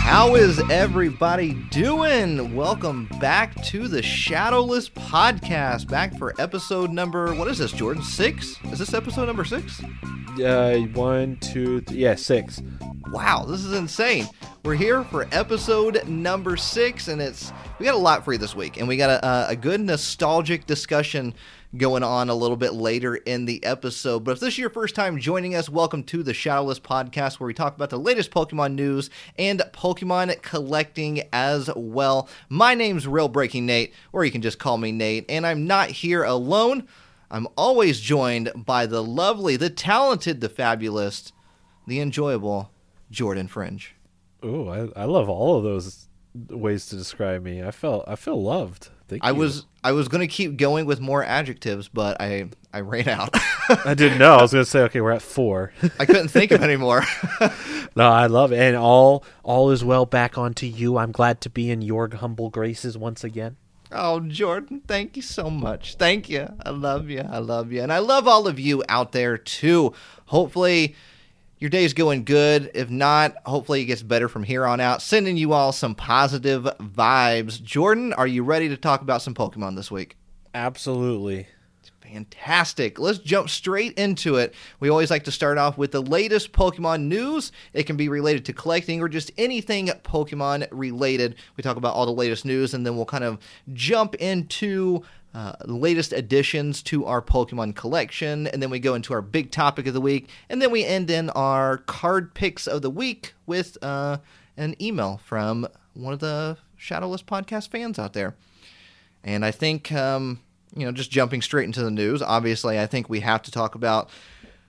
How is everybody doing? Welcome back to the Shadowless Podcast. Back for episode number, what is this, Jordan? Six? Is this episode number six? Uh, one, two, three, yeah, six. Wow, this is insane. We're here for episode number six, and it's we got a lot for you this week, and we got a, uh, a good nostalgic discussion going on a little bit later in the episode. But if this is your first time joining us, welcome to the Shadowless Podcast, where we talk about the latest Pokemon news and Pokemon collecting as well. My name's Real Breaking Nate, or you can just call me Nate, and I'm not here alone. I'm always joined by the lovely, the talented, the fabulous, the enjoyable Jordan Fringe. Ooh, I, I love all of those ways to describe me. I felt I feel loved. Thank I you. was I was gonna keep going with more adjectives, but I I ran out. I didn't know. I was gonna say okay, we're at four. I couldn't think of any more. no, I love it, and all all is well back onto you. I'm glad to be in your humble graces once again. Oh, Jordan, thank you so much. Thank you. I love you. I love you. And I love all of you out there too. Hopefully your day's going good. If not, hopefully it gets better from here on out. Sending you all some positive vibes. Jordan, are you ready to talk about some Pokemon this week? Absolutely. Fantastic. Let's jump straight into it. We always like to start off with the latest Pokemon news. It can be related to collecting or just anything Pokemon related. We talk about all the latest news and then we'll kind of jump into uh, latest additions to our Pokemon collection, and then we go into our big topic of the week, and then we end in our card picks of the week with uh, an email from one of the Shadowless podcast fans out there. And I think, um, you know, just jumping straight into the news, obviously, I think we have to talk about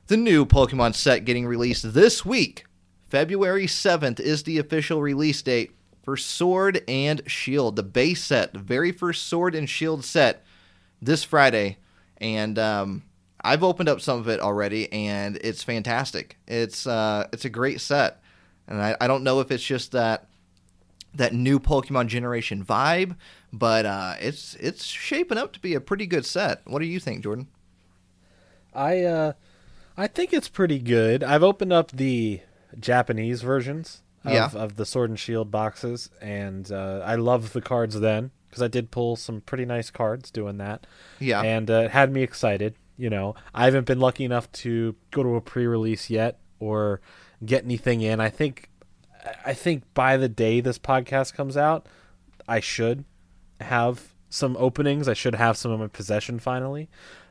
the new Pokemon set getting released this week. February 7th is the official release date for Sword and Shield, the base set, the very first Sword and Shield set this Friday, and um, I've opened up some of it already, and it's fantastic. It's uh, it's a great set, and I, I don't know if it's just that that new Pokemon generation vibe, but uh, it's it's shaping up to be a pretty good set. What do you think, Jordan? I uh, I think it's pretty good. I've opened up the Japanese versions of, yeah. of the Sword and Shield boxes, and uh, I love the cards then because I did pull some pretty nice cards doing that. Yeah, and uh, it had me excited. You know, I haven't been lucky enough to go to a pre-release yet or get anything in. I think, I think by the day this podcast comes out, I should have some openings. I should have some in my possession finally.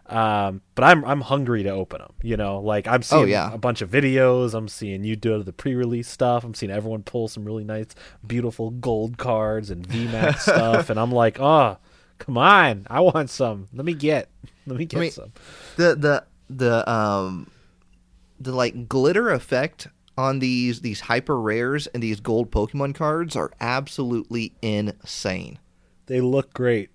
Um, but I'm I'm hungry to open them. You know, like I'm seeing oh, yeah. a bunch of videos. I'm seeing you do the pre-release stuff. I'm seeing everyone pull some really nice, beautiful gold cards and VMAX stuff, and I'm like, oh, come on, I want some. Let me get, let me get I mean, some. The the the um the like glitter effect on these these hyper rares and these gold Pokemon cards are absolutely insane. They look great.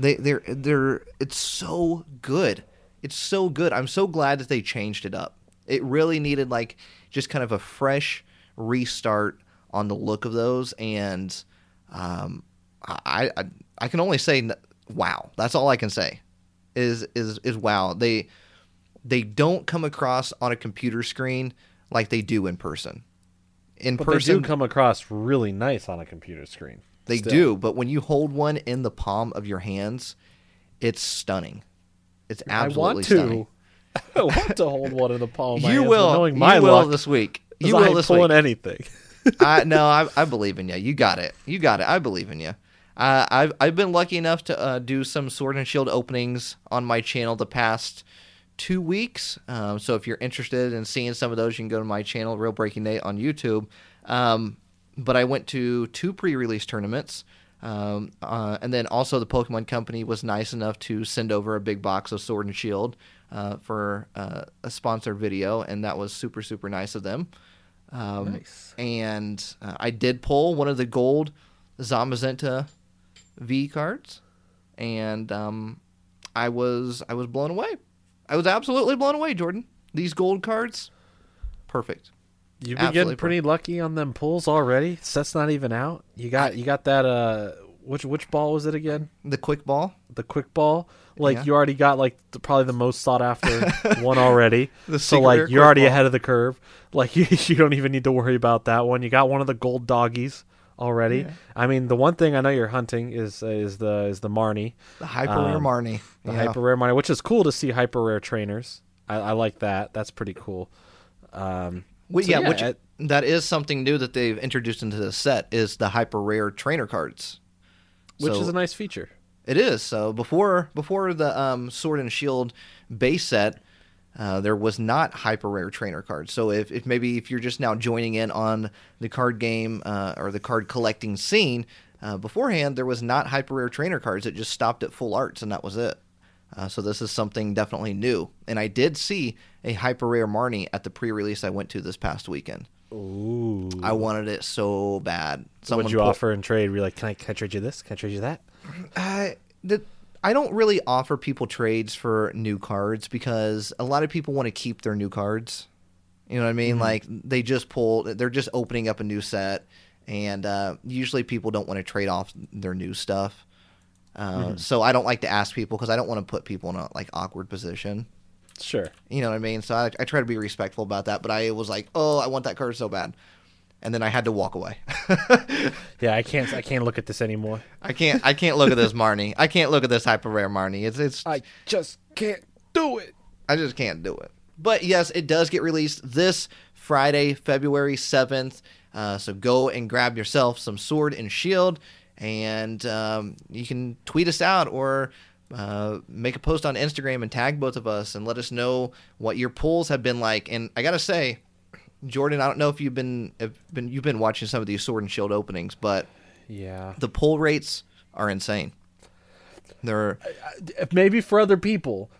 They they're they're it's so good. It's so good. I'm so glad that they changed it up. It really needed like just kind of a fresh restart on the look of those and um I I, I can only say wow. That's all I can say. Is is is wow. They they don't come across on a computer screen like they do in person. In but person, they do come across really nice on a computer screen. They still. do, but when you hold one in the palm of your hands, it's stunning. It's absolutely I stunning. I want to hold one in the palm. Of my you hands, will. knowing my you will this week. You will ain't this pulling week. anything. I no, I, I believe in you. You got it. You got it. I believe in you. Uh, I've I've been lucky enough to uh, do some Sword and Shield openings on my channel the past two weeks. Um, so if you're interested in seeing some of those, you can go to my channel, Real Breaking Nate, on YouTube. Um, but I went to two pre-release tournaments. Um, uh, and then also the Pokemon Company was nice enough to send over a big box of Sword and Shield uh, for uh, a sponsored video, and that was super super nice of them. Um, Nice. And uh, I did pull one of the gold Zamazenta V cards, and um, I was I was blown away. I was absolutely blown away, Jordan. These gold cards, perfect. You've been Absolutely getting pretty lucky on them pulls already. Set's not even out. You got you got that uh which which ball was it again? The quick ball, The quick ball. Like Yeah. you already got like the, probably the most sought after one already. The so like you're already ball. ahead of the curve. Like you, you don't even need to worry about that one. You got one of the gold doggies already. I mean, the one thing I know you're hunting is is the is the Marnie, the hyper rare Um, Marnie. the Yeah. hyper rare Marnie, which is cool to see hyper rare trainers. I, I like that. That's pretty cool. Um, Well, so yeah, which it- that is something new that they've introduced into the set is the hyper rare trainer cards. which So- is a nice feature. It is. So before before the um, Sword and Shield base set, uh, there was not hyper rare trainer cards. So if, if maybe if you're just now joining in on the card game uh, or the card collecting scene, uh, beforehand there was not hyper rare trainer cards. It just stopped at full arts and that was it. Uh, so this is something definitely new. And I did see a hyper rare Marnie at the pre-release I went to this past weekend. Ooh. I wanted it so bad. What'd you put- offer in trade? Were you like, can I, can I trade you this? Can I trade you that? I the, I don't really offer people trades for new cards because a lot of people want to keep their new cards. You know what I mean? Like they just pull, they're just opening up a new set, and uh, usually people don't want to trade off their new stuff. Uh, So I don't like to ask people because I don't want to put people in a like awkward position. Sure. You know what I mean? So I, I try to be respectful about that. But I was like, oh, I want that card so bad, and then I had to walk away. Yeah, I can't. I can't look at this anymore. I can't. I can't look at this Marnie. I can't look at this hyper rare Marnie. It's it's I just can't do it. I just can't do it. But yes, it does get released this Friday, February 7th. Uh, so go and grab yourself some sword and shield, and um, you can tweet us out or uh, make a post on Instagram and tag both of us and let us know what your pulls have been like. And I gotta say, Jordan, I don't know if you've been, have been you've been watching some of these sword and shield openings, but Yeah. the pull rates are insane. They're Maybe for other people,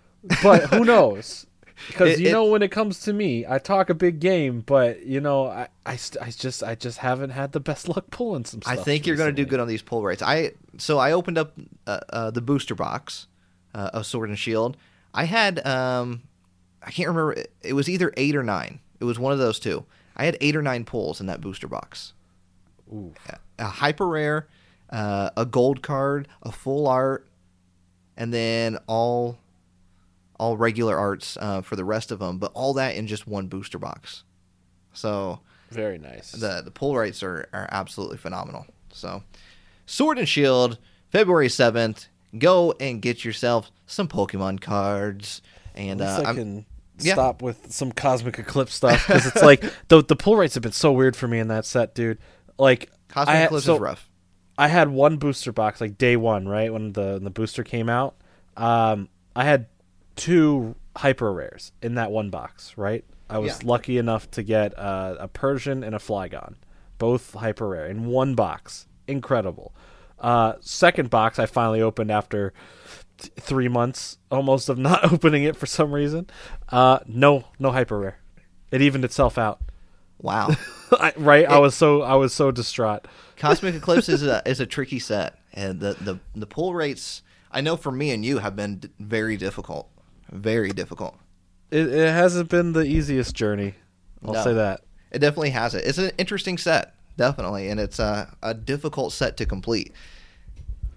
but who knows? Because you it- know, when it comes to me, I talk a big game, but you know, I, I, st- I just, I just haven't had the best luck pulling some I think you're going to do good on these pull rates. I so I opened up uh, uh, the booster box uh, of Sword and Shield. I had um, I can't remember. It- was either eight or nine. It was one of those two. I had eight or nine pulls in that booster box. Ooh. A hyper rare, uh, a gold card, a full art, and then all all regular arts uh, for the rest of them. But all that in just one booster box. So Very nice. the the pull rates are, are absolutely phenomenal. So, Sword and Shield, February seventh. Go and get yourself some Pokemon cards. And At least uh, I can yeah. stop with some Cosmic Eclipse stuff because it's like the the pull rates have been so weird for me in that set, dude. Like Cosmic I had- Eclipse so is rough. I had one booster box like day one, right when the when the booster came out. Um, I had two hyper rares in that one box, right? I was Yeah. lucky enough to get uh, a Persian and a Flygon, both hyper rare in one box. Incredible. Uh, second box I finally opened after th- three months almost of not opening it for some reason. Uh, no, no hyper rare. It evened itself out. Wow. I, right? I was so I was so distraught. Cosmic Eclipse is a is a tricky set, and the the the pull rates. I know for me and you have been d- very difficult, very difficult. It, it hasn't been the easiest journey. I'll No. say that. It definitely has it. It's an interesting set, definitely, and it's a, a difficult set to complete.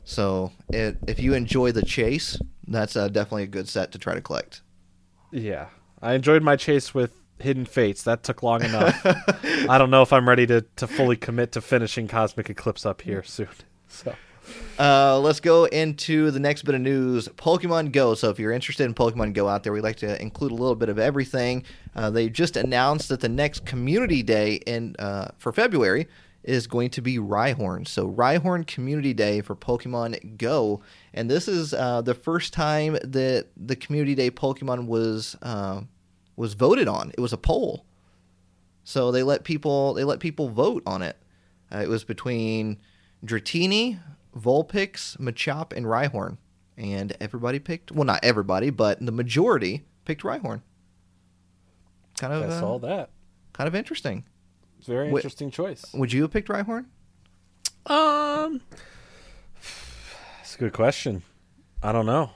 So, it, if you enjoy the chase, that's uh, definitely a good set to try to collect. Yeah, I enjoyed my chase with Hidden Fates. That took long enough. I don't know if I'm ready to, to fully commit to finishing Cosmic Eclipse up here soon. So Uh, let's go into the next bit of news Pokemon Go. So, if you're interested in Pokemon Go out there, we like to include a little bit of everything. Uh, they just announced that the next Community Day in uh, for February is going to be Rhyhorn. So, Rhyhorn Community Day for Pokemon Go. And this is uh, the first time that the Community Day Pokemon was uh, was voted on. It was a poll. So they let people they let people vote on it. Uh, it was between Dratini, Vulpix, Machop, and Rhyhorn, and everybody picked. Well, not everybody, but the majority picked Rhyhorn. Kind of I uh, saw that. kind of interesting. It's a very Wh- interesting choice. Would you have picked Rhyhorn? Um, it's a good question. I don't know.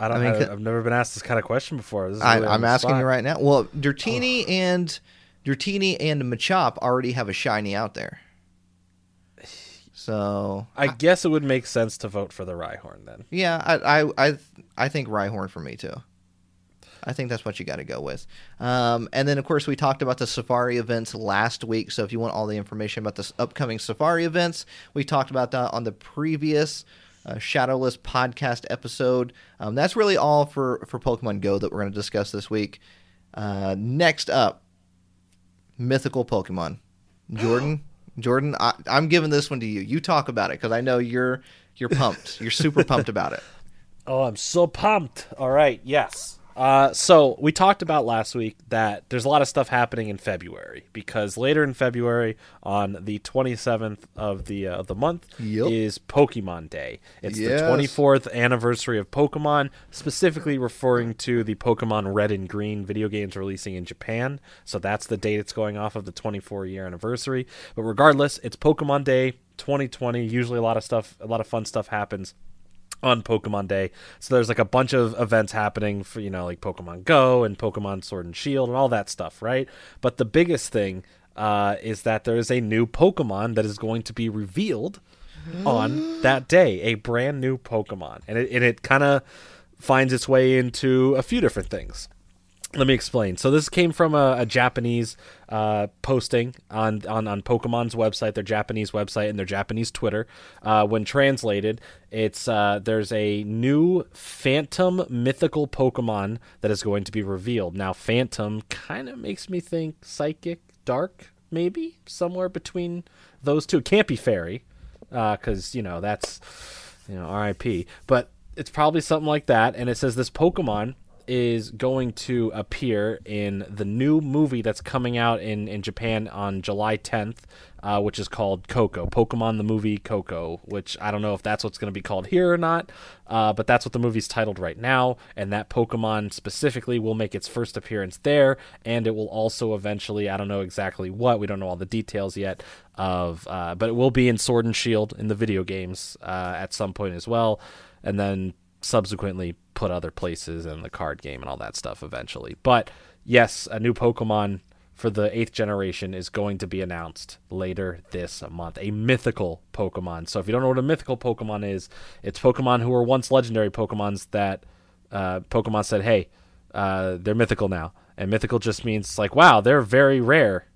I don't. I I mean, c- have never been asked this kind of question before. This is I, really on I'm asking spot. you right now. Well, Dratini and Dratini and Machop already have a shiny out there. So I guess it would make sense to vote for the Rhyhorn then. yeah, I I I, I think Rhyhorn for me too. I think that's what you got to go with. Um, and then, of course, we talked about the Safari events last week. So if you want all the information about the upcoming Safari events, we talked about that on the previous uh, Shadowless podcast episode. Um, that's really all for, for Pokemon Go that we're going to discuss this week. Uh, next up, mythical Pokemon. Jordan, Jordan, I, I'm giving this one to you. You talk about it because I know you're you're pumped. You're super pumped about it. Oh, I'm so pumped. All right, yes. Uh, so we talked about last week that there's a lot of stuff happening in February because later in February, on the 27th of the uh, of the month, Yep. is Pokemon Day. It's Yes. the 24th anniversary of Pokemon, specifically referring to the Pokemon Red and Green video games releasing in Japan. So that's the date it's going off of the 24 year anniversary. But regardless, it's Pokemon Day 2020. Usually, a lot of stuff, a lot of fun stuff happens on Pokemon Day. So there's like a bunch of events happening for, you know, like Pokemon Go and Pokemon Sword and Shield and all that stuff, right? But the biggest thing uh, is that there is a new Pokemon that is going to be revealed on that day, a brand new Pokemon. And it, and it kind of finds its way into a few different things. Let me explain. So this came from a, a Japanese uh, posting on, on on Pokemon's website, their Japanese website, and their Japanese Twitter. Uh, when translated, it's uh, there's a new Phantom mythical Pokemon that is going to be revealed. Now, Phantom kind of makes me think Psychic, Dark, maybe somewhere between those two. It Can't be Fairy, because you know that's you know R.I.P. But it's probably something like that. And it says this Pokemon is going to appear in the new movie that's coming out in, in Japan on July 10th, uh, which is called Coco. Pokemon the movie Coco, which I don't know if that's what's going to be called here or not, uh, but that's what the movie's titled right now. And that Pokemon specifically will make its first appearance there, and it will also eventually, I don't know exactly what, we don't know all the details yet, of, uh, but it will be in Sword and Shield in the video games uh, at some point as well. And then subsequently put other places in the card game and all that stuff eventually. But yes, a new Pokemon for the eighth generation is going to be announced later this month. A mythical Pokemon. So if you don't know what a mythical Pokemon is, it's Pokemon who were once legendary Pokemons that uh, Pokemon said, hey, uh, they're mythical now. And mythical just means like, wow, they're very rare.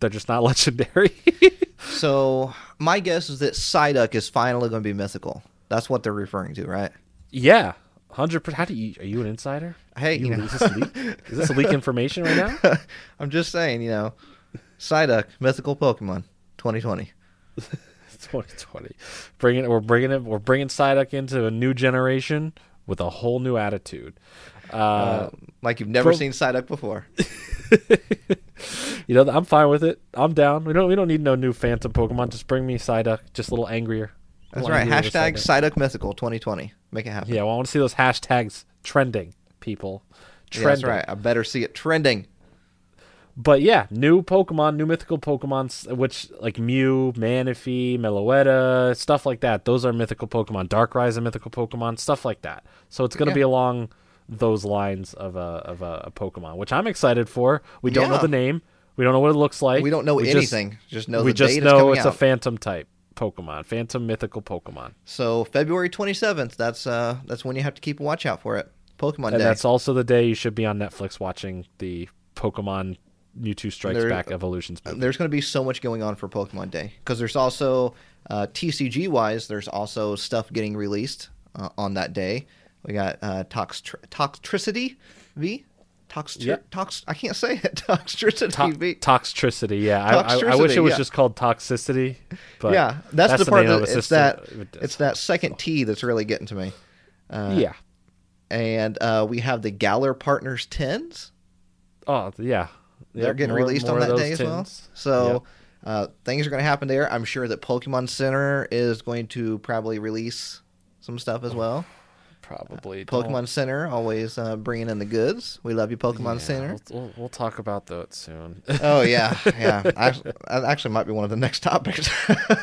They're just not legendary. So my guess is that Psyduck is finally going to be mythical. That's what they're referring to, right? Yeah. Hundred percent. How do you? Are you an insider? Hey, You- you know. is, this leak, is this leak information right now? I'm just saying, you know, Psyduck, mythical Pokemon, 2020. 2020. Bringing we're bringing it we're bringing Psyduck into a new generation with a whole new attitude. Uh, Uh, like you've never Pro- seen Psyduck before. you know, I'm fine with it. I'm down. We don't we don't need no new Phantom Pokemon. Just bring me Psyduck, just a little angrier. That's little right. angrier Hashtag Psyduck. Psyduck mythical 2020. Make it happen. Yeah, well, I want to see those hashtags trending, people. Yeah, that's right. I better see it trending. But yeah, new Pokemon, new mythical Pokemon, which like Mew, Manaphy, Meloetta, stuff like that. Those are mythical Pokemon. Darkrai is a mythical Pokemon, stuff like that. So it's going to Yeah. be along those lines of a of a, a Pokemon, which I'm excited for. We don't know the name. We don't know what it looks like. We don't know just- anything. Just, know we the just date know it's out. a Phantom type Pokemon, Phantom mythical Pokemon, so February 27th. That's uh that's when you have to keep a watch out for it. Pokemon and Day. that's also the day you should be on Netflix watching the Pokemon Mewtwo Strikes There- Back Evolutions movie. there's going to be so much going on for Pokemon Day because there's also uh, TCG wise, there's also stuff getting released uh, on that day. We got uh, Tox Toxtricity V. Tox, Yeah. tox, I can't say it. Toxtricity To- toxtricity, yeah. I, I, I wish it was yeah. just called toxicity, but yeah, that's, the part name that of it's that It it's that second T that's really getting to me. Uh, yeah. and uh, we have the Galar Partners tens. Oh, yeah. They're Yep, getting more- released more on that day as well. So Yep. uh, things are going to happen there. I'm sure that Pokemon Center is going to probably release some stuff as well. Probably Pokemon don't- Center always uh, bringing in the goods. We love you, Pokemon Yeah, Center. We'll, we'll, we'll talk about that soon. oh yeah, yeah. Actually, that actually might be one of the next topics.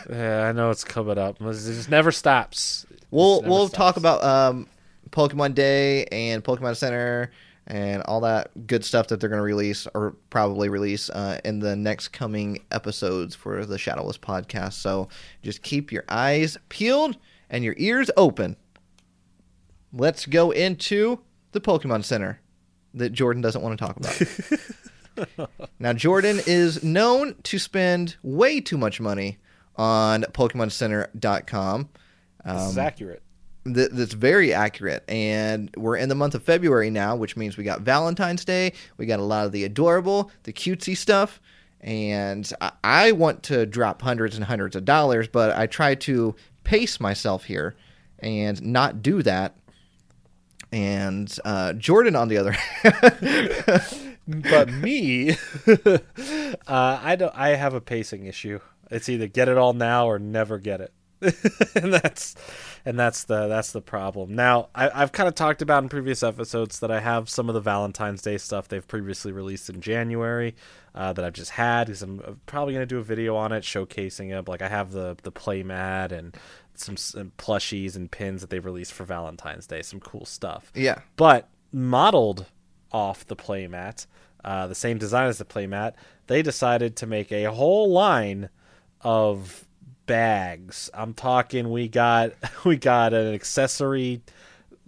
yeah, I know it's coming up. It just never stops. It we'll never we'll stops. talk about um, Pokemon Day and Pokemon Center and all that good stuff that they're going to release or probably release uh, in the next coming episodes for the Shadowless podcast. So just keep your eyes peeled and your ears open. Let's go into the Pokemon Center that Jordan doesn't want to talk about. now, Jordan is known to spend way too much money on PokemonCenter.com. this is Um, accurate. th- that's very accurate. And we're in the month of February now, which means we got Valentine's Day. We got a lot of the adorable, the cutesy stuff. And I, I want to drop hundreds and hundreds of dollars, but I try to pace myself here and not do that. And uh, Jordan, on the other hand, but me, uh, I don't. I have a pacing issue. It's either get it all now or never get it, and that's and that's the that's the problem. Now I, I've kind of talked about in previous episodes that I have some of the Valentine's Day stuff they've previously released in January uh, that I've just had because I'm uh, probably gonna do a video on it showcasing it. Like I have the the playmat and some, some plushies and pins that they've released for Valentine's Day. Some cool stuff yeah, but modeled off the playmat, uh, the same design as the playmat, they decided to make a whole line of bags. I'm talking we got we got an accessory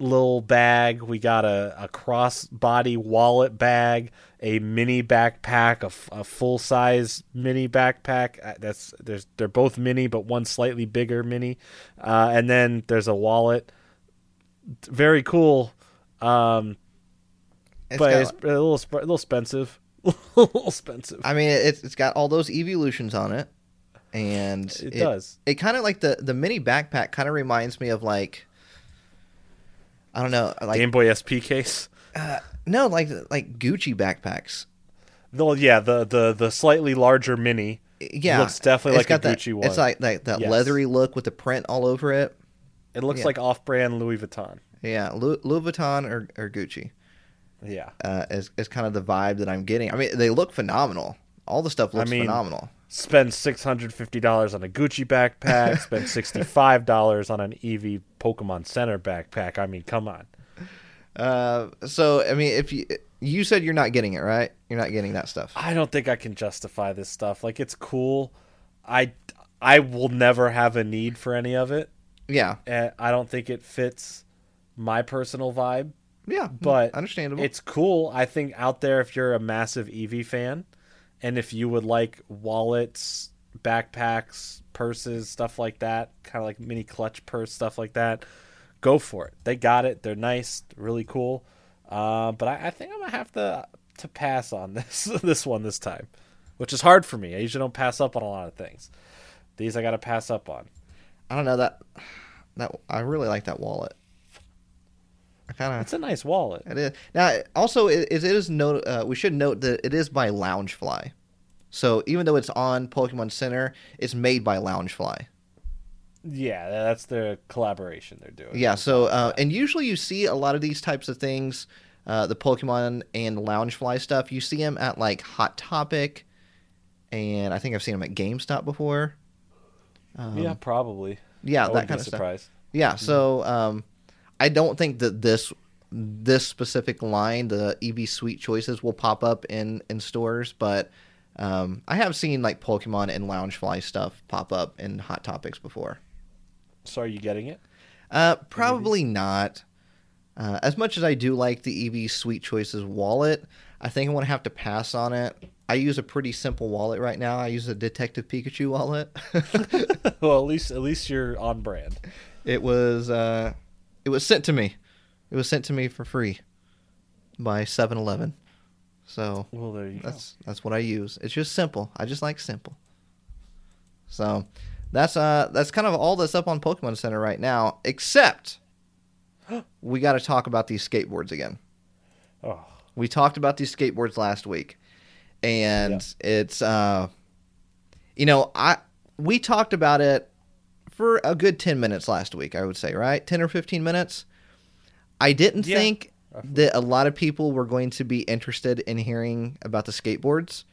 little bag, we got a, a cross body wallet bag, a mini backpack, a, a full size mini backpack. Uh, That's there's they're both mini, but one slightly bigger mini, uh, and then there's a wallet. Very cool. Um, it's but got- it's a little a little expensive. a little expensive. I mean, it's it's got all those evolutions on it, and It does. It kind of like the the mini backpack kind of reminds me of like I don't know, like Game Boy SP case. no, like like Gucci backpacks. Well, yeah, the the the slightly larger mini. Yeah, looks definitely like a that- Gucci one. It's like like that Yes. leathery look with the print all over it. It looks Yeah. like off-brand Louis Vuitton. Yeah, Louis, Louis Vuitton or, or Gucci Yeah. uh, is is kind of the vibe that I'm getting. I mean, they look phenomenal. All the stuff looks mean, phenomenal. Spend six hundred fifty dollars on a Gucci backpack. spend sixty-five dollars on an Eevee Pokemon Center backpack. I mean, come on. Uh, so I mean, if you you said you're not getting it right, you're not getting that stuff. I don't think I can justify this stuff. Like, it's cool. I I will never have a need for any of it. Yeah, And I don't think it fits my personal vibe. yeah, but understandable. It's cool. I think out there, if you're a massive Eevee fan, and if you would like wallets, backpacks, purses, stuff like that, kind of like mini clutch purse stuff like that, go for it. They got it. They're nice, really cool. Uh, but I, I think I'm gonna have to to pass on this this one this time, which is hard for me. I usually don't pass up on a lot of things. These I got to pass up on. I don't know that that I really like that wallet. I kind of It's a nice wallet. it is now. Also, it, it is note. Uh, we should note that it is by Loungefly. So even though it's on Pokemon Center, it's made by Loungefly. Yeah, that's the collaboration they're doing. Yeah. So uh, and usually you see a lot of these types of things, uh, the Pokemon and Loungefly stuff. You see them at like Hot Topic, and I think I've seen them at GameStop before. Um, yeah, probably. yeah, I that kind of stuff. Yeah, so um, I don't think that this this specific line, the Eevee Sweet Choices, will pop up in in stores, but um, I have seen like Pokemon and Loungefly stuff pop up in Hot Topics before. So are you getting it? Uh, probably not. Uh, as much as I do like the Eevee Sweet Choices wallet, I think I'm gonna have to pass on it. I use a pretty simple wallet right now. I use a Detective Pikachu wallet. well, at least at least you're on brand. It was uh, it was sent to me. It was sent to me for free by 7-Eleven. So Well, there you that's that's what I use. It's just simple. I just like simple. So that's uh that's kind of all that's up on Pokemon Center right now. Except we got to talk about these skateboards again. Oh, We talked about these skateboards last week, and it's uh, you know, I we talked about it for a good ten minutes last week. I would say, right, ten or fifteen minutes. I didn't Yeah. think that a lot of people were going to be interested in hearing about the skateboards.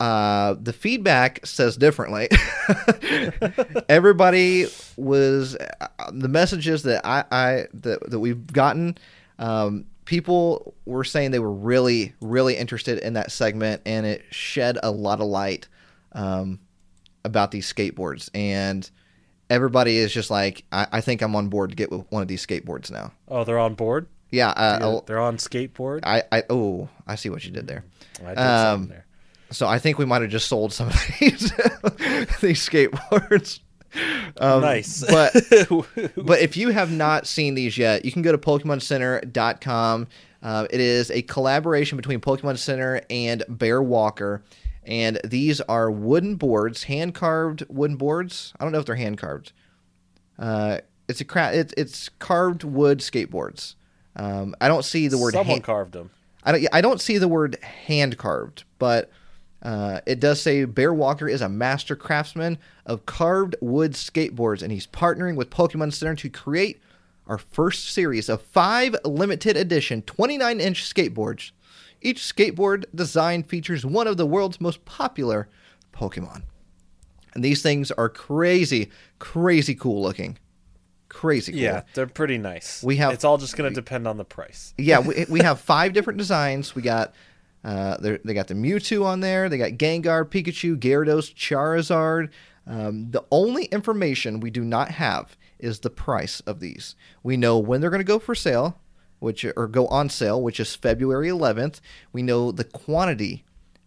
Uh, the feedback says differently. Everybody was uh, the messages that I, I that, that we've gotten. Um, people were saying they were really, really interested in that segment, and it shed a lot of light um, about these skateboards. And everybody is just like, I, I think I'm on board to get with one of these skateboards now. Oh, they're on board. Yeah, uh, They're- on skateboard. I, I, oh, I see what you did there. I did um, there. So I think we might have just sold some of these these skateboards. Um, nice. but but if you have not seen these yet, you can go to PokemonCenter.com. Uh, it is a collaboration between Pokemon Center and Bear Walker, and these are wooden boards, hand carved wooden boards. I don't know if they're hand carved. Uh, it's a cra- it's, it's carved wood skateboards. Um, I don't see the word someone hand- carved them. I don't, I don't see the word hand carved, but uh, it does say Bear Walker is a master craftsman of carved wood skateboards, and he's partnering with Pokemon Center to create our first series of five limited edition 29 inch skateboards. Each skateboard design features one of the world's most popular Pokemon. And these things are crazy, crazy cool looking. Crazy cool. Yeah, they're pretty nice. We have- It's all just going to depend on the price. yeah, we, we have five different designs. We got uh, they're- got the Mewtwo on there. They got Gengar, Pikachu, Gyarados, Charizard. Um, the only information we do not have is the price of these. We know when they're going to go for sale, which or go on sale, which is February 11th. We know the quantity,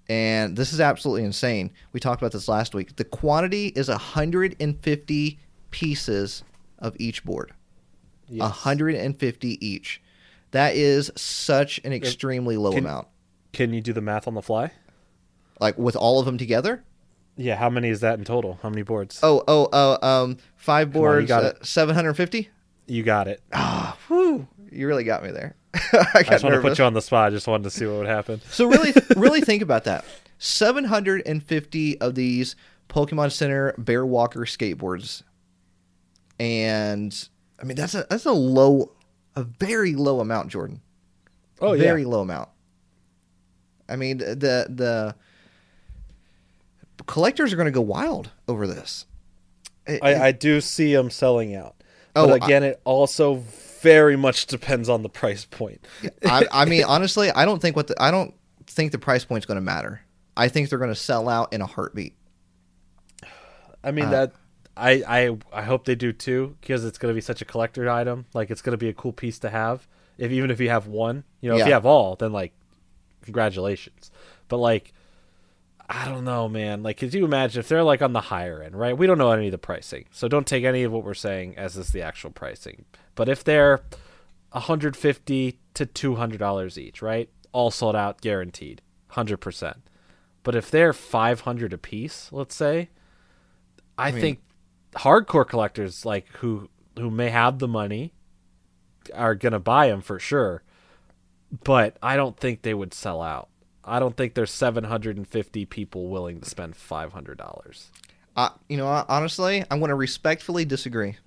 and this is absolutely insane. We talked about this last week. The quantity is 150 pieces of each board. Yes. 150 each. That is such an extremely low Can- amount. Can you do the math on the fly? Like with all of them together? Yeah, how many is that in total? How many boards? Oh, oh, oh, um, five boards, got uh, 750? You got it. Ah, whew. You really got me there. I I just want to put you on the spot. I just wanted to see what would happen. So really, really think about that. 750 of these Pokemon Center Bear Walker skateboards, and I mean that's a that's a low, a very low amount, Jordan. Oh very yeah. Very low amount. I mean the the collectors are going to go wild over this. It- I, I do see them selling out. Oh, but again, it also very much depends on the price point. I, I mean, honestly, I don't think what the, I don't think the price point's going to matter. I think they're going to sell out in a heartbeat. I mean Uh, that I, I I hope they do too because it's going to be such a collector item. Like it's going to be a cool piece to have. If even if you have one, you know, if you have all, then like congratulations. But like I don't know, man. Like could you imagine if they're like on the higher end, right? We don't know any of the pricing. So don't take any of what we're saying as is the actual pricing. But if they're 150 to 200 dollars each, right? All sold out guaranteed. 100%. But if they're 500 a piece, let's say, I, mean- think hardcore collectors like who who may have the money are going to buy them for sure. But I don't think they would sell out. I don't think there's 750 people willing to spend $500. Uh, you know, honestly, I'm going to respectfully disagree.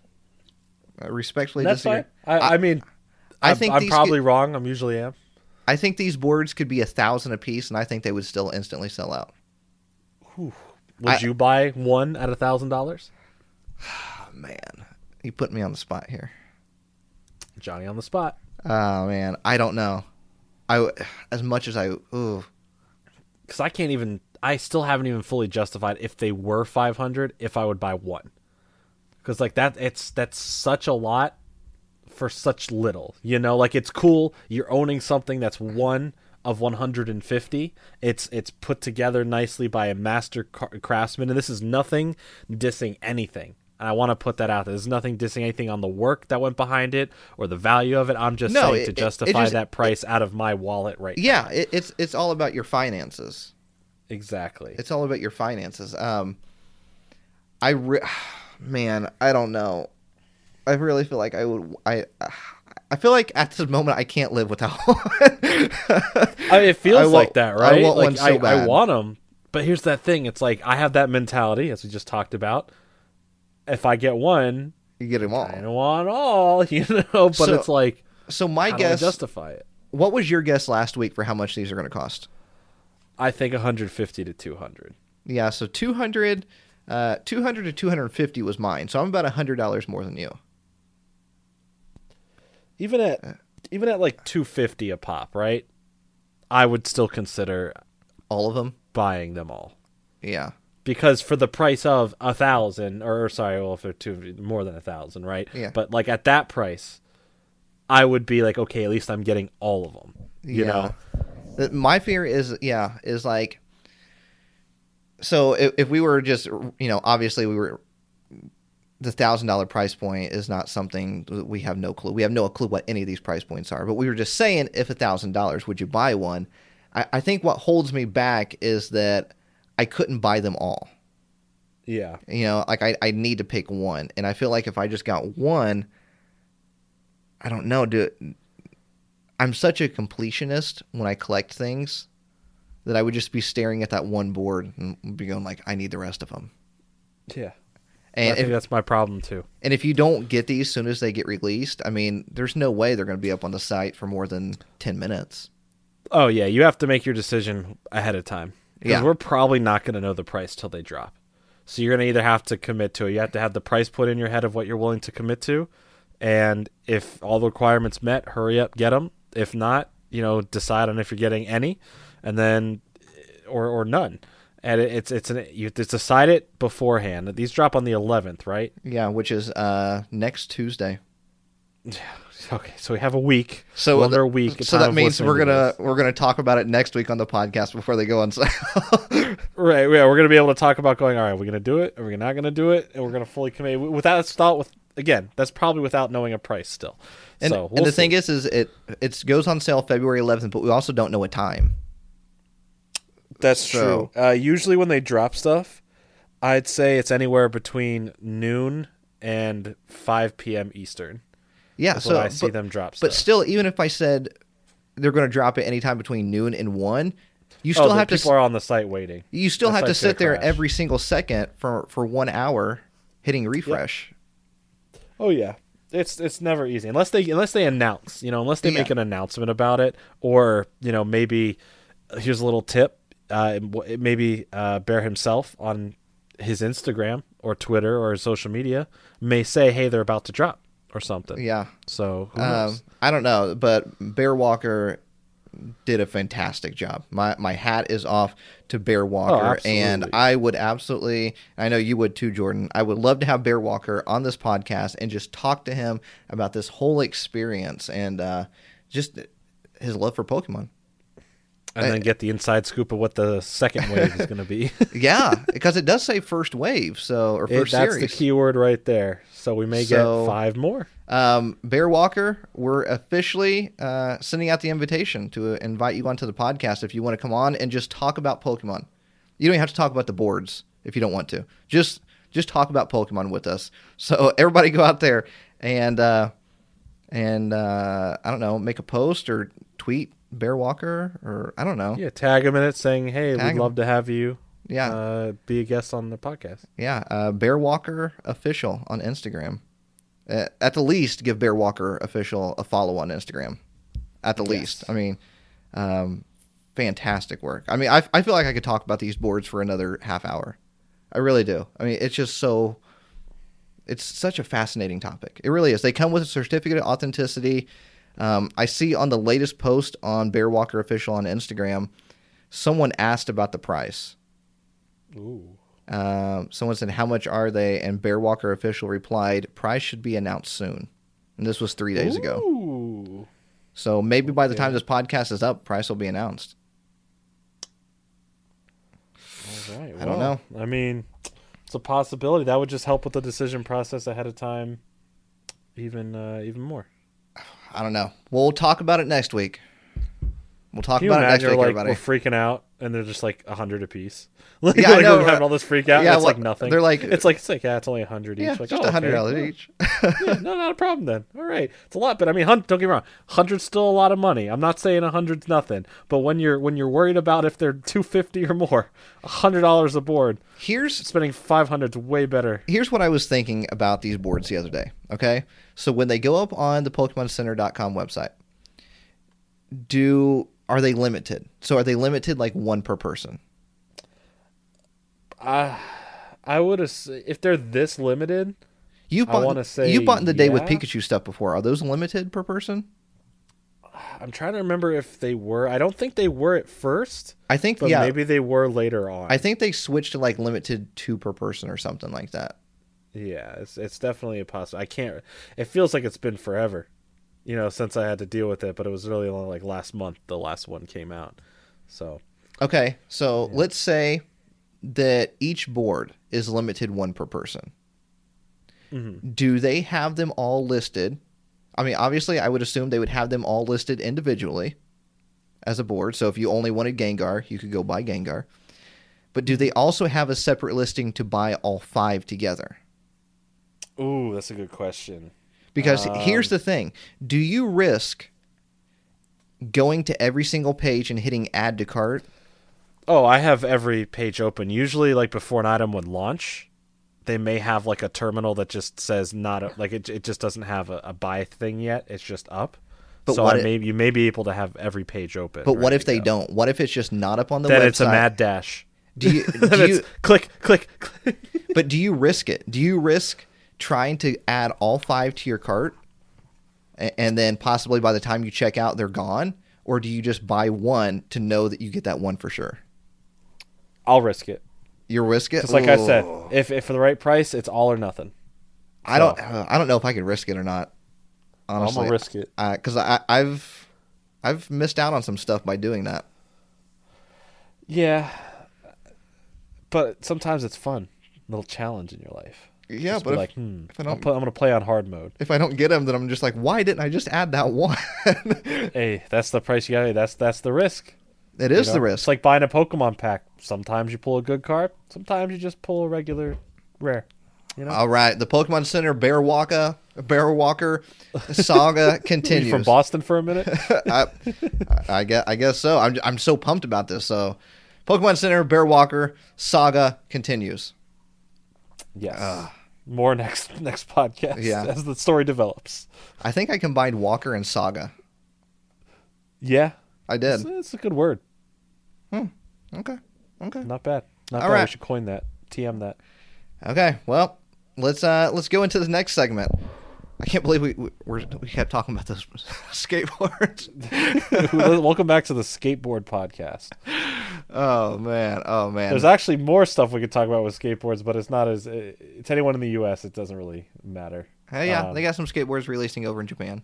Uh, respectfully That's disagree. fine. I, I mean, I I'm, think I'm probably could- wrong. I'm usually am. I think these boards could be a thousand a piece, and I think they would still instantly sell out. Would I- you buy one at a thousand dollars? Oh, man, you put me on the spot here. Johnny on the spot. Oh man, I don't know. I as much as I ooh, Because I can't even. I still haven't even fully justified if they were 500 if I would buy one. Because like that, it's that's such a lot for such little. You know, like it's cool. You're owning something that's one of 150. It's it's put together nicely by a master craftsman, and this is nothing dissing anything. And I want to put that out there. There's nothing dissing anything on the work that went behind it or the value of it. I'm just No, saying it- it- to it justify just- that price out of my wallet right now. yeah, it, it's it's all about your finances. Exactly. It's all about your finances. Um, I re- man, I don't know. I really feel like I would. I I feel like at this moment I can't live without one. I mean, it feels I want- like that, right? I want like one so I, I bad. want them, but here's that thing: it's like I have that mentality, as we just talked about. If I get one, you get them all. I don't want all, you know. But So, it's like, So my I guess. justify it? what was your guess last week for how much these are going to cost? I think 150 to 200. Yeah, so 200, uh, 200 to 250 was mine. So I'm about $100 more than you. Even at even at like 250 a pop, right? I would still consider All of them. buying them all. Yeah. because for the price of a thousand or sorry well if they're two more than a thousand right Yeah. but like at that price i would be like okay at least i'm getting all of them you yeah. know Uh, My fear is, yeah, is like, so if, if we were just, you know, obviously we were, the thousand dollar price point is not something that we have no clue. We have no clue what any of these price points are. But we were just saying, if a thousand dollars, would you buy one? I, I think what holds me back is that I couldn't buy them all. yeah You know, like I, I need to pick one, and I feel like if I just got one, I don't know. Do I'm such a completionist when I collect things that I would just be staring at that one board and be going like, I need the rest of them. yeah. I And think if, that's my problem too. And if you don't get these as soon as they get released, I mean, there's no way they're going to be up on the site for more than ten minutes. oh yeah you have to make your decision ahead of time. Because Yeah. we're probably not going to know the price till they drop. So you're going to either have to commit to it. You have to have the price put in your head of what you're willing to commit to. And if all the requirements met hurry up get them if not you know decide on if you're getting any and then or or none and it, it's it's an you have to decide it beforehand these drop on the 11th right Yeah, which is uh, next Tuesday. okay so we have a week So under a week So that means we're gonna this. we're gonna talk about it next week on the podcast before they go on sale. Right, yeah, we're gonna be able to talk about going. All right, we're gonna do it. Are we not gonna do it? And we're gonna fully commit without thought. With again, that's probably without knowing a price still. And, so and the thing is, is it it goes on sale February 11th, but we also don't know what time. That's so- true. Uh, usually when they drop stuff, I'd say it's anywhere between noon and five p.m. Eastern. Yeah, so I see but, them drop. Stuff. but still, even if I said they're going to drop it anytime between noon and one, you oh, still the have to people are on the site waiting. you still the have to sit there crash. every single second for for one hour hitting refresh. Oh yeah, it's it's never easy unless they unless they announce, you know, unless they make an announcement about it, or you know maybe uh, here's a little tip, uh, maybe uh, Bear himself on his Instagram or Twitter or social media may say, hey, they're about to drop or something. Yeah, So who um? I don't know, but Bear Walker did a fantastic job. My my hat is off to Bear Walker, and. I would absolutely. I know you would too, Jordan. I would love to have Bear Walker on this podcast and just talk to him about this whole experience and uh, just his love for Pokemon. And then get the inside scoop of what the second wave is going to be. Yeah, because it does say first wave, so or It- first that's series. the keyword right there. So we may So- get five more. Um, Bear Walker, we're officially uh, sending out the invitation to invite you onto the podcast if you want to come on and just talk about Pokemon. You don't even have to talk about the boards if you don't want to. Just just talk about Pokemon with us. So everybody go out there and uh, and uh, I don't know, make a post or tweet Bear Walker or I don't know. Yeah, tag him in it saying, hey, Tag we'd 'em. love to have you Yeah, uh, be a guest on the podcast. yeah. Uh, Bear Walker official on Instagram. Uh, at the least, give Bear Walker official a follow on Instagram. At the Yes. least, I mean, um, fantastic work. I mean, I I feel like I could talk about these boards for another half hour. I really do. I mean, it's just so. It's such a fascinating topic. It really is. They come with a certificate of authenticity. Um, I see on the latest post on Bear Walker official on Instagram, someone asked about the price. Ooh. Um, someone said, "How much are they?" And Bear Walker official replied, "Price should be announced soon." And this was three days ago. Ooh. So maybe by the Yeah. time this podcast is up, price will be announced. All right. I don't know. I mean, it's a possibility. That would just help with the decision process ahead of time, even uh, even more. I don't know. We'll talk about it next week. We'll talk about it next week, Like everybody. we're freaking out, and they're just like a hundred apiece. Like, Yeah, I like know, we're right? having all this freak out. Yeah, it's like what- nothing. they're like- it's like it's like yeah, it's only a hundred each. yeah, like, just oh, a hundred dollars each. yeah, no, not a problem then. All right, it's a lot, but I mean, don't get me wrong, hundred's still a lot of money. I'm not saying a hundred's nothing, but when you're when you're worried about if they're two fifty or more, a hundred dollars a board, here's spending five hundred's way better. here's what I was thinking about these boards the other day. Okay, so when they go up on the PokemonCenter.com website, do are they limited? So are they limited like one per person? I I would have if they're this limited. You I bought wanna say you bought in the day with. Pikachu stuff before. Are those limited per person? I'm trying to remember if they were. I don't think they were at first, I think but yeah. maybe they were later on. I think they switched to like limited two per person or something like that. yeah, it's it's definitely a possible. I can't. It feels like it's been forever, you know, since I had to deal with it. But it was really only like last month the last one came out. So Okay, so let's say that each board is limited one per person. Mm-hmm. Do they have them all listed? I mean, obviously, I would assume they would have them all listed individually as a board. So if you only wanted Gengar, you could go buy Gengar. But do they mm-hmm. also have a separate listing to buy all five together? Ooh, that's a good question. Because Um, here's the thing do you risk going to every single page and hitting add to cart? Oh, I have every page open. Usually, like before an item would launch, they may have like a terminal that just says not a, like it. It just doesn't have a, a buy thing yet. It's just up. But so what may, you may be able to have every page open. But what if they go. don't? What if it's just not up on the Then website? it's a mad dash. Do you, then do you click, click, click. but do you risk it? Do you risk trying to add all five to your cart and then possibly by the time you check out they're gone or do you just buy one to know that you get that one for sure? I'll risk it you'll risk it? because, like I said, if if for the right price, it's all or nothing. I don't uh, I don't know if I could risk it or not. Honestly. I'm gonna risk it. Cuz I I've I've missed out on some stuff by doing that. Yeah, but sometimes it's fun, little challenge in your life. Yeah, Just but if, like, hmm, if I don't- put, I'm gonna play on hard mode. if I don't get them then I'm just like why didn't I just add that one? Hey, that's the price you got. That's that's the risk. It is you know? the risk. It's like buying a Pokemon pack. Sometimes you pull a good card. Sometimes you just pull a regular rare. You know, All right, the Pokemon Center Bear Walker Bear Walker saga continues. from Boston for a minute. I, I guess I guess so. I'm I'm so pumped about this. So, Pokemon Center Bear Walker saga continues. Yes. More next next podcast. Yeah. as the story develops. I think I combined Walker and Saga. Yeah, I did. it's a good word. Okay. Okay. Not bad. Not All bad. right. We should coin that. TM that. Okay. Well, let's uh let's go into the next segment. I can't believe we we, we're, we kept talking about those skateboards. Welcome back to the skateboard podcast. oh man. Oh man. There's actually more stuff we could talk about with skateboards, but it's not as uh, to anyone in the U.S. It doesn't really matter. hey, yeah, Um, they got some skateboards releasing over in Japan.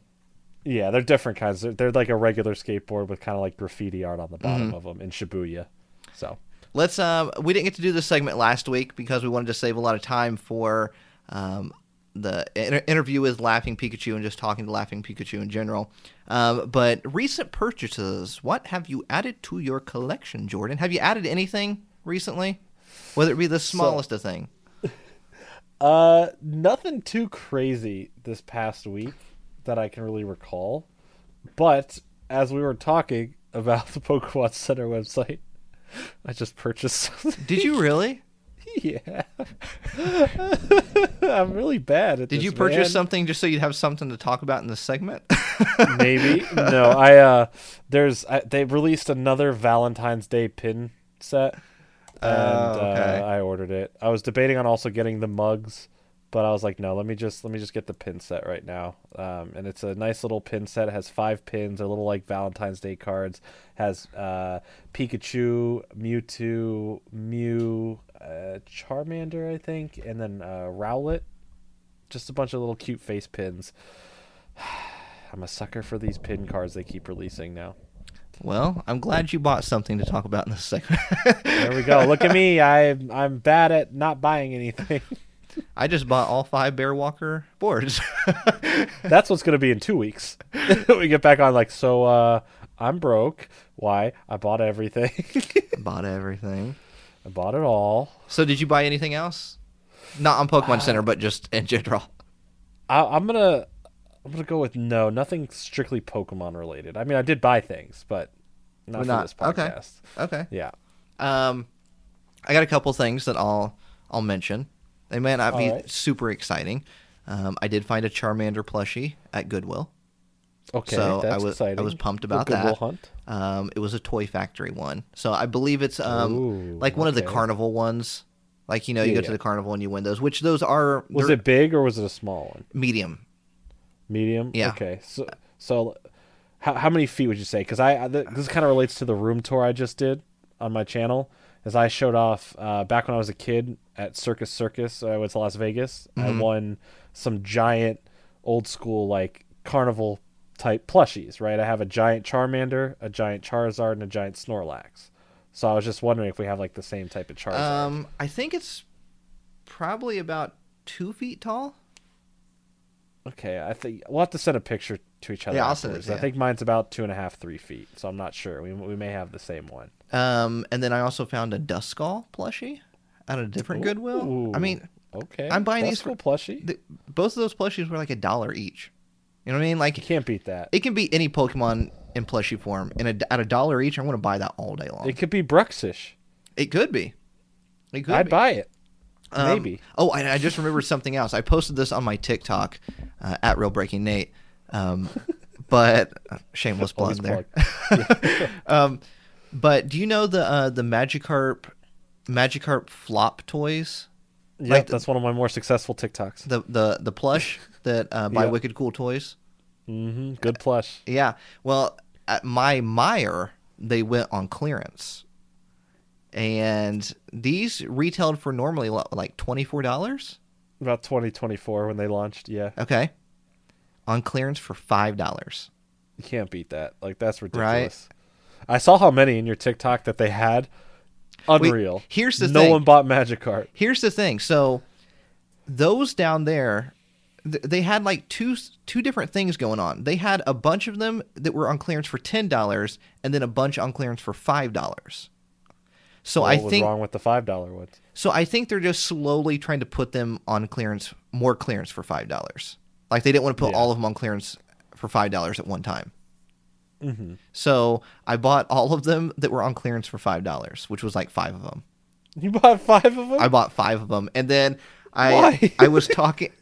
Yeah, they're different kinds. They're, they're like a regular skateboard with kind of like graffiti art on the bottom Mm-hmm. of them in Shibuya. So Let's. Um, we didn't get to do this segment last week because we wanted to save a lot of time for um, the inter- interview with Laughing Pikachu and just talking to Laughing Pikachu in general. Um, but recent purchases. What have you added to your collection, Jordan? Have you added anything recently? Whether it be the smallest of thing. Uh, nothing too crazy this past week that I can really recall. But as we were talking about the Pokemon Center website, I just purchased something. Did you really? yeah. I'm really bad at this. Did this, you purchase man. something just so you'd have something to talk about in this segment? Maybe. No, I uh there's I, they released another Valentine's Day pin set. And Oh, okay. uh, I ordered it. I was debating on also getting the mugs, but I was like, no, let me just let me just get the pin set right now. Um, and it's a nice little pin set. It has five pins. They're little like Valentine's Day cards. Has uh, Pikachu, Mewtwo, Mew, uh, Charmander, I think, and then uh, Rowlet. Just a bunch of little cute face pins. I'm a sucker for these pin cards they keep releasing now. well, I'm glad you bought something to talk about in this segment. There we go. Look at me. I I'm bad at not buying anything. I just bought all five Bear Walker boards. That's what's going to be in 2 weeks. we get back on like so uh I'm broke. Why? I bought everything. bought everything. I bought it all. So, did you buy anything else? Not on Pokemon Center, but just in general. I, I'm going to I'm to go with no, nothing strictly Pokemon related. I mean, I did buy things, but not not- this podcast. Okay. Okay. Yeah. Um, I got a couple things that I'll I'll mention. They may not be right. super exciting. Um, I did find a Charmander plushie at Goodwill. Okay, So, I that's was- I was pumped about that. Hunt. Um, it was a Toy Factory one, so I believe it's um Ooh, like one of the carnival ones. Like you know, you Yeah, go to yeah. the carnival and you win those, which those are Was it big or was it a small one? medium? Medium. Yeah. Okay. So so How how many feet would you say? Because I, I th- this kind of relates to the room tour I just did on my channel. As I showed off uh, back when I was a kid at Circus Circus, I went to Las Vegas. I won some giant old school like carnival type plushies. Right, I have a giant Charmander, a giant Charizard, and a giant Snorlax. So I was just wondering if we have like the same type of Charizard. Um, I think it's probably about two feet tall. Okay, I think we'll have to send a picture to each other. Yeah, I'll send it afterwards. I think mine's about two and a half, three feet. So I'm not sure. We we may have the same one. Um, and then I also found a Duskull plushie at a different Goodwill. I mean, Okay, I'm buying That's these for- plushie. th- both of those plushies were like a dollar each. You know what I mean? Like You can't beat that. it can be any Pokemon in plushie form, and at a dollar each, I'm going to buy that all day long. It could be Bruxish. It could be. It could I'd be. buy it. Um, Maybe. Oh, I just remembered something else. I posted this on my TikTok uh, at Real Breaking Nate. Um, but uh, shameless plug there. um, but do you know the uh, the Magikarp Magikarp flop toys? Yep, like that's one of my more successful TikToks. The the the plush that uh, by Yeah. Wicked Cool Toys. Mm-hmm. Good plush. Yeah. Well, at my Meijer, they went on clearance, and these retailed for normally like twenty four dollars. About 2024 when they launched. Yeah, Okay. On clearance for five dollars. you can't beat that. Like that's ridiculous. Right. ridiculous. I saw how many in your TikTok that they had. Unreal. here's the no thing. No one bought Magic Magikarp. Here's the thing. So those down there, th- they had like two two different things going on. They had a bunch of them that were on clearance for ten dollars, and then a bunch on clearance for five dollars. So what I was think wrong with the five dollar ones? so I think they're just slowly trying to put them on clearance, more clearance for five dollars. Like they didn't want to put Yeah. all of them on clearance for five dollars at one time. Mm-hmm. So I bought all of them that were on clearance for five dollars, which was like five of them. You bought five of them. I bought five of them, and then I Why? I was talking.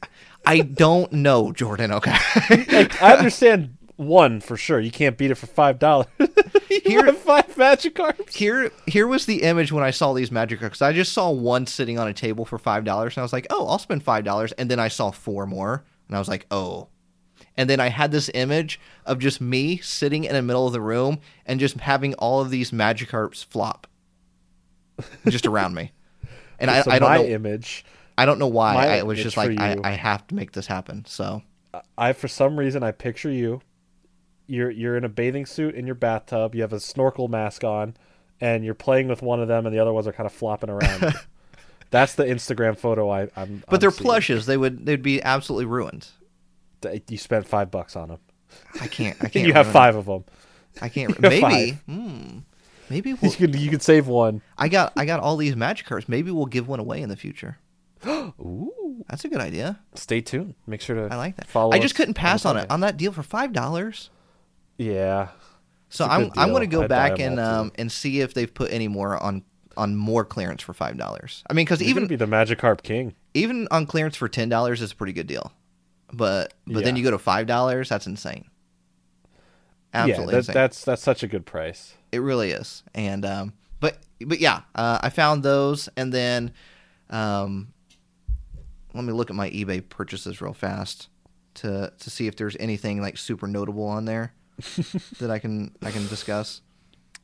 I don't know, Jordan. Okay, like, I understand one for sure. You can't beat it for five dollars. you Here- have five Magikarps. here here was the image when I saw these Magikarps. I just saw one sitting on a table for five dollars, and I was like, oh, I'll spend five dollars. And then I saw four more, and I was like, oh. And then I had this image of just me sitting in the middle of the room and just having all of these Magikarps flop just around me. And I, so I don't my know. image. I don't know why. I was just like, I, I have to make this happen. So I for some reason I picture you. You're you're in a bathing suit in your bathtub. You have a snorkel mask on, and you're playing with one of them, and the other ones are kind of flopping around. That's the Instagram photo I, I'm. But I'm they're seeing. plushes. They would they'd be absolutely ruined. You spent five bucks on them. I can't. I can't. You have five of them. I can't. You Maybe. Hmm. Maybe You we'll, could you could save one. I got I got all these Magikarps. Maybe we'll give one away in the future. Ooh. That's a good idea. Stay tuned. Make sure to. I like that. Follow. I just couldn't pass the on it on that deal for five dollars. Yeah. So I'm I'm going to go I'd back and um and see if they've put any more on on more clearance for five dollars. I mean, because even gonna be the Magikarp king. even on clearance for ten dollars is a pretty good deal. But but then you go to five dollars, that's insane. Absolutely yeah, that, insane. that's that's such a good price. It really is. And um, but but yeah, uh, I found those, and then um, let me look at my eBay purchases real fast to to see if there's anything like super notable on there that I can I can discuss.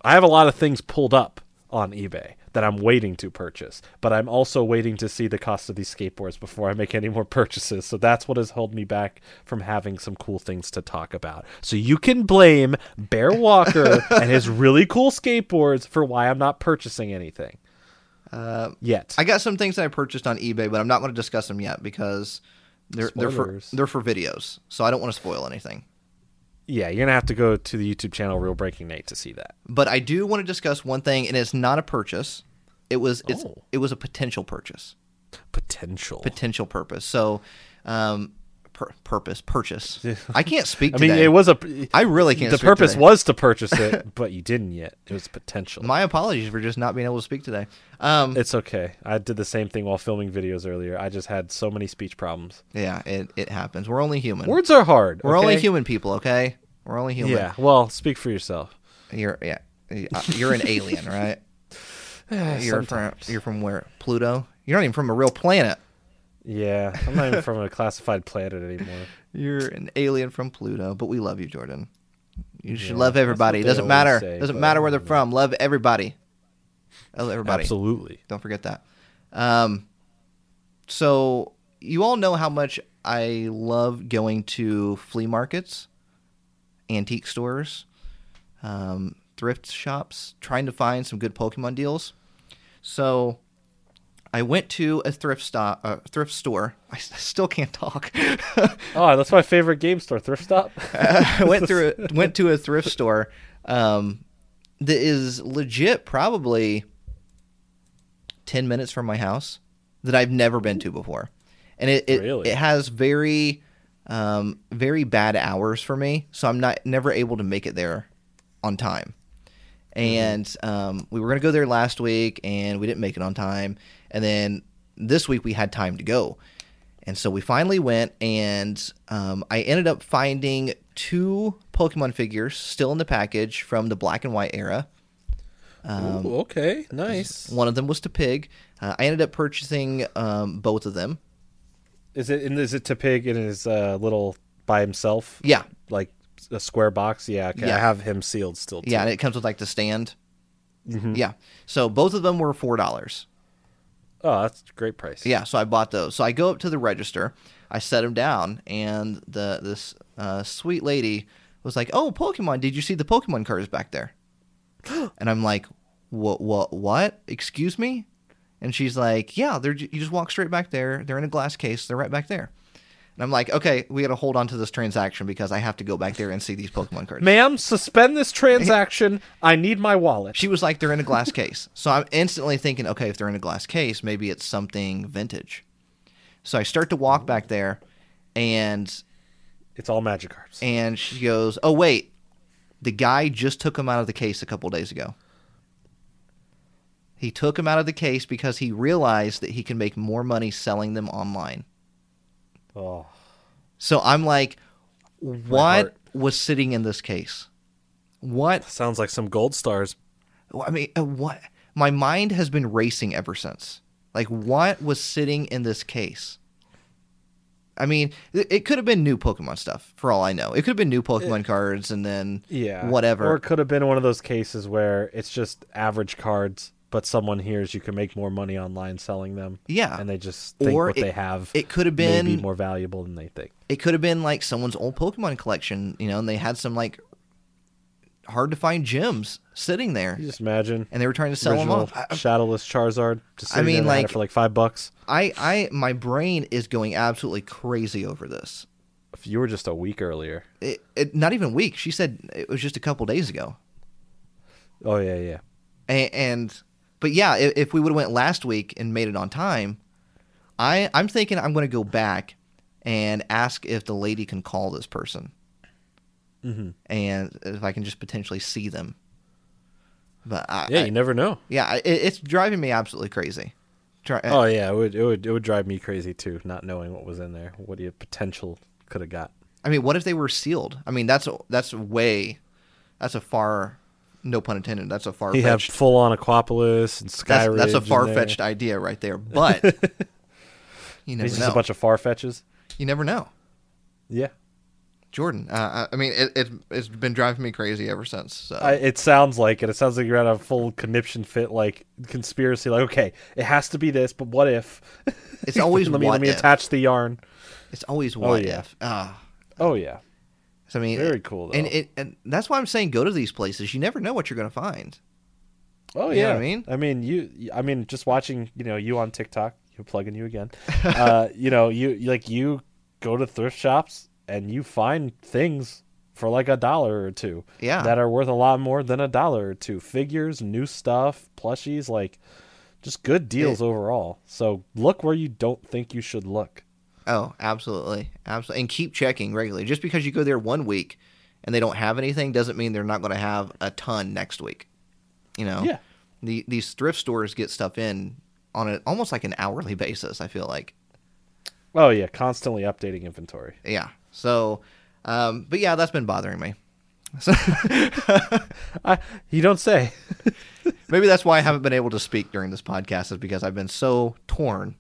I have a lot of things pulled up on eBay that I'm waiting to purchase, but I'm also waiting to see the cost of these skateboards before I make any more purchases. So that's what has held me back from having some cool things to talk about. So you can blame Bear Walker and his really cool skateboards for why I'm not purchasing anything Uh, yet. I got some things that I purchased on eBay, but I'm not going to discuss them yet because they're they're for they're for videos, so I don't want to spoil anything. Yeah, you're gonna have to go to the YouTube channel Real Breaking Nate to see that. But I do want to discuss one thing, and it's not a purchase. It was it's Oh. it was a potential purchase. Potential. potential purpose. So, um, pur- purpose, purchase. I can't speak I mean, today. it was a. I really can't. the purpose today. was to purchase it, but you didn't yet. It was potential. My apologies for just not being able to speak today. Um, It's okay. I did the same thing while filming videos earlier. I just had so many speech problems. yeah, it, it happens. We're only human. Words are hard. We're only human people. Okay, we're only human. Yeah. Well, speak for yourself. You're yeah. uh, You're an alien, right? You're from you're from where? Pluto. You're not even from a real planet. Yeah. I'm not even from a classified planet anymore. You're an alien from Pluto, but we love you, Jordan. You should Yeah, love everybody. It doesn't matter. say, doesn't matter where they're from. Love everybody. Love everybody. Absolutely. Don't forget that. Um, so you all know how much I love going to flea markets, antique stores, um, thrift shops, trying to find some good Pokemon deals. So I went to a thrift stop, uh, thrift store. I s- still can't talk. Oh, that's my favorite game store, Thrift Stop. I went through a, went to a thrift store um, that is legit probably 10 minutes from my house that I've never been to before. And it it, Really? it has very um, very bad hours for me, so I'm not never able to make it there on time. And um, we were going to go there last week and we didn't make it on time. And then this week we had time to go. And so we finally went, and um, I ended up finding two Pokemon figures still in the package from the black and white era. Um, Ooh, okay, nice. One of them was Tepig. Uh, I ended up purchasing um, both of them. Is it is it Tepig in his uh, little by himself? Yeah, like a square box. Yeah, okay. Yeah. I have him sealed still. Too. yeah, and it comes with like the stand. Mhm. Yeah, so both of them were four dollars. Oh, that's a great price. Yeah, so I bought those. So I go up to the register, I set them down, and the this uh, sweet lady was like, "Oh, Pokemon! Did you see the Pokemon cards back there?" and I'm like, "What? What? What? Excuse me?" And she's like, "Yeah, they're you just walk straight back there. They're in a glass case. They're right back there." And I'm like, "Okay, we got to hold on to this transaction because I have to go back there and see these Pokemon cards." Ma'am, suspend this transaction. I need my wallet. She was like, they're in a glass case. So I'm instantly thinking, okay, if they're in a glass case, maybe it's something vintage. So I start to walk back there, and It's all magic cards. and she goes, "Oh wait, the guy just took them out of the case a couple days ago. He took them out of the case because he realized that he can make more money selling them online." Oh, So I'm like, what was sitting in this case? What sounds like some gold stars. I mean, uh, what? My mind has been racing ever since. Like, what was sitting in this case? I mean, it, it could have been new Pokemon stuff, for all I know. It could have been new Pokemon cards, and then Yeah. whatever. Or it could have been one of those cases where it's just average cards, but someone hears you can make more money online selling them. Yeah. And they just think Or what it- they have it could have may be been- more valuable than they think. it could have been like someone's old Pokemon collection, you know, and they had some like hard to find gems sitting there, You just imagine and they were trying to sell them off. Shadowless Charizard. Just I mean, there, they had it like- for like five bucks. I, I, my brain is going absolutely crazy over this. If you were just a week earlier. It, it, not even week. She said it was just a couple days ago. Oh yeah, yeah. and, and but yeah, if, if we would have went last week and made it on time, I I'm thinking I'm going to go back and ask if the lady can call this person hmm and if I can just potentially see them. But I, Yeah, I- you never know. yeah, it, it's driving me absolutely crazy. Try, Oh yeah, it would it would it would drive me crazy too, not knowing what was in there, what you potential could have got. I mean, what if they were sealed? I mean, that's that's way, that's a far, no pun intended. That's a far You have full on Aquapolis and That's, Skyridge. that's a far fetched idea right there. But you never He's just a bunch of far fetches. you never know. Yeah, Jordan. Uh, I mean, it, it, it's been driving me crazy ever since. So. I, it sounds like it. It sounds like you're at a full conniption fit, like conspiracy. Like, okay, it has to be this, but what if? It's always let me let me if. attach the yarn. it's always what yeah. if. Ah, Oh yeah, so I mean, very cool though. and it, and that's why I'm saying go to these places. You never know what you're going to find. Oh You know yeah, what I mean? I mean you. I mean just watching you know you on TikTok. You're plugging you again. uh, you know you you- like you go to thrift shops and you find things for like a dollar or two Yeah. that are worth a lot more than a dollar or two. Figures, new stuff, plushies, like just good deals overall. So look where you don't think you should look. Oh, absolutely, absolutely, and keep checking regularly. Just because you go there one week and they don't have anything doesn't mean they're not going to have a ton next week. You know. Yeah. The, these thrift stores get stuff in on a, almost like an hourly basis. I feel like. Oh yeah, constantly updating inventory. Yeah. So, um, but yeah, that's been bothering me. So I, you don't say. maybe that's why I haven't been able to speak during this podcast is because I've been so torn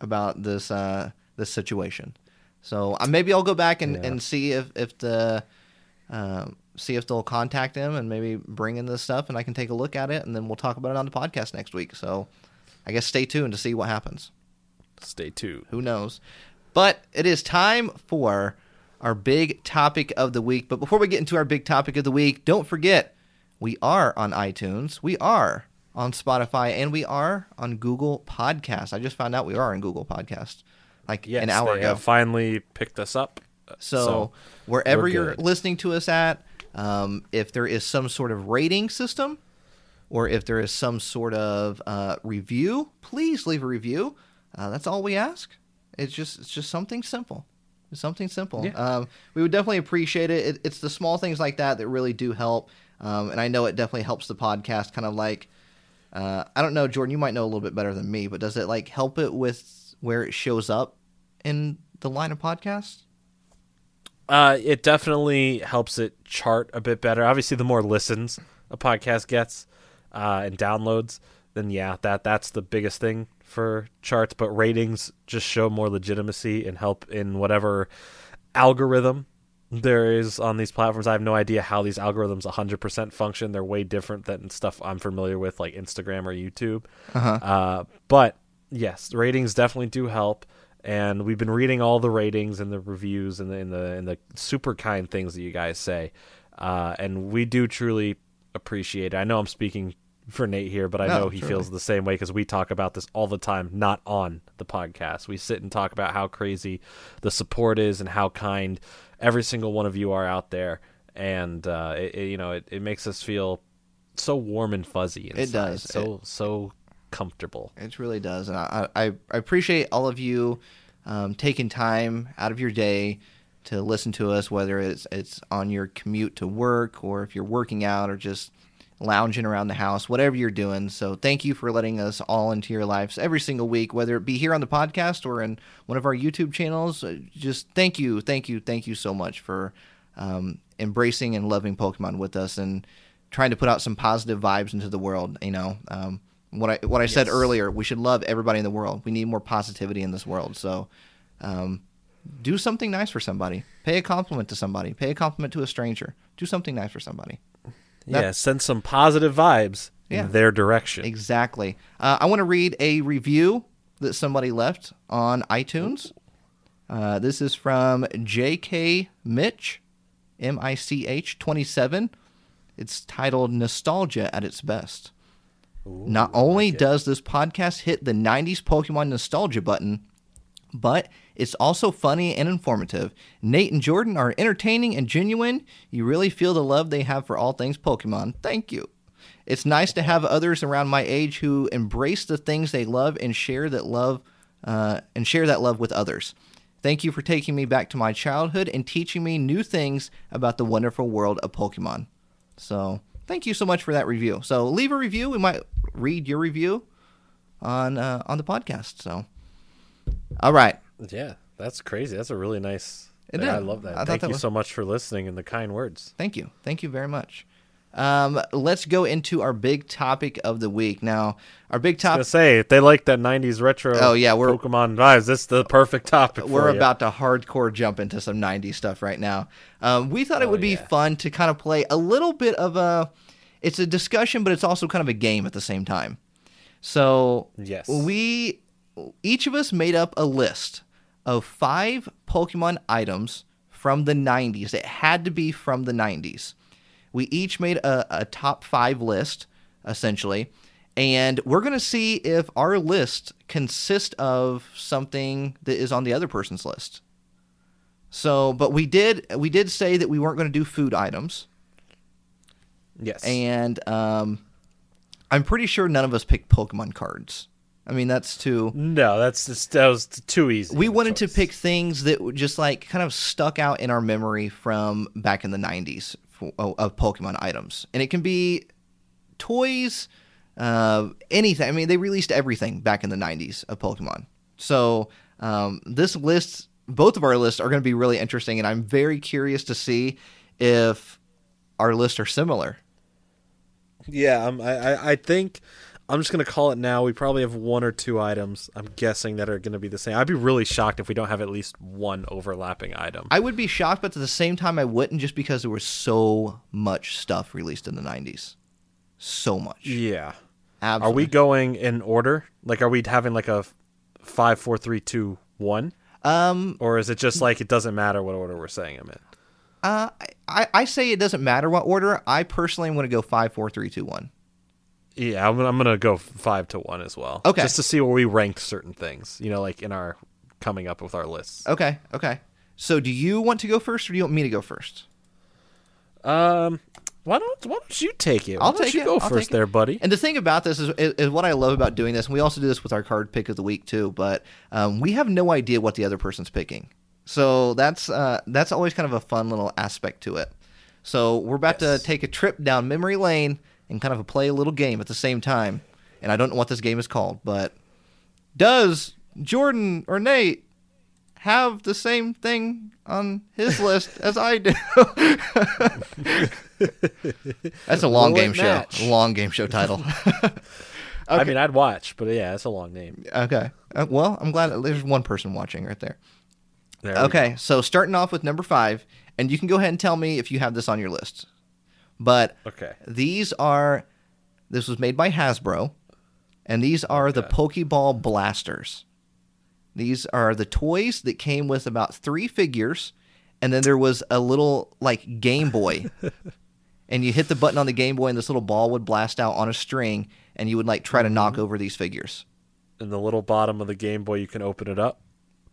about this uh, this situation. So uh, maybe I'll go back and, Yeah. and see if if the um, see if they'll contact him and maybe bring in this stuff, and I can take a look at it, and then we'll talk about it on the podcast next week. So, I guess stay tuned to see what happens. Stay tuned. Who knows? But it is time for our big topic of the week. But before we get into our big topic of the week, don't forget we are on iTunes, we are on Spotify, and we are on Google Podcasts. I just found out we are on Google Podcasts like Yes, an hour they ago. have finally picked us up. So, wherever you're listening to us at, um, if there is some sort of rating system, or if there is some sort of uh, review, please leave a review. Uh, that's all we ask. It's just it's just something simple. It's something simple. Yeah. Um, we would definitely appreciate it. it. It's the small things like that that really do help. Um, and I know it definitely helps the podcast. Kind of like uh, I don't know, Jordan. You might know a little bit better than me, but does it like help it with where it shows up in the line of podcasts? Uh, it definitely helps it chart a bit better. Obviously, the more listens a podcast gets uh, and downloads, then yeah, that that's the biggest thing for charts. But ratings just show more legitimacy and help in whatever algorithm there is on these platforms. I have no idea how these algorithms 100% function. They're way different than stuff I'm familiar with, like Instagram or YouTube. Uh-huh. Uh, but yes, ratings definitely do help, and we've been reading all the ratings and the reviews and the and the, and the super kind things that you guys say, uh, and we do truly appreciate it. I know I'm speaking for Nate here, but I No, know he truly. feels the same way because we talk about this all the time, not on the podcast. We sit and talk about how crazy the support is and how kind every single one of you are out there, and uh, it, it- you know it, it makes us feel so warm and fuzzy. Inside, does. so so comfortable. It really does, and I, I, I appreciate all of you um, taking time out of your day to listen to us, whether it's it's on your commute to work or if you're working out or just lounging around the house, whatever you're doing. So thank you for letting us all into your lives every single week, whether it be here on the podcast or in one of our YouTube channels. Uh, Just thank you, thank you, thank you so much for um, embracing and loving Pokemon with us and trying to put out some positive vibes into the world. You know, um, what I what I said earlier, we should love everybody in the world. We need more positivity in this world. So. Um, do something nice for somebody. Pay a compliment to somebody. Pay a compliment to a stranger. Do something nice for somebody. That- yeah, send some positive vibes Yeah. in their direction. Exactly. Uh, I want to read a review that somebody left on iTunes. Uh, this is from J.K. Mitch, M I C H 27. It's titled Nostalgia at its Best. Not only does this podcast hit the 90s Pokemon nostalgia button, but it's also funny and informative. Nate and Jordan are entertaining and genuine. You really feel the love they have for all things Pokemon. Thank you. It's nice to have others around my age who embrace the things they love and share that love uh, and share that love with others. Thank you for taking me back to my childhood and teaching me new things about the wonderful world of Pokemon. So, thank you so much for that review. So, leave a review. We might read your review on uh, on the podcast. So, all right. Yeah, that's crazy. That's a really nice. It I is. love that. I Thank that you was- so much for listening and the kind words. Thank you. Thank you very much. Um, let's go into our big topic of the week. Now, our big I gonna topic. say if they like that '90s retro. Oh, yeah, we're- Pokemon vibes. This is the perfect topic. We're for you. about to hardcore jump into some 90s stuff right now. Um, we thought it Oh, would be yeah. fun to kind of play a little bit of a. It's a discussion, but it's also kind of a game at the same time. So Yes. we each of us made up a list of five Pokemon items from the 90s. It had to be from the 90s. We each made a, a top five list, essentially, and we're going to see if our list consists of something that is on the other person's list. So, but we did we did say that we weren't going to do food items, yes. and um, I'm pretty sure none of us picked Pokemon cards. I mean, that's too. no, that's just, that was too easy. we wanted to pick things that just like kind of stuck out in our memory from back in the 90s for, oh, of Pokemon items. And it can be toys, uh, anything. I mean, they released everything back in the 90s of Pokemon. So um, this list, both of our lists are going to be really interesting. And I'm very curious to see if our lists are similar. Yeah, um, I I think I'm just gonna call it now. We probably have one or two items. I'm guessing that are gonna be the same. I'd be really shocked if we don't have at least one overlapping item. I would be shocked, but at the same time, I wouldn't just because there was so much stuff released in the 90s. So much. yeah. Absolutely. Are we going in order? Like, are we having like a five, four, three, two, one, Um, or is it just like it doesn't matter what order we're saying them in? uh, I, I say it doesn't matter what order. I personally am going to go five, four, three, two, one. Yeah, I'm, gonna- I'm gonna go five to one as well. Okay. just to see where we ranked certain things. You know, like in our coming up with our lists. Okay, okay. So, do you want to go first, or do you want me to go first? Um, why don't why don't you take it? Why I'll take you it. Go I'll first, there, buddy. And the thing about this is, is, is what I love about doing this, and we also do this with our card pick of the week too. But um, we have no idea what the other person's picking, so that's uh, that's always kind of a fun little aspect to it. So we're about Yes. to take a trip down memory lane and kind of play a little game at the same time. And I don't know what this game is called, but does Jordan or Nate have the same thing on his list as I do? That's a long game show. Long game show title. I mean, I'd watch, but yeah, it's a long name. okay. Uh, well, I'm glad there's one person watching right there. There Okay, so starting off with number five, and you can go ahead and tell me if you have this on your list. But. Okay. these are, this was made by Hasbro, and these are the Pokeball blasters. These are the toys that came with about three figures, and then there was a little like Game Boy. and you hit the button on the Game Boy, and this little ball would blast out on a string, and you would like try to knock over these figures. In the little bottom of the Game Boy, you can open it up,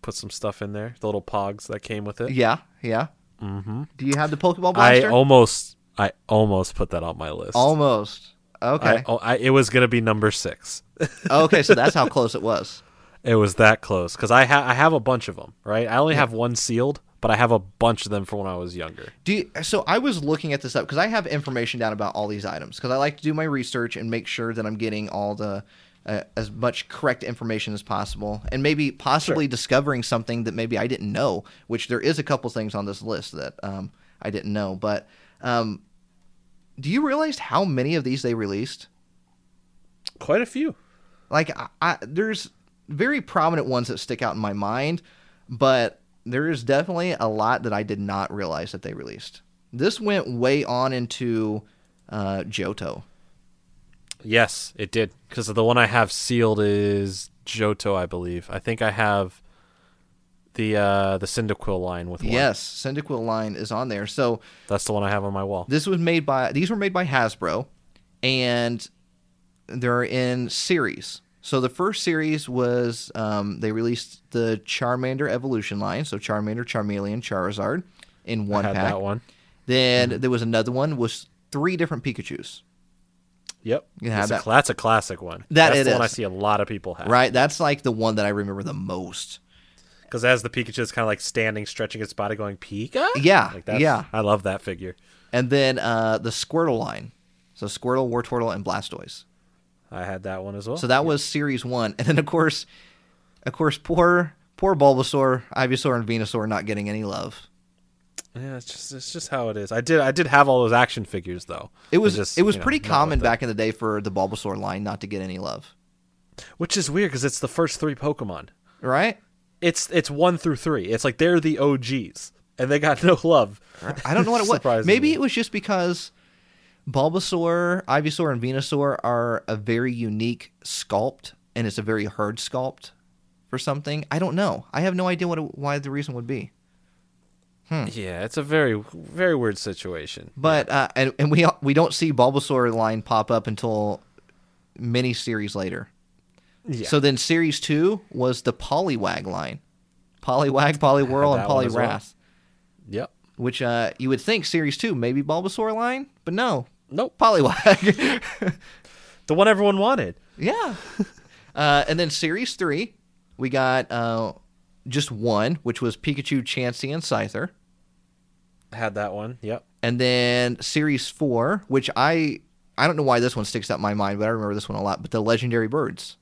put some stuff in there. The little pogs that came with it. Yeah, yeah. Mm-hmm. Do you have the Pokeball blaster? I almost, I almost put that on my list. Almost. Okay. I, oh, I, it was gonna be number six. okay, so that's how close it was. It was that close because I ha- I have a bunch of them. Right, I only have one sealed, but I have a bunch of them from when I was younger. Do you, so I was looking at this up because I have information down about all these items because I like to do my research and make sure that I'm getting all the uh, as much correct information as possible and maybe possibly discovering something that maybe I didn't know. Which there is a couple things on this list that um, I didn't know. But um, do you realize how many of these they released? Quite a few. like I, I, there's very prominent ones that stick out in my mind, but there is definitely a lot that I did not realize that they released. This went way on into uh, Johto. Yes, it did. Because the one I have sealed is Johto, I believe. I think I have the uh, the Cyndaquil line with one. Yes, Cyndaquil line is on there. So that's the one I have on my wall. this was made by these were made by Hasbro, and they're in series. So the first series was um, they released the Charmander evolution line, so Charmander, Charmeleon, Charizard in one I had pack. that one. Then there was another one was three different Pikachu's. Yep. You have It's a that's a classic one. That that's the one I see a lot of people have. Right, that's like the one that I remember the most. Because as the Pikachu is kind of like standing, stretching its body, going Pika. Yeah, Like that's, yeah. I love that figure. And then uh, the Squirtle line, so Squirtle, Wartortle, and Blastoise. I had that one as well. So that was Series One, and then of course, of course, poor poor Bulbasaur, Ivysaur, and Venusaur not getting any love. yeah, it's just it's just how it is. I did I did have all those action figures though. It was just, it was you know, pretty common it. back in the day for the Bulbasaur line not to get any love, which is weird because it's the first three Pokemon. right? It's it's one through three. It's like they're the OGs, and they got no love. I don't know what it was. Maybe it was just because Bulbasaur, Ivysaur, and Venusaur are a very unique sculpt, and it's a very hard sculpt for something. I don't know. I have no idea what it, why the reason would be. Yeah, it's a very very weird situation. But uh, and and we we don't see Bulbasaur line pop up until many series later. Yeah. So then series two was the Poliwag line, Poliwag, Poliwhirl, and as well. Poliwrath. Yep. Which uh, you would think series two maybe Bulbasaur line, but no, Nope. Poliwag. The one everyone wanted. Yeah. uh, and then series three, we got uh, just one, which was Pikachu, Chansey, and Scyther. Had that one. Yep. And then series four, which I I don't know why this one sticks out in my mind, but I remember this one a lot. But the legendary birds,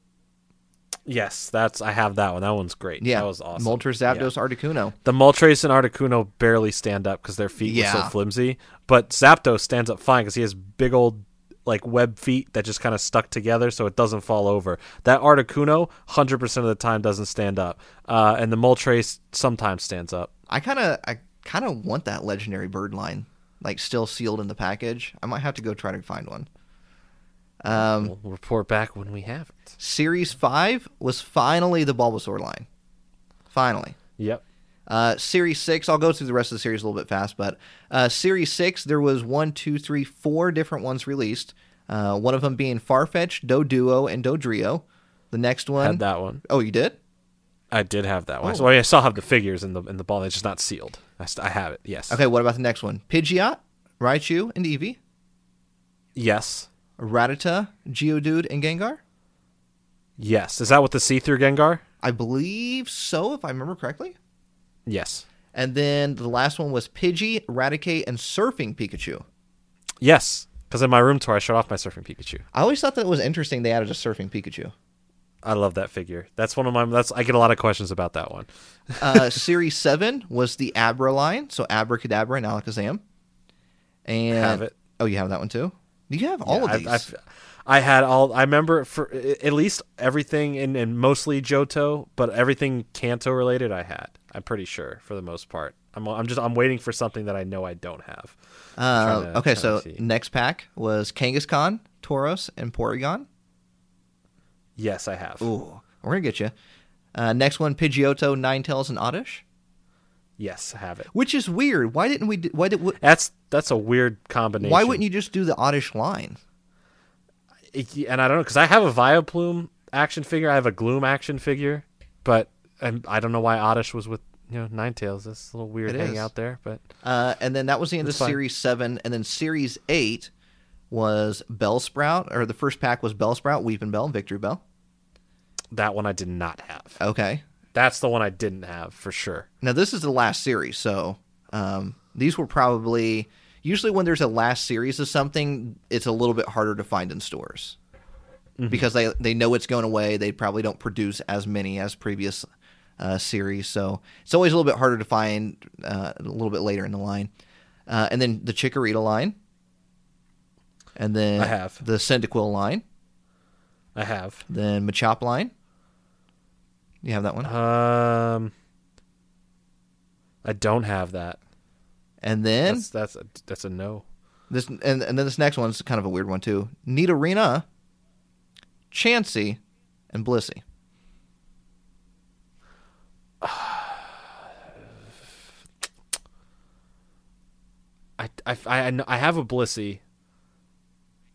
Yes, that's I have that one. That one's great. yeah, that was awesome. Moltres, Zapdos, Articuno. The Moltres and Articuno barely stand up because their feet were so flimsy, but Zapdos stands up fine because he has big old like web feet that just kind of stuck together so it doesn't fall over. That Articuno, hundred percent of the time doesn't stand up, uh, and the Moltres sometimes stands up. I kind of I kind of want that legendary bird line, like still sealed in the package. I might have to go try to find one. Um, We'll report back when we have it. Series five was finally the Bulbasaur line. Finally. Yep. Uh, series six, I'll go through the rest of the series a little bit fast, but uh, Series six, there was one, two, three, four different ones released. Uh, one of them being Farfetch, Doduo, and Dodrio. The next one, Had that one. oh, you did? I did have that one. Oh. So I still have the figures in the in the ball. It's just not sealed. I, st- I have it. Yes. Okay, what about the next one? Pidgeot, Raichu, and Eevee, Yes. Rattata, Geodude, and Gengar. Yes. Is that with the see-through Gengar? I believe so, if I remember correctly. Yes. And then the last one was Pidgey, Raticate, and Surfing Pikachu. Yes. Because in my room tour, I showed off my surfing Pikachu. I always thought that it was interesting they added a Surfing Pikachu. I love that figure. That's one of my. That's I get a lot of questions about that one. Uh, Series 7 was the Abra line, so Abra Kadabra and Alakazam. And Have it. Oh, you have that one too? You have all Yeah, of I've- these. I've- I had all. I remember for at least everything in, and mostly Johto, but everything Kanto related, I had. I'm pretty sure for the most part. I'm. I'm just. I'm waiting for something that I know I don't have. Uh, to- okay, so next pack was Kangaskhan, Tauros, and Porygon. Yes, I have. Ooh, we're gonna get you. Uh, next one, Pidgeotto, Ninetales, and Oddish. Yes, I have it. Which is weird. Why didn't we? Do, why did? That's that's a weird combination. Why wouldn't you just do the Oddish line? It- and I don't know because I have a Vileplume action figure. I have a Gloom action figure, but and I don't know why Oddish was with you know Ninetales. That's a little weird is. out there, but Uh, and then that was the end of fine. Series Seven, and then Series Eight was Bellsprout, or the first pack was Bellsprout, Weepinbell, and Victreebel. that one I did not have. Okay. That's the one I didn't have for sure. Now this is the last series, so um, these were probably usually when there's a last series of something, it's a little bit harder to find in stores because they they know it's going away. They probably don't produce as many as previous uh, series, so it's always a little bit harder to find uh, a little bit later in the line. Uh, and then the Chikorita line, and then I have. the Cyndaquil line, I have. then Machop line. You have that one, Um, I don't have that. and then That's that's a, that's a no. This and, and then this next one's kind of a weird one too. Nidorina, Chansey, and Blissey. I, I, I, I have a Blissey.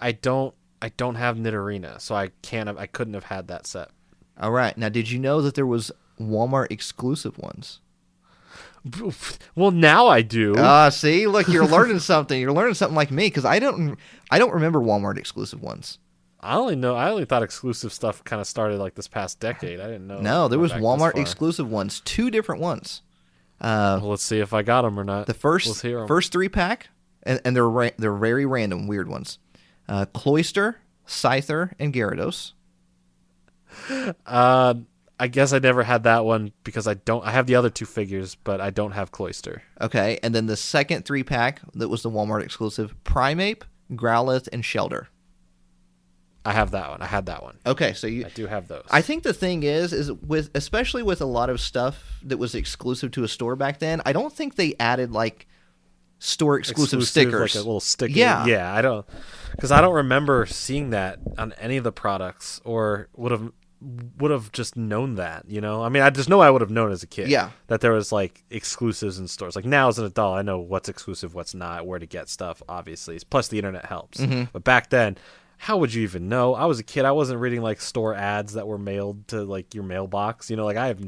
I don't I don't have Nidorina, so I can't have I couldn't have had that set. All right. Now, did you know that there was Walmart exclusive ones? Well, now I do. Ah, see, look, you're learning something. You're learning something like me because I don't, I don't remember Walmart exclusive ones. I only know I only thought exclusive stuff kind of started like this past decade. I didn't know. No, there was Walmart exclusive ones, two different ones. Uh, Well, let's see if I got them or not. the first Let's hear 'em. first three pack, and, and they're ra- they're very random, weird ones. Uh, Cloyster, Scyther, and Gyarados. Uh, I guess I never had that one because I don't. I have the other two figures, but I don't have Cloyster. Okay, and then the second three pack that was the Walmart exclusive: Primeape, Growlithe, and Shellder. I have that one. I had that one. Okay, so you. I do have those. I think the thing is, is with especially with a lot of stuff that was exclusive to a store back then. I don't think they added like store exclusive, stickers. like a little sticker. Yeah. yeah. I don't because I don't remember seeing that on any of the products, or would have would have just known that. You know, I mean, I just know I would have known as a kid. Yeah. that there was like exclusives in stores. Like now as an adult, I know what's exclusive, what's not, where to get stuff. Obviously, plus the internet helps. Mm-hmm. But back then. How would you even know? I was a kid. I wasn't reading like store ads that were mailed to like your mailbox. You know, like I have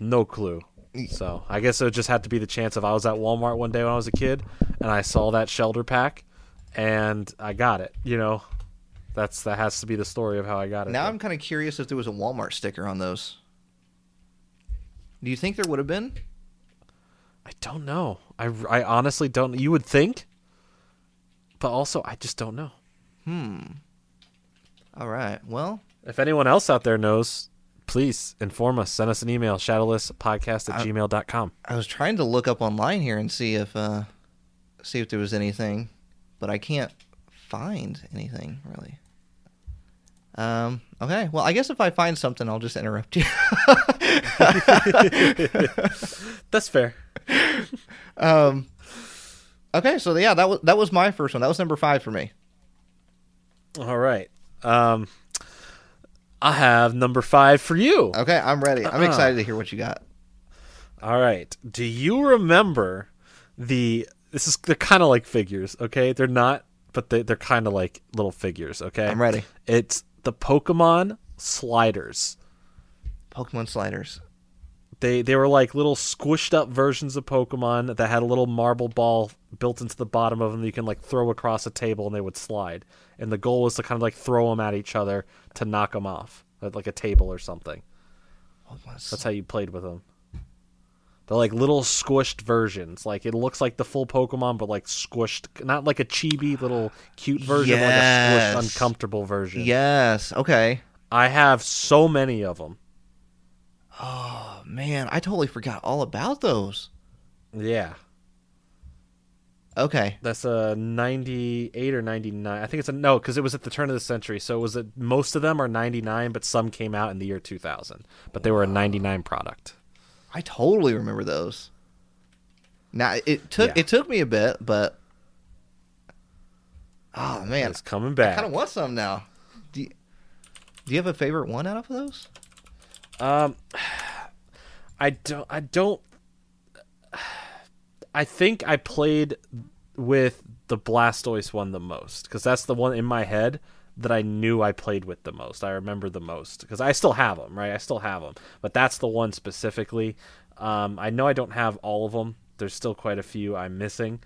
no clue. So I guess it just had to be the chance of I was at Walmart one day when I was a kid and I saw that Shellder pack and I got it. You know, that's that has to be the story of how I got it. now though. I'm kind of curious if there was a Walmart sticker on those. Do you think there would have been? I don't know. I, I honestly don't. You would think, but also I just don't know. Hmm. All right. Well, If anyone else out there knows, please inform us. Send us an email, shadowlesspodcast at gmail.com. I was trying to look up online here and see if uh see if there was anything, but I can't find anything really. Um. Okay. Well, I guess if I find something, I'll just interrupt you. That's fair. um. Okay. So yeah, that was that was my first one. That was number five for me. All right. Um, I have number five for you. Okay, I'm ready. I'm Uh-uh. excited to hear what you got. All right. Do you remember the? This is they're kind of like figures. Okay, they're not, but they they're kind of like little figures. Okay, I'm ready. It's the Pokemon sliders. Pokemon sliders. They they were like little squished up versions of Pokemon that had a little marble ball built into the bottom of them that you can like throw across a table and they would slide. And the goal was to kind of like throw them at each other to knock them off at like a table or something. That's how you played with them. They're like little squished versions. Like it looks like the full Pokemon, but like squished, not like a chibi little cute version, but like a Yes. squished, uncomfortable version. Yes. Okay. I have so many of them. Oh man, I totally forgot all about those. Yeah, Okay. that's a ninety-eight or ninety-nine. I think it's a no, because it was at the turn of the century. So it was a, most of them are ninety-nine, but some came out in the year two thousand. But they were a ninety-nine product. I totally remember those. Now it took Yeah. it took me a bit, but oh man, it's coming back. I kind of want some now. Do you, do you have a favorite one out of those? Um, I don't. I don't. I think I played with the Blastoise one the most because that's the one in my head that I knew I played with the most. I remember the most because I still have them, right? I still have them, but that's the one specifically. Um, I know I don't have all of them. There's still quite a few I'm missing.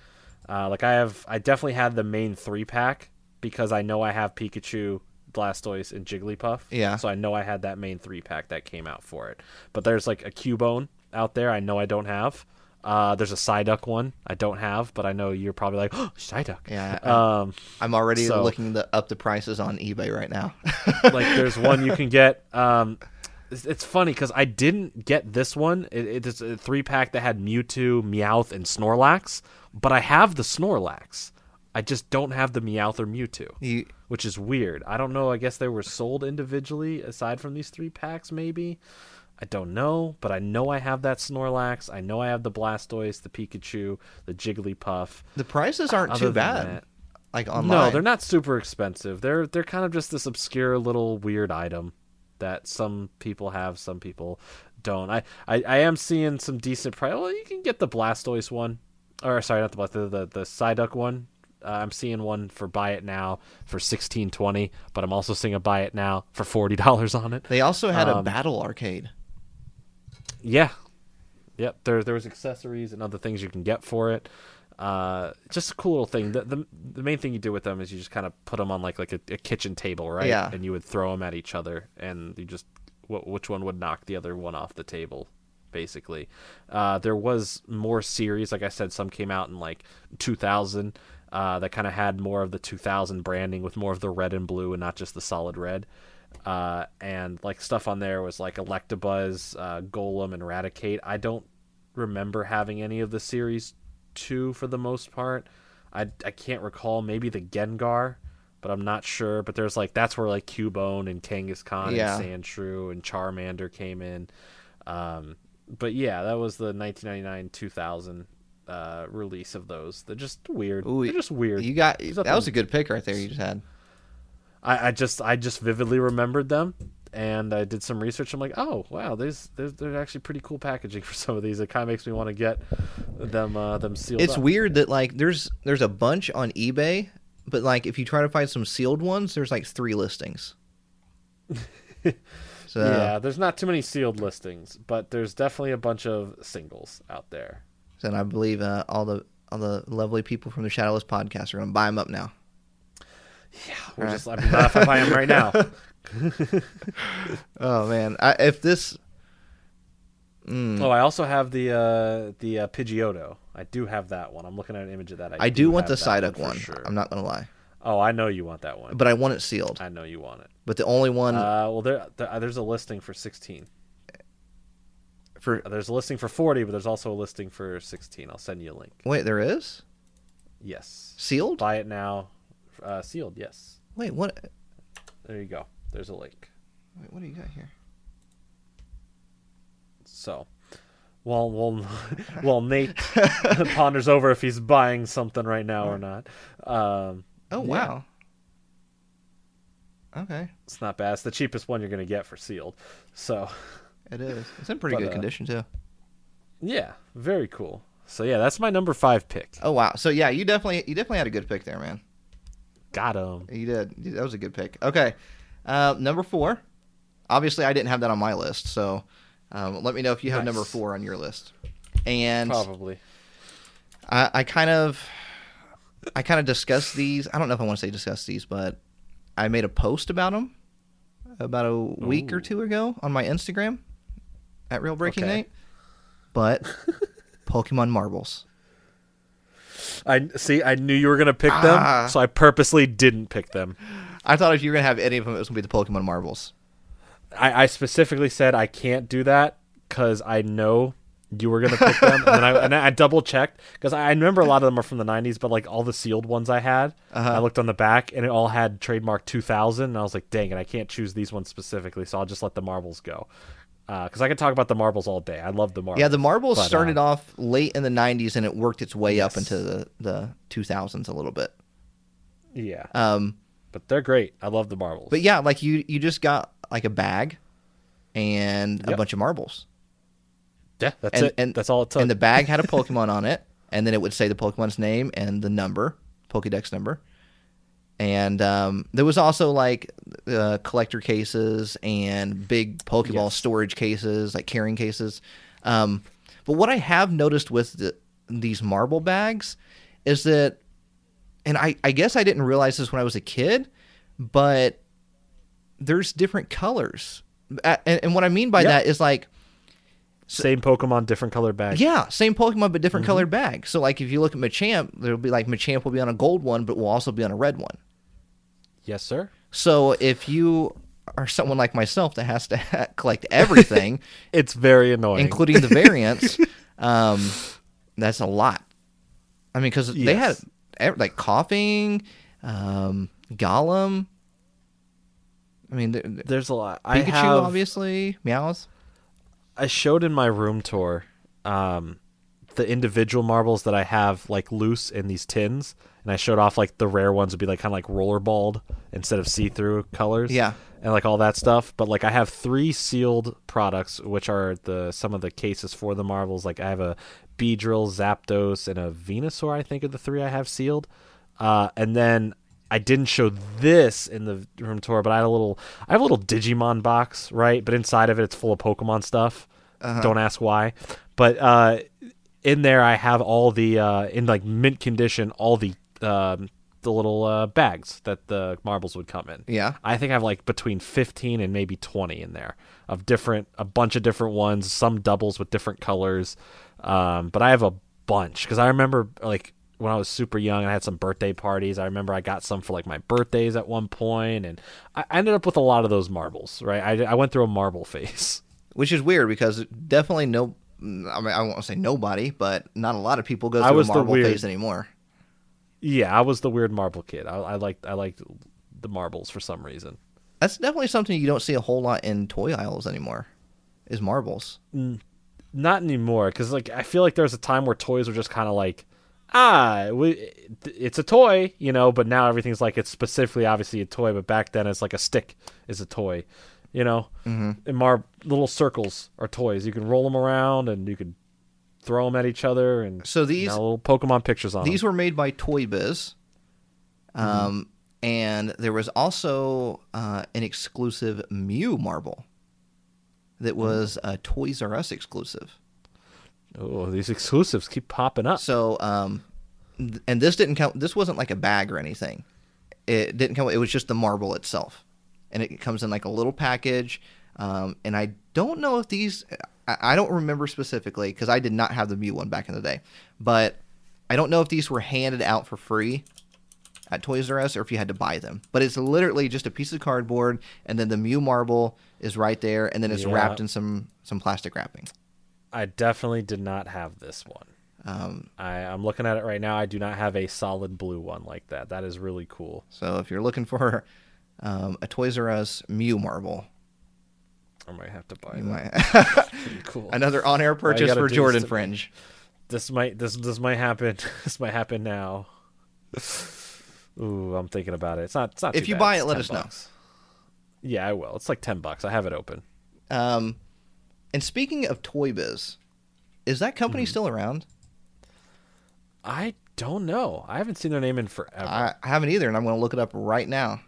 Uh, like I have, I definitely had the main three pack because I know I have Pikachu, Blastoise, and Jigglypuff. Yeah. So I know I had that main three pack that came out for it. But there's like a Cubone out there. I know I don't have. Uh, there's a Psyduck one I don't have, but I know you're probably like, oh, Psyduck. Yeah, I- Um, I'm already So- looking the, up the prices on eBay right now. like there's one you can get. Um, it's, it's funny because I didn't get this one. It, it's a three pack that had Mewtwo, Meowth, and Snorlax, but I have the Snorlax. I just don't have the Meowth or Mewtwo, you, which is weird. I don't know. I guess they were sold individually aside from these three packs, maybe. I don't know, but I know I have that Snorlax. I know I have the Blastoise, the Pikachu, the Jigglypuff. the prices aren't Other too bad. that- like online. no, they're not super expensive. They're they're kind of just this obscure little weird item that some people have, some people don't. I I, I am seeing some decent price. Well, you can get the Blastoise one, or sorry, not the Blastoise, the the, the Psyduck one. Uh, I'm seeing one for buy it now for sixteen twenty, but I'm also seeing a buy it now for forty dollars on it. They also had a Um, battle arcade. Yeah. Yep. There there was accessories and other things you can get for it. Uh, just a cool little thing. The, the the main thing you do with them is you just kind of put them on like like a, a kitchen table, right? Yeah. And you would throw them at each other, and you just wh- which one would knock the other one off the table, basically. Uh, there was more series, like I said, some came out in like 2000. Uh, that kind of had more of the 2000 branding with more of the red and blue and not just the solid red. Uh, and like stuff on there was like Electabuzz, uh, Golem, and Raticate. I don't remember having any of the series two for the most part. I, I can't recall maybe the Gengar, but I'm not sure. But there's like that's where like Cubone and Kangaskhan Yeah. and Sandshrew and Charmander came in. Um, but yeah, that was the 1999 2000 uh, release of those. They're just weird. Ooh, They're just weird. You got that was a good pick right there. You just had. I, I just I just vividly remembered them, and I did some research. I'm like, oh wow, there's there's they're actually pretty cool packaging for some of these. It kind of makes me want to get them uh, them sealed. It's up. weird that like there's there's a bunch on eBay, but like if you try to find some sealed ones, there's like three listings. so yeah, there's not too many sealed listings, but there's definitely a bunch of singles out there. And I believe uh, all the all the lovely people from the Shadowless podcast are gonna buy them up now. Yeah, we're Right. just I'm not if I am right now. Oh man, I, if this. Mm, Oh, I also have the uh, the uh, Pidgeotto. I do have that one. I'm looking at an image of that. I, I do want the Psyduck for one. Sure. I'm not gonna lie, Oh, I know you want that one. but I want it sealed. I know you want it. But the only one Uh, well, there, there there's a listing for 16. For There's a listing for 40, but there's also a listing for 16. I'll send you a link. wait, there is Yes. sealed. Buy it now uh, sealed. Yes. Wait, what? There you go. There's a link. Wait, what do you got here? So, while while while Nate ponders over if he's buying something right now or not, um, Oh Yeah. wow. Okay, it's not bad. It's the cheapest one you're gonna get for sealed. So, it is. It's in pretty But, good uh, condition too. yeah, very cool. So yeah, that's my number five pick. Oh wow. So yeah, you definitely you definitely had a good pick there, man. Got him. You did. That was a good pick. Okay, uh, number four. Obviously, I didn't have that on my list, so um, let me know if you have number four on your list. And Probably. I, I kind of, I kind of discussed these. I don't know if I want to say discuss these, but I made a post about them about a week or two ago on my Instagram at Real Breaking Okay. Nate. But Pokemon marbles. I see. I knew you were gonna pick Ah. them, so I purposely didn't pick them. I thought if you were gonna have any of them, it was gonna be the Pokemon marbles. I, I specifically said I can't do that because I know you were gonna pick them, and then I, and I double checked because I remember a lot of them are from the '90s, but like all the sealed ones I had, Uh-huh. I looked on the back and it all had trademark 2000, and I was like, dang it, I can't choose these ones specifically, so I'll just let the marbles go. Because I could talk about the marbles all day. I love the marbles. Yeah, the marbles But, uh, started off late in the '90s and it worked its way up into the the 2000s a little bit. yeah, Um, but they're great. I love the marbles. but yeah, like you you just got like a bag and a Yep. bunch of marbles. yeah, that's and- it. and- that's all it took. and the bag had a Pokemon on it, and then it would say the Pokemon's name and the number, Pokedex number. And um, there was also like uh, collector cases and big Pokeball Yes. storage cases, like carrying cases. Um, but what I have noticed with the, these marble bags is that, and I, I guess I didn't realize this when I was a kid, but there's different colors. And, and what I mean by Yep. that is like, Same Pokemon, different color bag. yeah, same Pokemon but different Mm-hmm. colored bag. So like if you look at Machamp, there'll be like Machamp will be on a gold one, but will also be on a red one. Yes, sir. So if you are someone like myself that has to collect everything, It's very annoying. including the variants, um, that's a lot. I mean, because they had like Koffing, um, Golem. I mean, the, the- There's a lot. I Pikachu, have, obviously, Meowth. I showed in my room tour um, the individual marbles that I have like loose in these tins, and I showed off like the rare ones would be like kind of like rollerballed instead of see-through colors. Yeah. and like all that stuff. But like I have three sealed products, which are the some of the cases for the marbles. Like I have a Beedrill, Zapdos, and a Venusaur. I think are the three I have sealed. Uh, and then I didn't show this in the room tour, but I had a little I have a little Digimon box, right? But inside of it, it's full of Pokemon stuff. Don't ask why. But uh, in there, I have all the uh, in like mint condition, all the um, the little uh, bags that the marbles would come in. Yeah. I think I have like between 15 and maybe 20 in there of different, a bunch of different ones, some doubles with different colors. Um, but I have a bunch because I remember like when I was super young, I had some birthday parties. I remember I got some for like my birthdays at one point, and I I ended up with a lot of those marbles. Right, I, I went through a marble phase. which is weird because definitely no. I mean, I won't say nobody, but not a lot of people go I through was a the marble weird- phase anymore. Yeah, I was the weird marble kid. I, I liked I liked the marbles for some reason. That's definitely something you don't see a whole lot in toy aisles anymore. Is marbles? not anymore because like i feel like there was a time where toys were just kind of like ah we, it's a toy you know but now everything's like it's specifically obviously a toy but back then it's like a stick is a toy you know mm-hmm. and mar little circles are toys you can roll them around and you could throw them at each other and So these little pokemon pictures on these them. were made by Toy Biz, um, and there was also uh, an exclusive Mew marble that was a Toys R Us exclusive. oh these exclusives keep popping up So, um, th- and this didn't come. This wasn't like a bag or anything. It didn't come. It was just the marble itself, and it comes in like a little package. Um, and I don't know if these. I, I don't remember specifically because I did not have the Mew one back in the day, but I don't know if these were handed out for free at Toys R Us or if you had to buy them. But it's literally just a piece of cardboard, and then the Mew marble is right there, and then it's Yeah. wrapped in some some plastic wrapping. i definitely did not have this one Um, I, I'm looking at it right now. I do not have a solid blue one like that. That is really cool. so if you're looking for um, a Toys R Us Mew marble, I might have to buy you that. cool. another on-air purchase for Jordan Fringe. This might this this might happen. this might happen now. Ooh, I'm thinking about it. It's not. It's not. If you bad. buy it, let 10 us know. Yeah, I will. It's like ten bucks. I have it open. Um, and speaking of Toy Biz, is that company Hmm. still around? I don't know. I haven't seen their name in forever. I, haven't either, and I'm going to look it up right now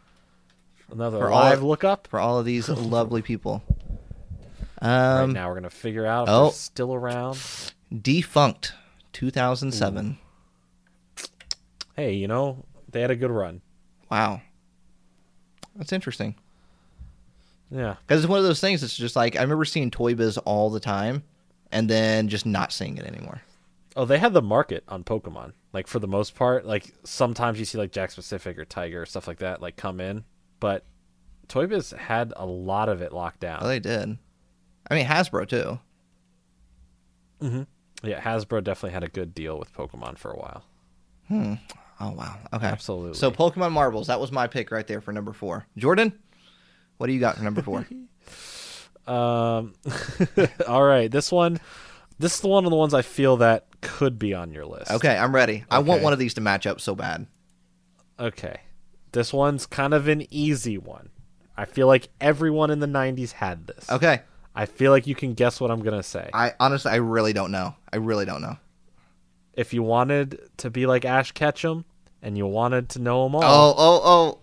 Another for live look up. for all of these lovely people. Right Um, now, we're gonna figure out if oh. they're still around. defunct, 2007. Hey, you know they had a good run. Wow, that's interesting. Yeah. Because it's one of those things. It's just like I remember seeing Toy Biz all the time, and then just not seeing it anymore. Oh, they had the market on Pokemon. Like for the most part, like sometimes you see like Jakks Pacific or Tiger or stuff like that like come in, but Toy Biz had a lot of it locked down. Oh, they did. I mean Hasbro too. Yeah, Hasbro definitely had a good deal with Pokemon for a while. Oh wow. Okay. Absolutely. So Pokemon Marbles. That was my pick right there for number four. Jordan, what do you got for number four? Um, all right, this one, this is the one of the ones I feel that could be on your list. okay, I'm ready. I want one of these to match up so bad. Okay, this one's kind of an easy one. I feel like everyone in the '90s had this. Okay. I feel like you can guess what I'm gonna say. I honestly, I really don't know. I really don't know. if you wanted to be like Ash Ketchum and you wanted to know them all, Oh, oh, oh.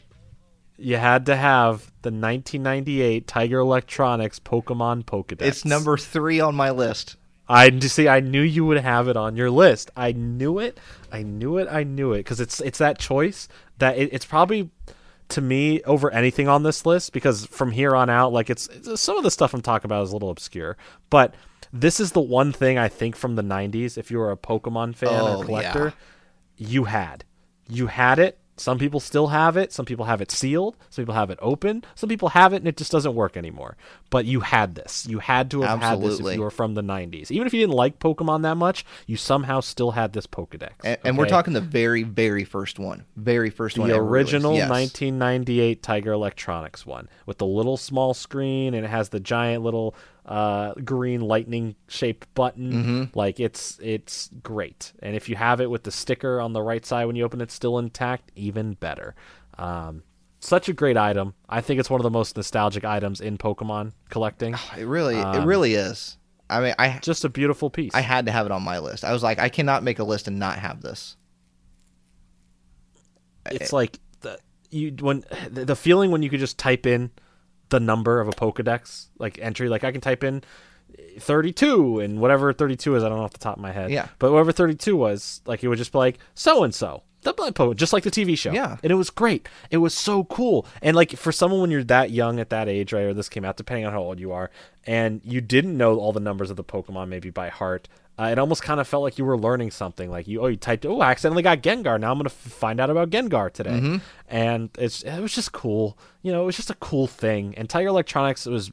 you had to have the 1998 Tiger Electronics Pokemon Pokedex. It's number three on my list. I see. I knew you would have it on your list. I knew it. I knew it. I knew it because it's it's that choice that it, it's probably to me over anything on this list because from here on out, like it's, it's some of the stuff I'm talking about is a little obscure, but this is the one thing I think from the 90s. If you were a Pokemon fan Oh, or collector, yeah. you had you had it. Some people still have it. Some people have it sealed. Some people have it open. Some people have it and it just doesn't work anymore. But you had this. You had to have had this if you were from the 90s. Even if you didn't like Pokemon that much, you somehow still had this Pokedex. And, and we're talking the very, very first one. Very first one. the original Yes. 1998 Tiger Electronics one with the little small screen and it has the giant little uh, green lightning shaped button. Mm-hmm. Like it's it's great. And if you have it with the sticker on the right side when you open it still intact, even better. Um, such a great item. I think it's one of the most nostalgic items in Pokemon collecting. It really, it Um, really is. I mean, I Just a beautiful piece. I had to have it on my list. I was like, I cannot make a list and not have this. it's like the you when the feeling when you could just type in the number of a Pokedex like entry. Like I can type in thirty two and whatever thirty two is. I don't know off the top of my head. Yeah. But whatever thirty two was, like it would just be like so and so. The Blood poet, just like the TV show. Yeah. And it was great. It was so cool. And like for someone when you're that young at that age, right, or this came out, depending on how old you are, and you didn't know all the numbers of the Pokemon maybe by heart, uh, it almost kind of felt like you were learning something. Like you, oh, you typed, oh, I accidentally got Gengar. Now I'm gonna f- find out about Gengar today. Mm-hmm. And it's it was just cool. You know, it was just a cool thing. And Tiger Electronics was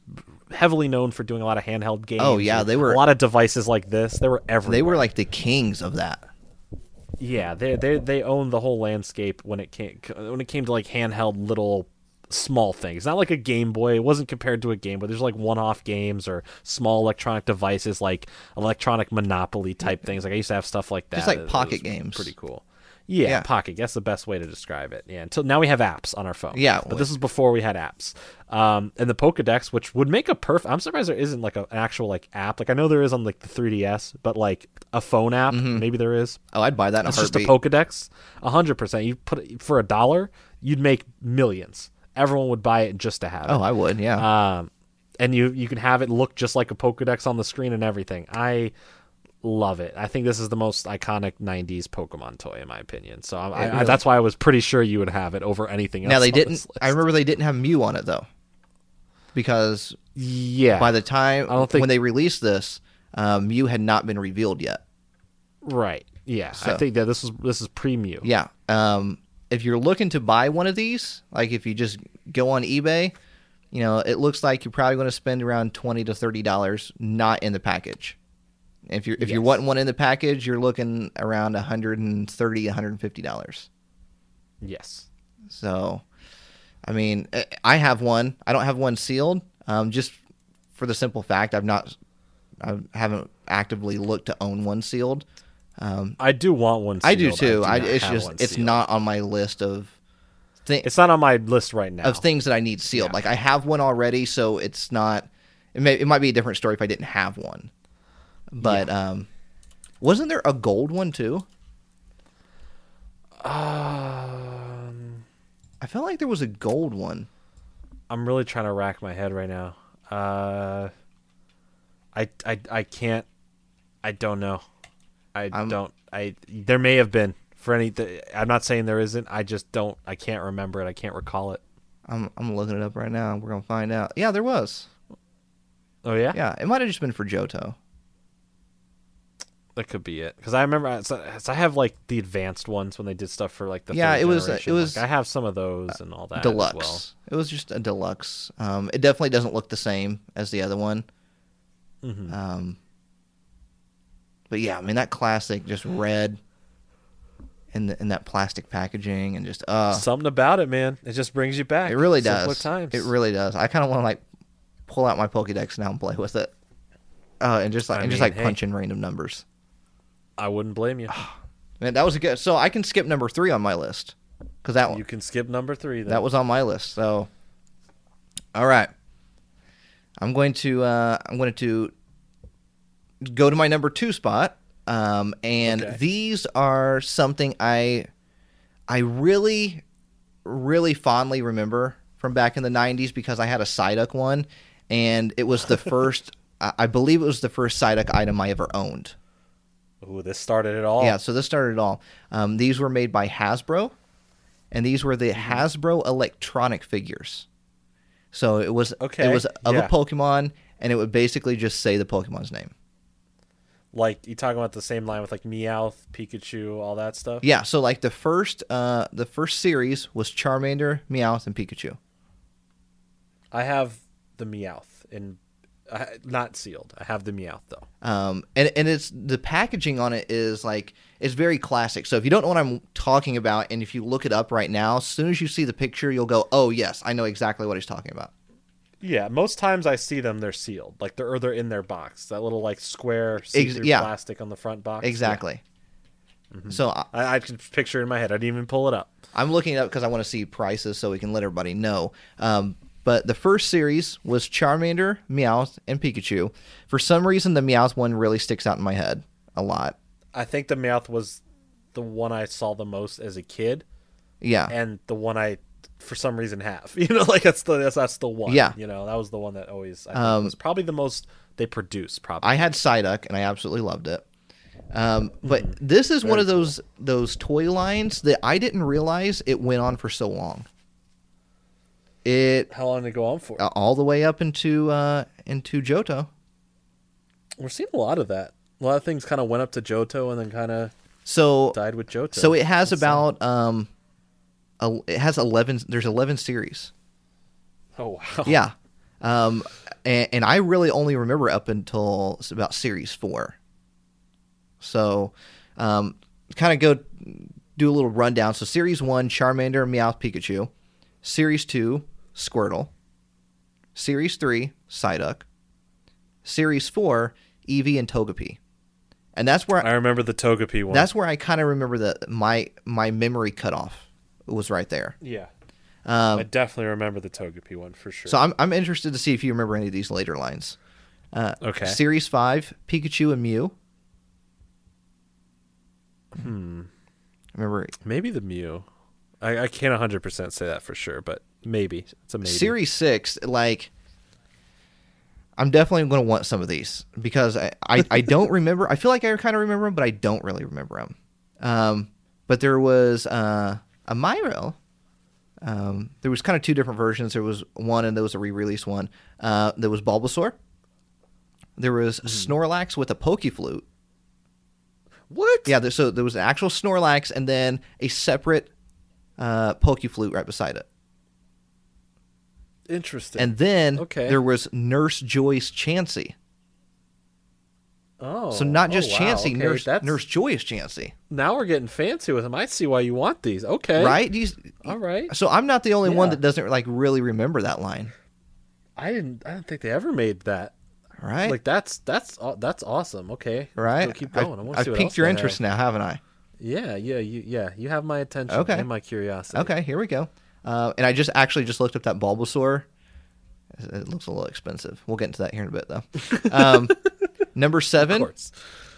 heavily known for doing a lot of handheld games. Oh, yeah, they were- a lot of devices like this. They were everywhere. They were like the kings of that. Yeah, they they they owned the whole landscape when it came when it came to like handheld little small things. Not like a Game Boy. It wasn't compared to a Game Boy. There's like one-off games or small electronic devices like electronic Monopoly type things. Like I used to have stuff like that. Just like It- it pocket games. Pretty cool. Yeah, Yeah. pocket. That's the best way to describe it. Yeah. Until now we have apps on our phone. Yeah, but this is before we had apps. Um, and the Pokedex, which would make a perfect. I'm surprised there isn't like a, an actual like app. Like I know there is on like the 3DS, but like a phone app, maybe there is. Oh, I'd buy that It's just a. Pokedex, hundred percent. You put it for a dollar, you'd make millions. Everyone would buy it just to have it. oh, I would. Yeah. Um, and you you can have it look just like a Pokedex on the screen and everything. I love it. I think this is the most iconic '90s Pokemon toy, in my opinion. So I, I, that's why I was pretty sure you would have it over anything else. now they didn't. I remember they didn't have Mew on it though, because Yeah. by the time I don't think- when they released this, um, Mew had not been revealed yet. right. Yeah. I think that this is this is pre Mew. Yeah. Um, if you're looking to buy one of these, like if you just go on eBay, you know, it looks like you're probably going to spend around twenty to thirty dollars, not in the package. If you're if Yes. wanting one in the package, you're looking around 130 150 dollars. Yes. So, I mean, I- I have one. I don't have one sealed, um, just for the simple fact I've not, I haven't actively looked to own one sealed. Um, I do want one. I do too. I, not it's just it's not on my list of things It's not on my list right now. of things that I need sealed. Yeah. Like I have one already, so it's not. It may it might be a different story if I didn't have one. But um, wasn't there a gold one too? Um, I felt like there was a gold one. I'm really trying to rack my head right now. Uh, I I I can't. I don't know. I I'm- don't. I there may have been for any. th- I'm not saying there isn't. I just don't. I can't remember it. I can't recall it. I'm I'm looking it up right now. We're gonna find out. Yeah, there was. Oh yeah, Yeah, it might have just been for Johto. that could be it. Because I remember. So, so I have like the advanced ones when they did stuff for like the Yeah, it was- it was, Like, I have some of those and all that. deluxe. well. It was just a deluxe. Um, it definitely doesn't look the same as the other one. Mhm. Um, but yeah, I mean that classic, just red, and the, in that plastic packaging, and just uh, Something about it, man. It just brings you back. it really does. Times. It really does. I kind of want to like pull out my Pokédex now and play with it, uh, and just like I and just like hey. punch in random numbers. I wouldn't blame you. Man, that was a good. So I can skip number three on my list because that one You can skip number three. Then. that was on my list. So, all right, I'm going to uh, I'm going to go to my number two spot, um, and Okay. these are something I I really really fondly remember from back in the '90s because I had a Psyduck one, and it was the first. I believe it was the first Psyduck item I ever owned. Ooh, this started it all. Yeah, so this started it all. Um, these were made by Hasbro, and these were the Mm-hmm. Hasbro electronic figures. So it was Okay, it was of yeah. a Pokemon, and it would basically just say the Pokemon's name. Like you talking about the same line with like Meowth, Pikachu, all that stuff. Yeah, so like the first uh, the first series was Charmander, Meowth, and Pikachu. I have the Meowth and I, not sealed. I have the Meowth though. Um, and and it's the packaging on it is like it's very classic. So if you don't know what I'm talking about, and if you look it up right now, as soon as you see the picture, you'll go, "Oh yes, I know exactly what he's talking about." Yeah, most times I see them, they're sealed, like they're or they're in their box. That little like square see-through yeah. plastic on the front box. Exactly. Mm-hmm. So I, I, I can picture it in my head. I didn't even pull it up. I'm looking it up because I want to see prices so we can let everybody know. Um, but the first series was Charmander, Meowth, and Pikachu. For some reason, the Meowth one really sticks out in my head a lot. I think the Meowth was the one I saw the most as a kid, Yeah, and the one I, for some reason, have. You know, like that's the that's, that's the one. Yeah. You know, that was the one that always I Um, was probably the most they produced. Probably. I had Psyduck and I absolutely loved it. Um, but Hmm. this is one of those those toy lines that I didn't realize it went on for so long. It How long did it go on for? uh, all the way up into uh, into Johto. We're seeing a lot of that. A lot of things kind of went up to Johto and then kind of So died with Johto. So it has That's about um, it has eleven. There's eleven series. Oh wow. Yeah, um, and, and I really only remember up until about series four. So, um, kind of go do a little rundown. So series one, Charmander, Meowth, Pikachu. Series two, Squirtle. Series three, Psyduck. Series four, Eevee and Togepi. And that's where I remember the Togepi one. that's where I kind of remember that my my memory cut off was right there. yeah. Um, I definitely remember the Togepi one for sure. so I'm I'm interested to see if you remember any of these later lines. Uh, Okay. Series five, Pikachu and Mew. hmm. Remember Maybe the Mew. I, I can't 100% say that for sure, but maybe. It's a maybe. Series six, like I'm definitely going to want some of these because I, I, I don't remember. I feel like I kind of remember them, but I don't really remember them. Um, but there was uh, a Myro. Um, there was kind of two different versions. There was one, and there was a re-release one. Uh, there was Bulbasaur. There was Snorlax with a Pokeflute. What? Yeah, there, so there was an actual Snorlax and then a separate uh, Pokeflute right beside it. Interesting. And then Okay. there was Nurse Joy's Chansey. Oh, So not oh, just wow, Chansey, okay, Nurse that's- Nurse Joy is Chansey, Now we're getting fancy with them. I see why you want these. Okay, right? You, All right. so I'm not the only one that doesn't like really remember that line, I didn't. I didn't think they ever made that. right? Like that's that's aw- that's awesome. Okay, right? So keep going. I want to I've piqued your interest have. now, haven't I? Yeah, yeah, you, yeah. You have my attention Okay. and my curiosity. Okay, here we go. Uh, and I just actually just looked up that Bulbasaur. It looks a little expensive. We'll get into that here in a bit, though. Um, number seven,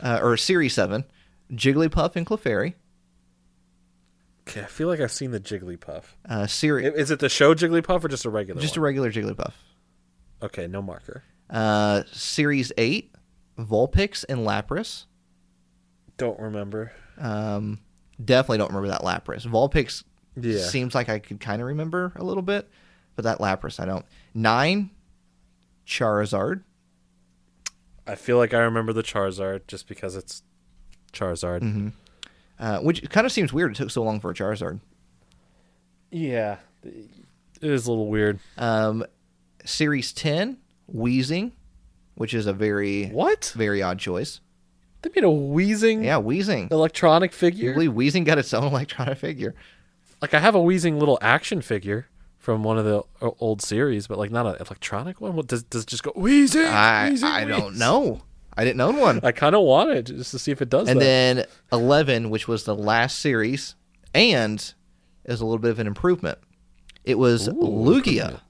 uh, or series seven, Jigglypuff and Clefairy. Okay, I feel like I've seen the Jigglypuff. Uh, series, Is it the show Jigglypuff or just a regular? just a regular Jigglypuff. Okay, no marker. Uh, series eight, Vulpix and Lapras. Don't remember. Um, definitely don't remember that Lapras. Vulpix Yeah. seems like I could kind of remember a little bit, but that Lapras I don't. Nine, Charizard. I feel like I remember the Charizard just because it's Charizard. Mm-hmm. Uh, which kind of seems weird. It took so long for a Charizard. Yeah, it is a little weird. Um, series ten, Wheezing, which is a very What? very odd choice. They made a wheezing Yeah, Wheezing. electronic figure. believe Wheezing got its own electronic figure? Like I have a wheezing little action figure from one of the uh, old series, but like not an electronic one. What does does it just go wheezing? I wheezing, I don't know. I didn't own one. I kind of want it just to see if it does and that. then 11 which was the last series and is a little bit of an improvement it was Ooh, lugia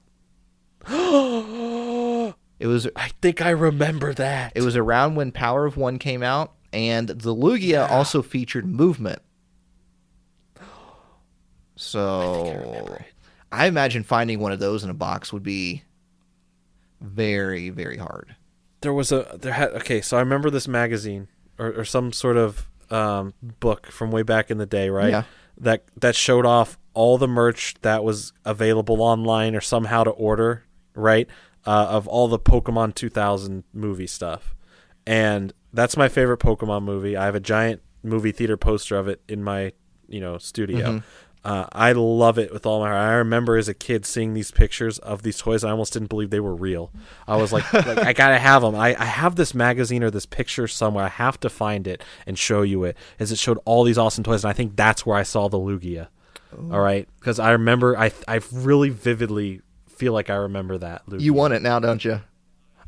it was I think I remember that. it was around when power of one came out and the lugia also featured movement so I, imagine finding one of those in a box would be very very hard. There was a there had okay so i remember this magazine or, or some sort of um, book from way back in the day right? Yeah. that that showed off all the merch that was available online or somehow to order right? Uh, of all the pokemon 2000 movie stuff. And that's my favorite pokemon movie. I have a giant movie theater poster of it in my you know studio uh, I love it with all my heart. I remember as a kid seeing these pictures of these toys. I almost didn't believe they were real. I was like, like I gotta have them. I, I have this magazine or this picture somewhere. I have to find it and show you it. As it showed all these awesome toys, and I think that's where I saw the Lugia. All right, because I remember, I I really vividly feel like I remember that. Lugia. you want it now don't you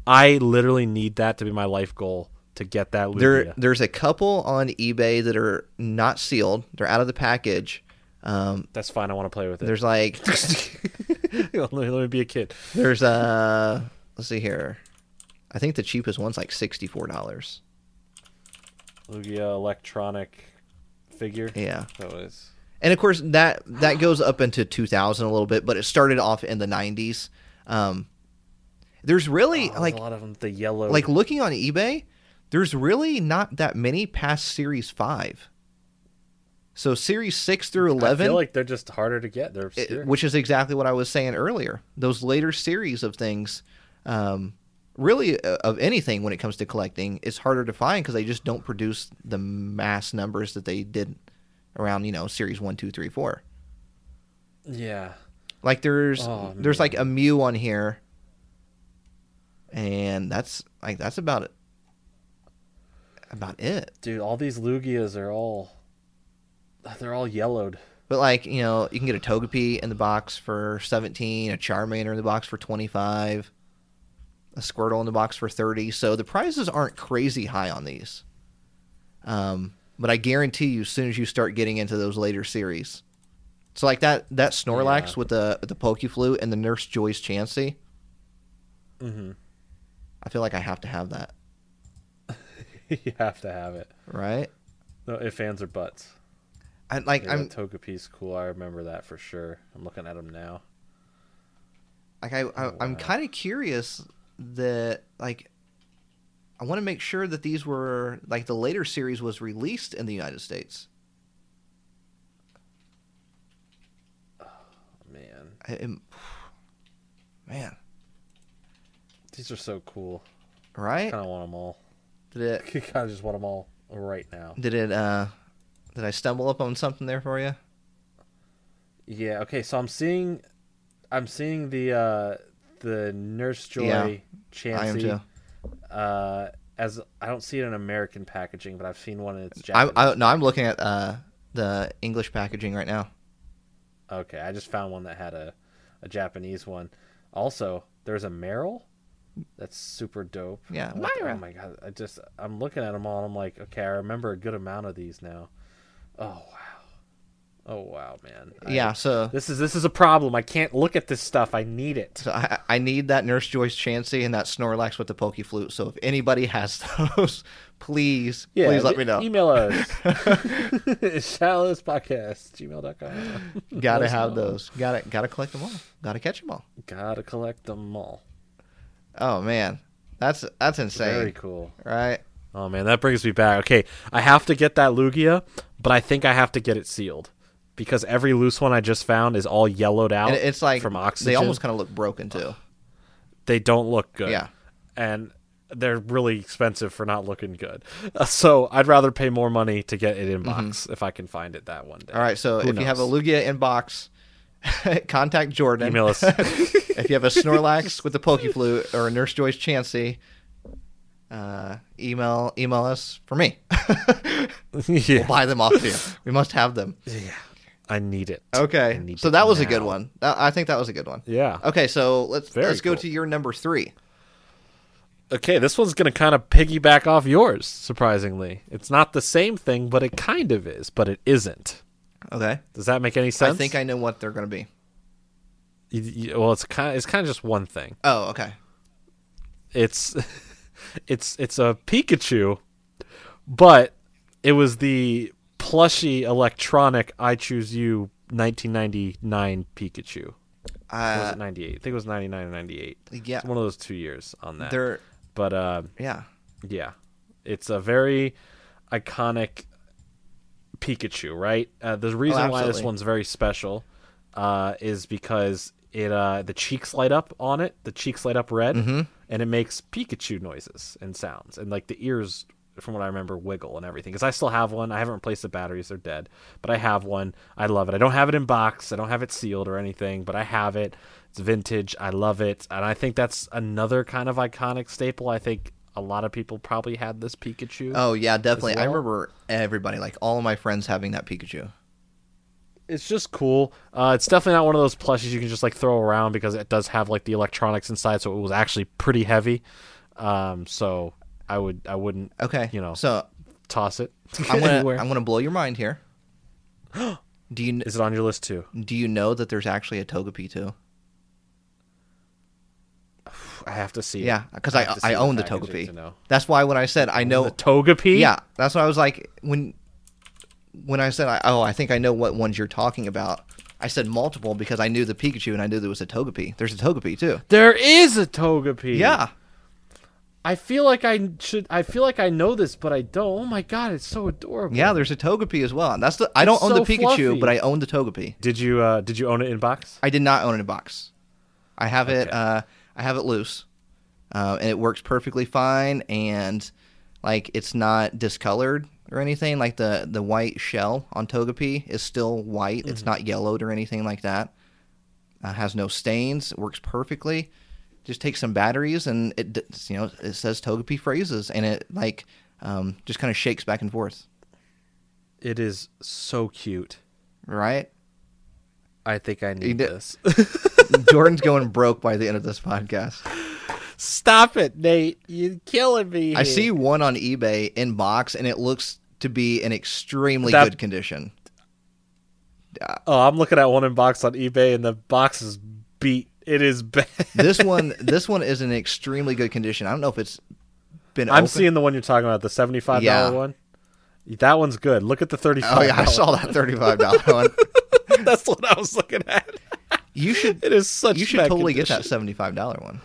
I literally need that to be my life goal to get that Lugia. There, there's a couple on eBay that are not sealed. They're out of the package. Um, that's fine. I want to play with it. there's like, let, me, let me be a kid. there's uh, let's see here. I think the cheapest one's like sixty four dollars. Lugia electronic figure. Yeah, That was. and of course that that goes up into two thousand a little bit, but it started off in the nineties. Um, there's really Oh, like a lot of them. The yellow. like looking on eBay. There's really not that many past Series Five. So Series Six through eleven, I feel like they're just harder to get. They're It- which is exactly what I was saying earlier. Those later series of things, um, really uh, of anything when it comes to collecting, is harder to find because they just don't produce the mass numbers that they did around you know series one, two, three, four. yeah. Like there's Oh, there's man. like a Mew on here, and that's like that's about it. About it. Dude, all these Lugias are all. They're all yellowed. But like you know, you can get a Togepi in the box for seventeen, a Charmander in the box for twenty five, a Squirtle in the box for thirty. So the prices aren't crazy high on these. Um, but I guarantee you, as soon as you start getting into those later series, so like that that Snorlax Yeah. with the with the Pokeflute and the Nurse Joy's Chansey, Mm-hmm. I feel like I have to have that, you have to have it. right? No ifs, ands, or buts. I like Yeah, I'm Togepi's cool. I remember that for sure. I'm looking at them now. like I, I I'm kind of curious that like I want to make sure that these were like the later series was released in the United States. Oh, man, I, am- man, these are so cool. right? I kind of want them all. Did it I kind of just want them all right now. did it uh did I stumble up on something there for you? Yeah. Okay. So I'm seeing, I'm seeing the uh the Nurse Joy Yeah, Chansey I am too. uh as I don't see it in American packaging, but I've seen one in its Japanese. I, no, I'm looking at uh, the English packaging right now. Okay, I just found one that had a, a Japanese one. Also, there's a Marill. That's super dope. Yeah, the- oh my god! I just I'm looking at them all. and I'm like, okay, I remember a good amount of these now. Oh wow! Oh wow, man. I- Yeah, so this is this is a problem. I can't look at this stuff. I need it. So I, I need that Nurse Joy's Chansey and that Snorlax with the Pokeflute. So if anybody has those, please, please let me know. Email us. Shadowlesspodcast, gmail.com. gotta have know. those. Gotta gotta collect them all. Gotta catch them all. Gotta collect them all. Oh man, that's that's insane, Very cool. right? Oh man, that brings me back. Okay, I have to get that Lugia, but I think I have to get it sealed because every loose one I just found is all yellowed out. And it's like from oxygen. they almost kind of look broken too. they don't look good. Yeah. and they're really expensive for not looking good. Uh, So I'd rather pay more money to get it in box if I can find it that one day. Mm-hmm. All right, so Who if you have a? Lugia in box, contact Jordan. email us. if you have a Snorlax with the Pokeflute or a Nurse Joy's Chansey, uh, email email us for me. We'll buy them off you. We must have them. Yeah. I need it. Okay, need so it that was a good one. I think that was a good one. Yeah. Okay, so let's Very let's go cool. to your number three. Okay, this one's going to kind of piggyback off yours, surprisingly. It's not the same thing, but it kind of is, but it isn't. Okay, Does that make any sense? I think I know what they're going to be. You- you- well, it's kind of, it's kind of just one thing. Oh, okay. It's it's it's a Pikachu, but it was the plushy electronic I choose you 1999 Pikachu. Or was Uh, it 98? I think it was 99 or 98. yeah, It's one of those two years on that. they're But uh, yeah. Yeah, it's a very iconic Pikachu, right? Uh, the reason why this one's very special uh, is because it uh, the cheeks light up on it. The cheeks light up red, Mm-hmm. And it makes Pikachu noises and sounds, and like the ears, from what I remember, wiggle and everything. Because I still have one. I haven't replaced the batteries; they're dead. But I have one. I love it. I don't have it in box. I don't have it sealed or anything, but I have it. It's vintage. I love it, and I think that's another kind of iconic staple. I think a lot of people probably had this Pikachu. Oh yeah, definitely. I remember everybody, like all of my friends, having that Pikachu. It's just cool. Uh, it's definitely not one of those plushies you can just like throw around because it does have like the electronics inside, so it was actually pretty heavy. Um, so I would I wouldn't Okay, You know, so toss it I'm gonna. I'm gonna blow your mind here. do you Is it on your list too? do you know that there's actually a Togepi too? I have to see. Yeah, because I to I own the Togepi. That's why when I said I know, The Togepi. yeah, that's why I was like when when I said I, oh I think I know what ones you're talking about. I said multiple because I knew the Pikachu and I knew there was a Togepi. There's a Togepi too. There is a Togepi. Yeah, I feel like I should. I feel like I know this, but I don't. Oh my god, it's so adorable. yeah. There's a Togepi as well. And that's the I don't It's own so the Pikachu, fluffy. but I own the Togepi. Did you uh Did you own it in box? I did not own it in box. I have it. Uh, I have it loose, uh, and it works perfectly fine. And like, it's not discolored or anything. Like the the white shell on Togepi is still white. Mm-hmm. It's not yellowed or anything like that. Uh, has no stains. It works perfectly. Just take some batteries, and it you know it says Togepi phrases, and it like um, just kind of shakes back and forth. It is so cute. Right? I think I need this. Jordan's going broke by the end of this podcast. Stop it, Nate. You're killing me. I see one on eBay in box, and it looks to be in extremely That- good condition. Oh, I'm looking at one in box on eBay, and the box is beat. It is bad. This one, this one is in extremely good condition. I don't know if it's been. I'm opened. seeing the one you're talking about, the seventy-five Yeah. one. That one's good. Look at the thirty-five. Oh yeah, I saw that thirty-five dollar one. That's what I was looking at. You should, It is such. you should totally get that seventy-five dollar one.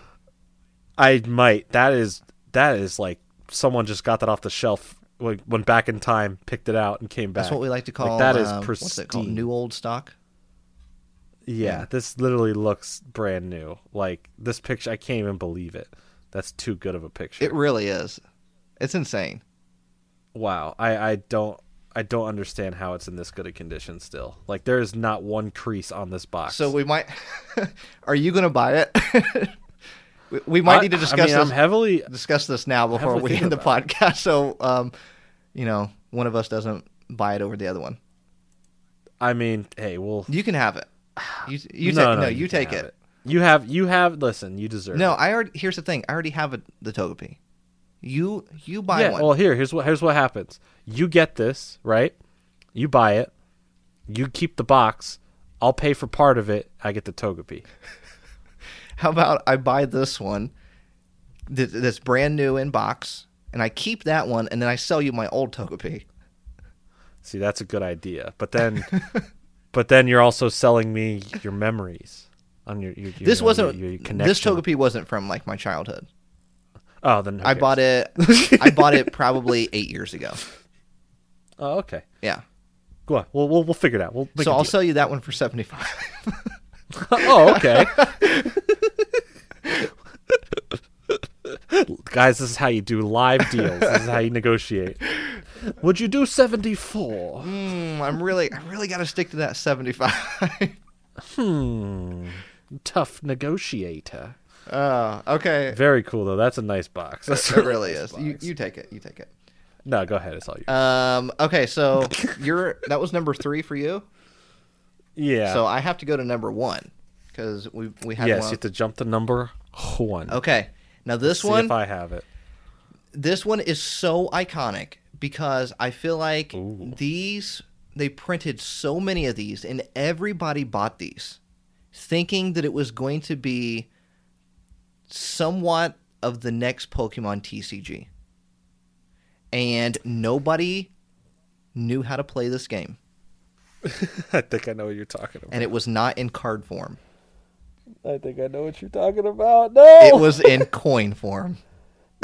I might. That is. That is like someone just got that off the shelf. Like went back in time, picked it out, and came back. That's what we like to call. that is um, What's it called? pristine. New old stock. Yeah, Yeah. this literally looks brand new. Like this picture, I can't even believe it. That's too good of a picture. It really is. It's insane. wow, I I don't I don't understand how it's in this good a condition still. Like there is not one crease on this box. So we might. are you going to buy it? we, we might I- need to discuss. I mean, I'm this heavily. discuss this now before we end the podcast. So, um, you know, one of us doesn't buy it over the other one. I mean, hey, we'll. You can have it. You you no, take no, no, you, can take have it. You have. You have. Listen, you deserve. No, it. I already. Here's the thing. I already have a, the Togepi. You you buy yeah. one. Well, here, here's what. Here's what happens. You get this right. You buy it. You keep the box. I'll pay for part of it. I get the Togepi. How about I buy this one th- that's brand new in box, and I keep that one, and then I sell you my old Togepi. See, that's a good idea. But then, but then you're also selling me your memories on your. your, your This wasn't your, your this connection. Togepi wasn't from like my childhood. Oh, then I bought it. I bought it probably eight years ago. Oh, okay. Yeah. Go on. We'll we'll, we'll figure it out. We'll make so I'll deal. sell you that one for seventy five. oh, okay. Guys, this is how you do live deals. This is how you negotiate. Would you do 74? mm, I'm really, I really got to stick to that seventy five. Hmm. Tough negotiator. Oh, okay. Very cool though. That's a nice box. That's It really nice is. You, box. you take it. You take it. No, go ahead. It's all yours. Um. Okay. So you're that was number three for you. yeah. So I have to go to number one because we we had yes, one. you have to jump to number one. Okay. Now this See one, if I have it. this one is so iconic because I feel like Ooh. these they printed so many of these and everybody bought these thinking that it was going to be somewhat of the next Pokemon TCG. And nobody knew how to play this game I think I know what you're talking about. and it was not in card form. I think I know what you're talking about. No, It was in coin form.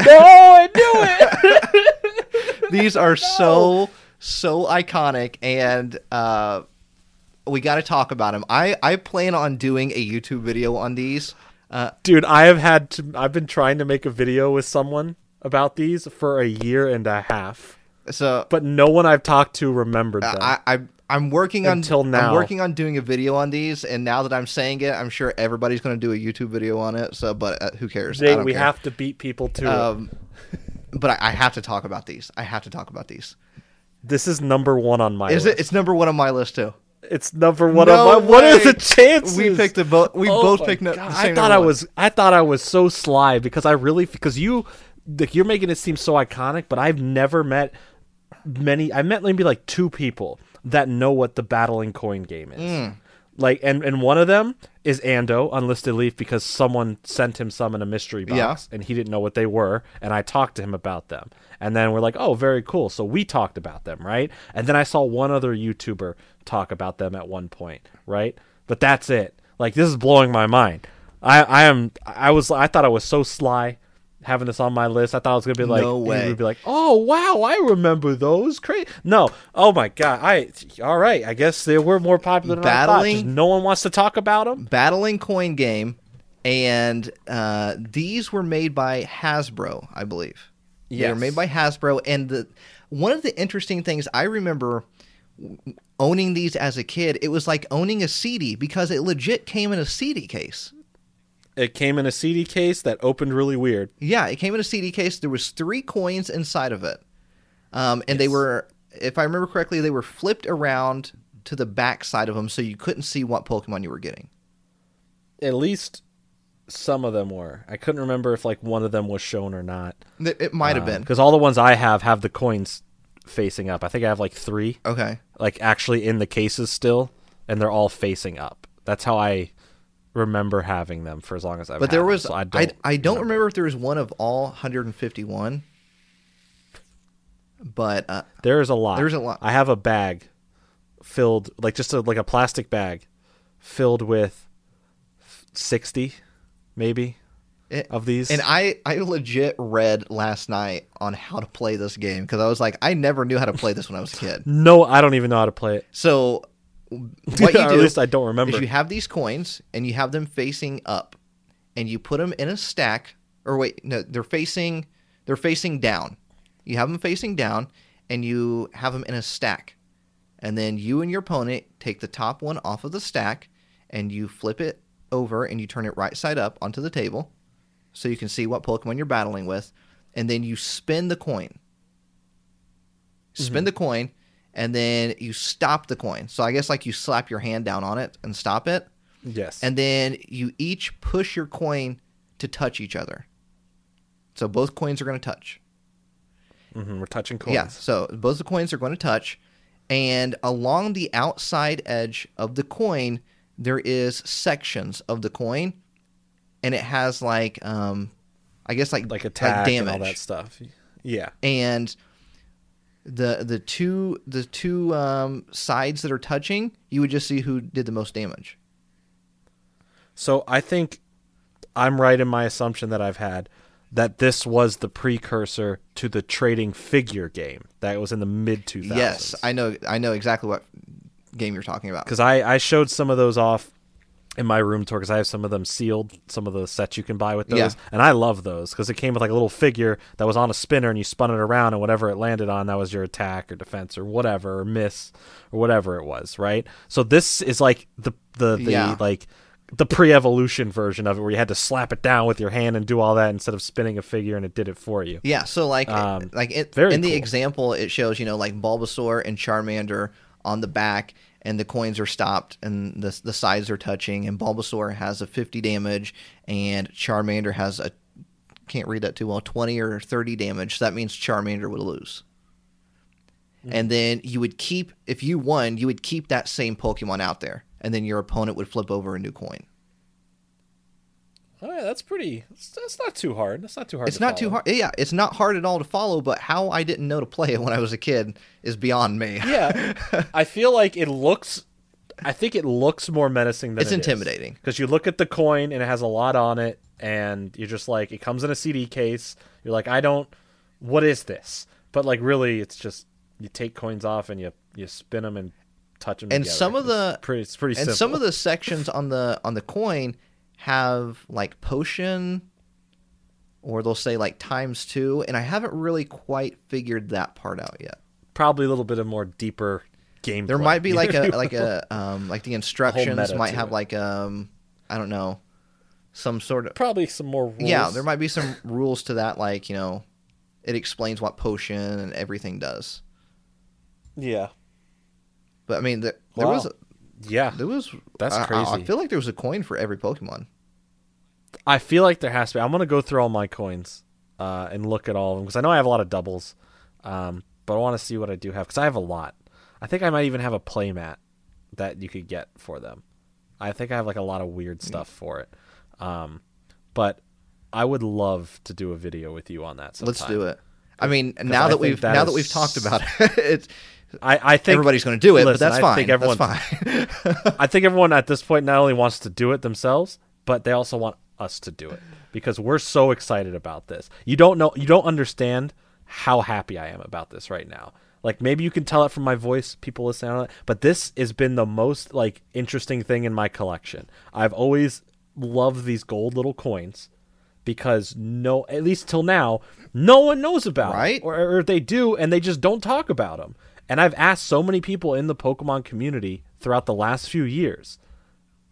no, I knew it. these are so so iconic and uh we got to talk about them i i plan on doing a youtube video on these uh Dude, I have had to. I've been trying to make a video with someone about these for a year and a half, so but no one I've talked to remembered them. i i i'm working on Until now. i'm working on doing a video on these and now that i'm saying it i'm sure everybody's going to do a youtube video on it so but uh, who cares I we care. have to beat people to um but I, I have to talk about these i have to talk about these This is number one on my is list. it it's number one on my list too It's number one No on my. What are way. the chances? we picked the both we Oh both picked no- God. the same I thought I one. was. I thought I was so sly because I really because you, like, you're making it seem so iconic, but I've never met many. I met maybe like two people that know what the battling coin game is. Mm. Like, and and one of them is Ando unlisted leaf because someone sent him some in a mystery box Yeah. and he didn't know what they were, and I talked to him about them, and then we're like, oh, very cool. So we talked about them, right? And then I saw one other YouTuber talk about them at one point, right? But that's it. Like this is blowing my mind. I I am I was I thought I was so sly having this on my list. I thought it was gonna be like, No you way. would be like, oh wow, I remember those. Crazy. No, oh my god. I all right. I guess they were more popular than I thought. Battling- no one wants to talk about them. battling coin game and uh, these were made by hasbro i believe they were made by hasbro and the one of the interesting things i remember owning these as a kid it was like owning a cd because it legit came in a cd case It came in a CD case that opened really weird. yeah it came in a cd case there was three coins inside of it um, and they were if i remember correctly they were flipped around to the back side of them so you couldn't see what pokemon you were getting At least some of them were. I couldn't remember if like one of them was shown or not. it, it might have been because all the ones I have have the coins facing up. I think I have like three, okay like actually in the cases still, and they're all facing up. That's how I remember having them for as long as I've. But there them, was so I I don't, don't. I, don't remember if there was one of all 151. But uh, There is a lot. There's a lot. I have a bag filled, like just a, like a plastic bag, filled with sixty, maybe, it, of these. and I I legit read last night on how to play this game because I was like I never knew how to play this when I was a kid. no, I don't even know how to play it. So what you do at least I don't remember. is you have these coins and you have them facing up, and you put them in a stack. Or wait, no, they're facing they're facing down. You have them facing down, and you have them in a stack. And then you and your opponent take the top one off of the stack, and you flip it over and you turn it right side up onto the table. so you can see what Pokemon you're battling with, and then you spin the coin. Spin mm-hmm. the coin, and then you stop the coin. So I guess like you slap your hand down on it and stop it, Yes. and then you each push your coin to touch each other. So both coins are going to touch. Mm-hmm. we're touching coins. Yeah, so both the coins are going to touch, and along the outside edge of the coin, there is sections of the coin, and it has like, um, I guess like Like attack damage, and all that stuff. Yeah. and the the two the two um, sides that are touching, you would just see who did the most damage. So I think I'm right in my assumption that I've had that this was the precursor to the trading figure game that was in the mid 2000s. Yes, I know I know exactly what game you're talking about. because I, I showed some of those off in my room tour because I have some of them sealed, some of the sets you can buy with those, Yeah. and I love those because it came with like a little figure that was on a spinner and you spun it around and whatever it landed on that was your attack or defense or whatever or miss or whatever it was, right? So this is like the the the Yeah. like the pre-evolution version of it where you had to slap it down with your hand and do all that instead of spinning a figure and it did it for you. Yeah, so like Um, like it, in the cool. example, it shows you know like Bulbasaur and Charmander on the back, and the coins are stopped, and the the sides are touching, and Bulbasaur has a fifty damage, and Charmander has a can't read that too well twenty or thirty damage. So that means Charmander would lose. Hmm. And then you would keep if you won, you would keep that same Pokemon out there, and then your opponent would flip over a new coin. Oh yeah, that's pretty. That's, that's not too hard. That's not too hard. It's to not too hard. Yeah, it's not hard at all to follow, but how I didn't know to play it when I was a kid is beyond me. Yeah, I feel like it looks. I think it looks more menacing than It's it intimidating. because you look at the coin and it has a lot on it, and you're just like, it comes in a CD case. You're like, I don't. What is this? But like, really, it's just you take coins off and you you spin them and touch them. And together. some of the- pretty, it's pretty and simple. some of the sections on the on the coin have like potion or they'll say like times two and i haven't really quite figured that part out yet probably a little bit of more deeper game. there might be like a like a um like the instructions might have it. like um i don't know some sort of probably some more. Rules. yeah there might be some rules to that like you know it explains what potion and everything does Yeah, but i mean there, there Wow. was yeah. there was That's I- I, I feel like there was a coin for every pokemon I feel like there has to be. I'm gonna go through all my coins uh, and look at all of them because I know I have a lot of doubles, um, but I want to see what I do have because I have a lot. I think I might even have a playmat that you could get for them. I think I have like a lot of weird stuff for it, um, but I would love to do a video with you on that. Sometime. let's do it i mean now I that we've that now that we've talked about it it's I, I think everybody's going to do it, listen, but that's I fine. think everyone- that's fine. I think everyone at this point not only wants to do it themselves, but they also want us to do it because we're so excited about this. You don't know, you don't understand how happy I am about this right now. Like maybe you can tell it from my voice, people listening on it, but this has been the most like interesting thing in my collection. I've always loved these gold little coins because no, at least till now, no one knows about Right. or, or they do and they just don't talk about them. And I've asked so many people in the Pokemon community throughout the last few years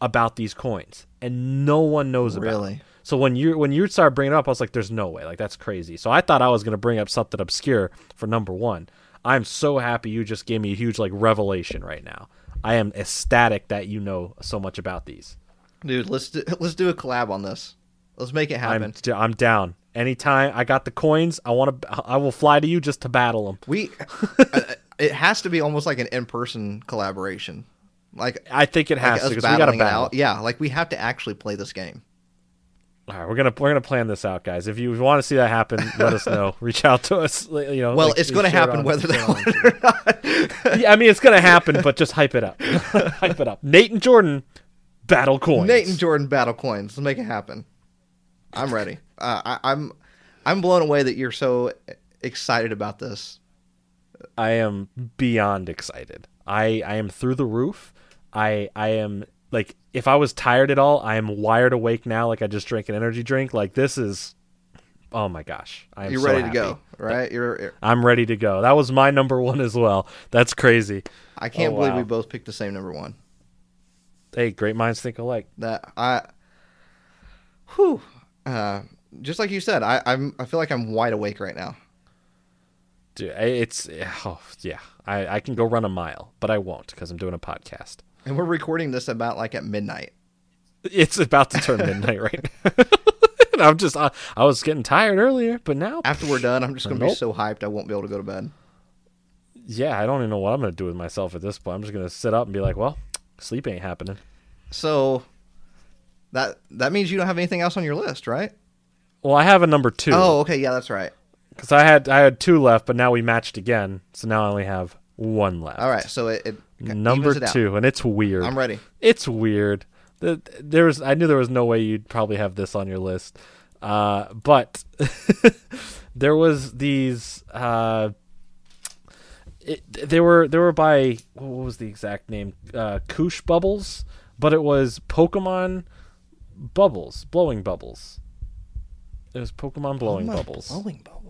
about these coins, and no one knows about. Really? So when you when you started bringing it up, I was like, "There's no way! Like that's crazy." So I thought I was going to bring up something obscure for number one. I'm so happy you just gave me a huge like revelation right now. I am ecstatic that you know so much about these. Dude, let's do, let's do a collab on this. Let's make it happen. I'm I'm down. Anytime I got the coins, I want to. I will fly to you just to battle them. we uh, it has to be almost like an in-person collaboration. Like, I think it has us to because we got to battle. out. Yeah, like we have to actually play this game. All right, we're gonna we're gonna plan this out, guys. If you want to see that happen, let us know. Reach out to us. You know, Well, like, it's going to happen whether they share it on want it or not. yeah, I mean, it's gonna happen, but just hype it up. hype it up. Nate and Jordan battle coins. Nate and Jordan battle coins. Let's make it happen. I'm ready. Uh, I, I'm I'm blown away that you're so excited about this. I am beyond excited. I I am through the roof. I I am like if I was tired at all, I am wired awake now. Like I just drank an energy drink. Like this is, oh my gosh, I am You're so ready happy. to go, right? You're, you're- I'm ready to go. That was my number one as well. That's crazy. I can't Oh, believe wow. we both picked the same number one. Hey, great minds think alike. That I, whew, uh, just like you said, I, I'm I feel like I'm wide awake right now. Dude, it's oh yeah. I I can go run a mile, but I won't because I'm doing a podcast. And we're recording this about like at midnight. It's about to turn midnight right now. and I'm just I, I was getting tired earlier, but now After we're done, I'm just gonna be so hyped I won't be able to go to bed. yeah, I don't even know what I'm gonna do with myself at this point. I'm just gonna sit up and be like, well, sleep ain't happening. So that that means you don't have anything else on your list, right? Well, I have a number two. Oh, okay, yeah, that's right. because I had I had two left, but now we matched again, so now I only have one left. All right, so it, it number evens it out. two, and it's weird. I'm ready. It's weird. There was I knew there was no way you'd probably have this on your list, uh, but there was these. Uh, it, they were they were by what was the exact name? Uh, Koosh Bubbles, but it was Pokemon Bubbles, blowing bubbles. It was Pokemon blowing Oh my bubbles. Blowing bubbles.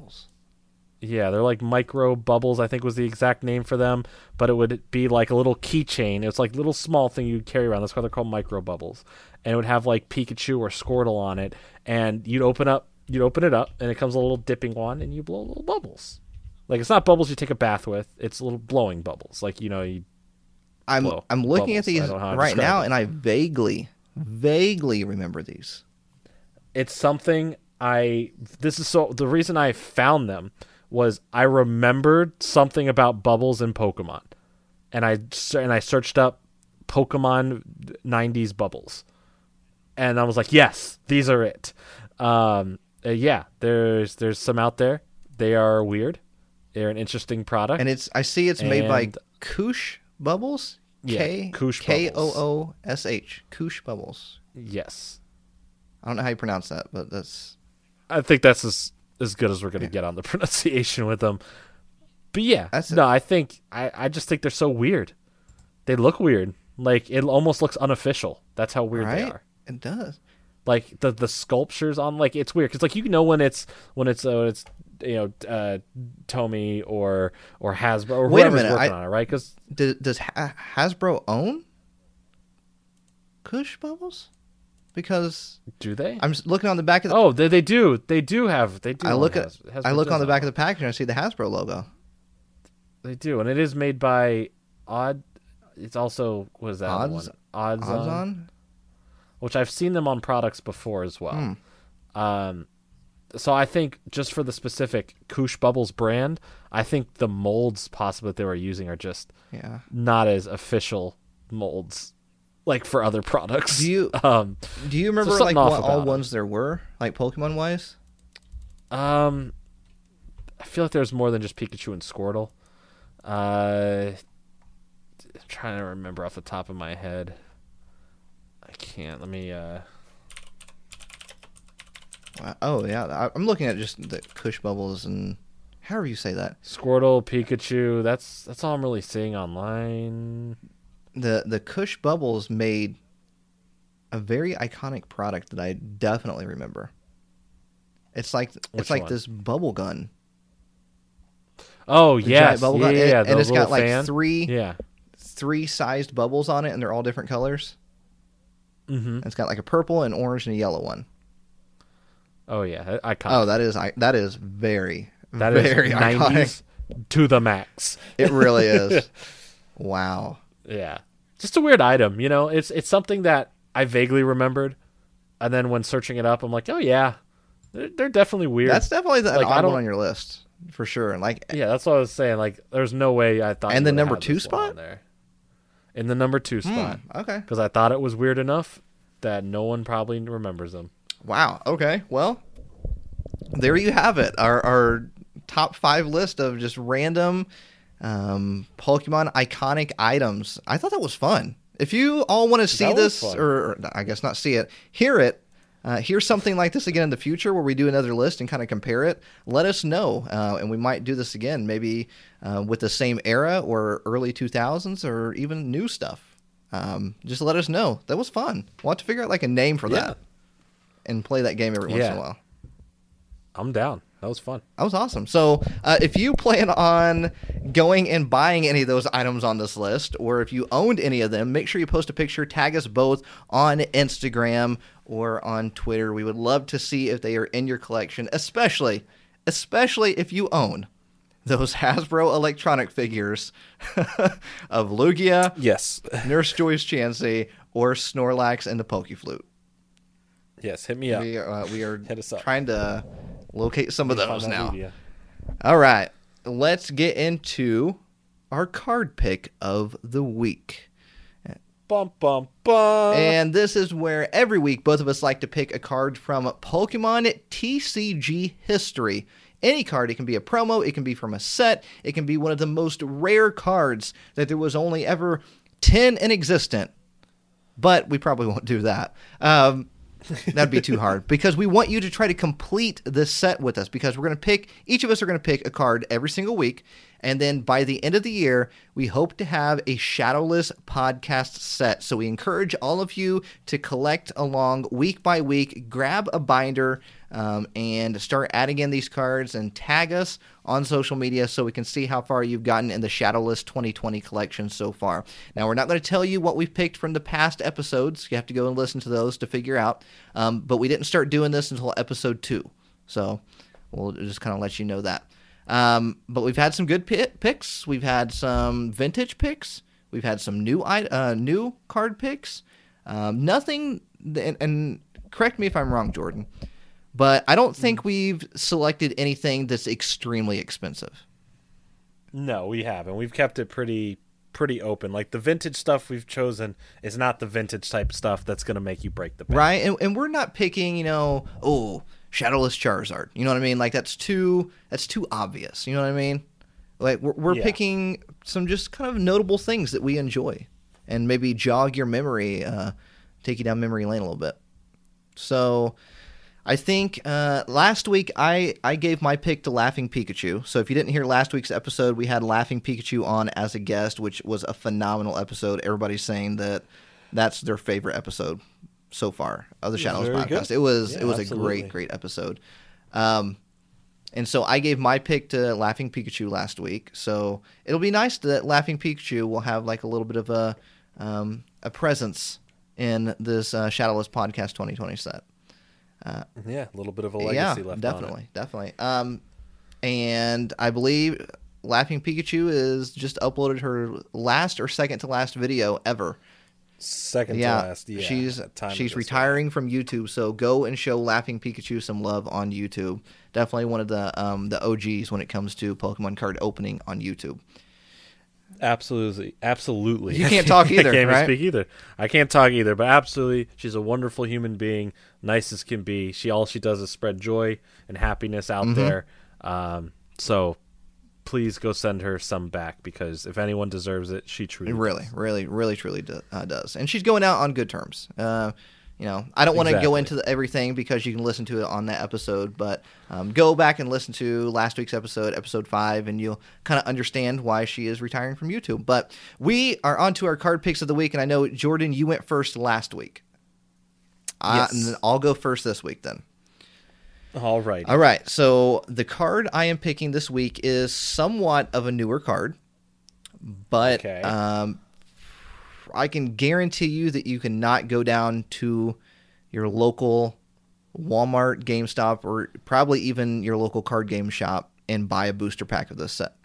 Yeah, they're like micro bubbles. I think was the exact name for them, but it would be like a little keychain. It's like a little small thing you'd carry around. That's why they're called micro bubbles, and it would have like Pikachu or Squirtle on it. And you'd open up, you'd open it up, and it comes a little dipping wand, and you blow little bubbles. Like it's not bubbles you take a bath with. It's little blowing bubbles. Like you know, you I'm Blow. I'm looking at Bubbles. I these don't know how to right now, it. and I vaguely, vaguely remember these. it's something I this is so the reason I found them was I remembered something about bubbles in Pokemon. And I and I searched up Pokemon 90s bubbles. And I was like, "Yes, these are it." Um uh, yeah, there's there's some out there. They are weird. They're an interesting product. And it's I see it's made by Koosh Bubbles. Yeah, K Koosh K O. O S H. Koosh Bubbles. yes. I don't know how you pronounce that, but that's I think that's as as good as we're going to get on the pronunciation with them. But yeah, That's it. no, I think I I just think they're so weird. They look weird. Like it almost looks unofficial. That's how weird they are. It does. Like the the sculptures on like it's weird because like you know when it's when it's uh, when it's you know uh, Tomy or or Hasbro or Wait a whoever's minute, working I- on it, right? Because Does, does ha- Hasbro own Koosh Bubbles? Because do they? I'm looking on the back of the. oh, they they do they do have they do. I look at Has- I look on the back of the package and I see the Hasbro logo. They do, and it is made by Odd. It's also what is that other Odds- one? Odds, Odds on, on? which I've seen them on products before as well. Hmm. Um, so I think just for the specific Koosh Bubbles brand, I think the molds possibly that they were using are just Yeah. not as official molds like for other products. Do you- Um, Do you remember something like what all 'em. ones there were, like Pokemon wise? um, I feel like there's more than just Pikachu and Squirtle. Uh, I'm trying to remember off the top of my head. I can't. Let me. Uh, Oh yeah, I'm looking at just the Koosh Bubbles and however you say that. Squirtle, Pikachu. That's that's all I'm really seeing online. The the Koosh Bubbles made a very iconic product that I definitely remember. It's like Which it's like one? this bubble gun. Oh yes, bubble yeah, gun, yeah, and, yeah, and it's got like fan. three Yeah. three sized bubbles on it, and they're all different colors. Mm-hmm. It's got like a purple, and orange, and a yellow one. Oh yeah, iconic. Oh, that is I that is very that is very iconic. 90s to the max. It really is. wow. Yeah, just a weird item. You know, it's it's something that I vaguely remembered, and then when searching it up, I'm like, oh yeah, they're, they're definitely weird. That's definitely the, Like, odd one on your list for sure. And like yeah, that's what I was saying. Like, there's no way I thought. And the number two spot? there. In the number two spot, hmm, okay. because I thought it was weird enough that no one probably remembers them. Wow. Okay. Well, there you have it. Our our top five list of just random um, Pokemon iconic items. I thought that was fun. If you all want to see this, or, or I guess not see it, hear it. Uh, hear something like this again in the future where we do another list and kind of compare it. Let us know, uh, and we might do this again, maybe uh, with the same era or early 2000s or even new stuff. Um, just let us know. That was fun. We'll have to figure out like a name for Yeah. that and play that game every once in a while. I'm down. That was fun. That was awesome. So, uh, if you plan on going and buying any of those items on this list, or if you owned any of them, make sure you post a picture, tag us both on Instagram or on Twitter. We would love to see if they are in your collection, especially, especially if you own those Hasbro electronic figures of Lugia, Yes, Nurse Joy's Chansey, or Snorlax and the Pokeflute. yes. Hit me up. We are, uh, we are Hit us up. trying to locate some of those now. All right, let's get into our card pick of the week. Bum bum bum. And this is where every week both of us like to pick a card from Pokemon TCG history. Any card, it can be a promo, it can be from a set, it can be one of the most rare cards that there was only ever 10 in existence. But we probably won't do that. Um, that'd be too hard because we want you to try to complete this set with us because we're going to pick, each of us are going to pick a card every single week. And then by the end of the year, we hope to have a Shadowless podcast set. So we encourage all of you to collect along week by week, grab a binder, um, and start adding in these cards and tag us on social media so we can see how far you've gotten in the Shadowless 2020 collection so far. Now, we're not going to tell you what we've picked from the past episodes. You have to go and listen to those to figure out. Um, but we didn't start doing this until episode two. So we'll just kind of let you know that. Um, but we've had some good pi- picks. We've had some vintage picks. We've had some new uh, new card picks. Um, nothing, and, and correct me if I'm wrong, Jordan, but I don't think we've selected anything that's extremely expensive. No, we haven't. We've kept it pretty pretty open. Like the vintage stuff we've chosen is not the vintage type stuff that's going to make you break the bank. right? And, and we're not picking, you know, oh, Shadowless Charizard. You know what I mean? Like that's too that's too obvious. You know what I mean? Like we're, we're Yeah. picking some just kind of notable things that we enjoy, and maybe jog your memory, uh, take you down memory lane a little bit. So. I think uh, last week I, I gave my pick to Laughing Pikachu. So if you didn't hear last week's episode, we had Laughing Pikachu on as a guest, which was a phenomenal episode. Everybody's saying that that's their favorite episode so far of the Shadowless Very podcast. good. It was Yeah, it was a great great episode. Um, and so I gave my pick to Laughing Pikachu last week. So it'll be nice that Laughing Pikachu will have like a little bit of a um, a presence in this uh, Shadowless podcast 2020 set. Yeah, a little bit of a legacy yeah, left definitely, definitely. Um, and I believe Laughing Pikachu is just uploaded her last or second to last video ever. Second yeah, to last. Yeah, she's time she's retiring from YouTube, so go and show Laughing Pikachu some love on YouTube. Definitely one of the um, the OGs when it comes to Pokemon card opening on YouTube. Absolutely, absolutely. You can't talk either, I can't right? speak either. I can't talk either, but absolutely, she's a wonderful human being, nice as can be. She all she does is spread joy and happiness out Mm-hmm. there. Um, so please go send her some back because if anyone deserves it, she truly really, does. really, really, truly do, uh, does. And she's going out on good terms. Uh, you know, I don't want to go into the, everything because you can listen to it on that episode, but um, go back and listen to last week's episode, episode five, and you'll kind of understand why she is retiring from YouTube. But we are on to our card picks of the week, and I know, Jordan, you went first last week. Uh, Yes. and then I'll go first this week then. All right. All right. So the card I am picking this week is somewhat of a newer card, but Okay. um, I can guarantee you that you cannot go down to your local Walmart, GameStop, or probably even your local card game shop and buy a booster pack of this set.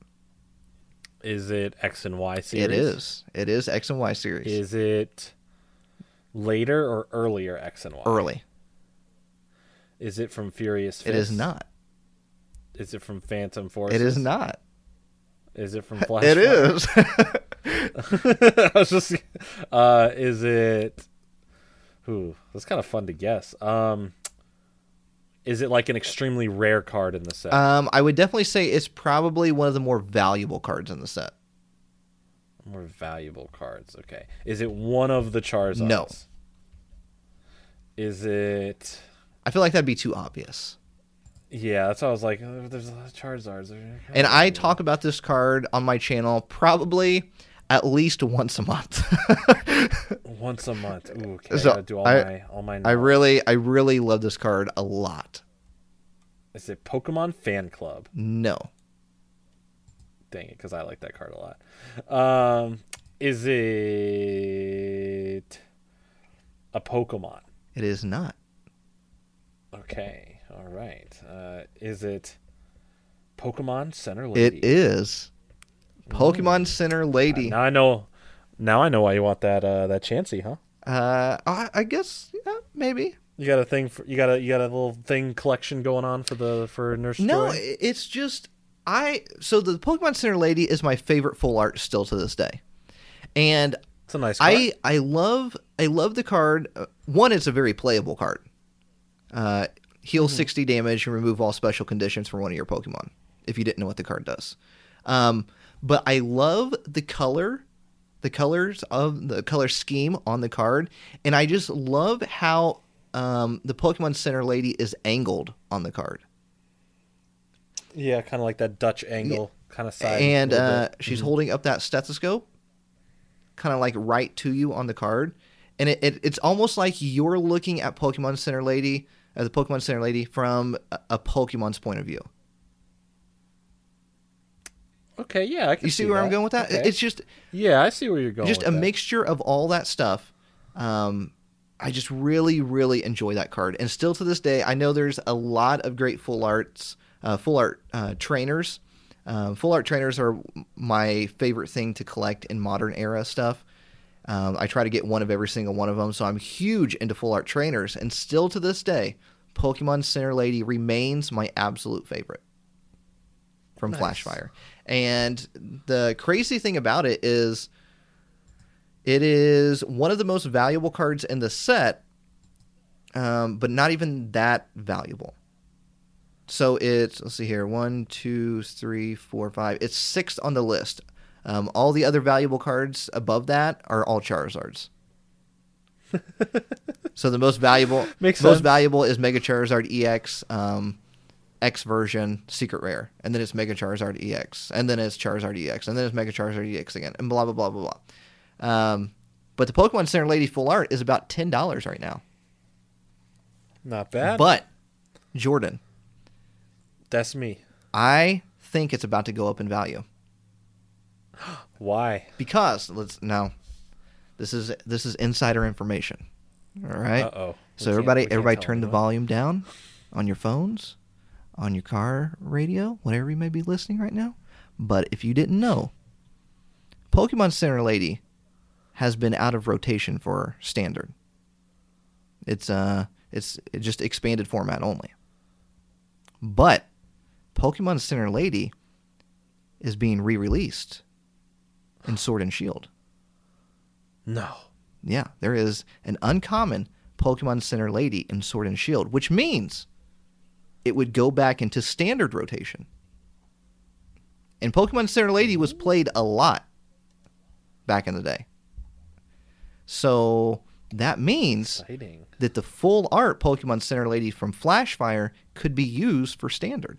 Is it X and Y series? It is. It is X and Y series. Is it later or earlier X and Y? early. Is it from Furious Fist? It is not. Is it from Phantom Force? It is not. Is it from Flash? It is. I was just. Uh, is it? Ooh, that's kind of fun to guess. Um, is it like an extremely rare card in the set? um, I would definitely say it's probably one of the more valuable cards in the set. More valuable cards. Okay. Is it one of the Charizards? No. Is it? I feel like that'd be too obvious. Yeah, that's why I was like, oh, there's a lot of Charizards. And I talk about this card on my channel probably at least once a month. once a month. Ooh, okay. So, I do all I- my all my. I really, I really love this card a lot. Is it Pokemon Fan Club? No. Dang it, because I like that card a lot. Um, is it a Pokemon? It is not. Okay, all right. Uh, is it Pokemon Center Lady? It is Pokemon Center Lady. Now I know. Now I know why you want that uh, that Chansey, huh? Uh, I, I guess yeah, maybe. You got a thing for you got a you got a little thing collection going on for the for Nurse No, Joy? it's just I. So the Pokemon Center Lady is my favorite full art still to this day, and It's a nice card. I I love I love the card. Uh, One, it's a very playable card. Uh, heal Mm-hmm. sixty damage and remove all special conditions from one of your Pokemon. If you didn't know what the card does, um, but I love the color, the colors of the color scheme on the card, and I just love how um, the Pokemon Center Lady is angled on the card. yeah, kind of like that Dutch angle kind of side. and uh, she's holding up that stethoscope, kind of like right to you on the card, and it, it it's almost like you're looking at Pokemon Center Lady, uh, the Pokemon Center Lady from a, a Pokemon's point of view. Okay. Yeah, I can You see, where I'm going with that? Okay. It's just yeah, I see where you're going. just a that. mixture of all that stuff. Um, I just really, really enjoy that card, and still to this day, I know there's a lot of great full arts, uh, full art uh, trainers. Um, full art trainers are my favorite thing to collect in modern era stuff. Um, I try to get one of every single one of them, so I'm huge into full art trainers, and still to this day, Pokemon Center Lady remains my absolute favorite from Nice. Flashfire. And the crazy thing about it is, it is one of the most valuable cards in the set, um, but not even that valuable. So it's let's see here one, two, three, four, five. It's sixth on the list. Um, all the other valuable cards above that are all Charizards. so the most valuable, Makes most sense. valuable is Mega Charizard EX, um, X version, Secret Rare, and then it's Mega Charizard EX, and then it's Charizard EX, and then it's Mega Charizard EX again, and blah blah blah blah blah. Um, but the Pokemon Center Lady Full Art is about ten dollars right now. Not bad. But Jordan, that's me. I think it's about to go up in value Why? because let's now. This is this is insider information. All right. Uh oh. So everybody, everybody, turn the volume down on your phones, on your car radio, whatever you may be listening right now. But if you didn't know, Pokemon Center Lady has been out of rotation for standard. It's uh, it's just expanded format only. But Pokemon Center Lady is being re-released in Sword and Shield. No. Yeah, there is an uncommon Pokemon Center Lady in Sword and Shield, which means it would go back into standard rotation. And Pokemon Center Lady was played a lot back in the day. So that means Exciting. that the full art Pokemon Center Lady from Flashfire could be used for standard.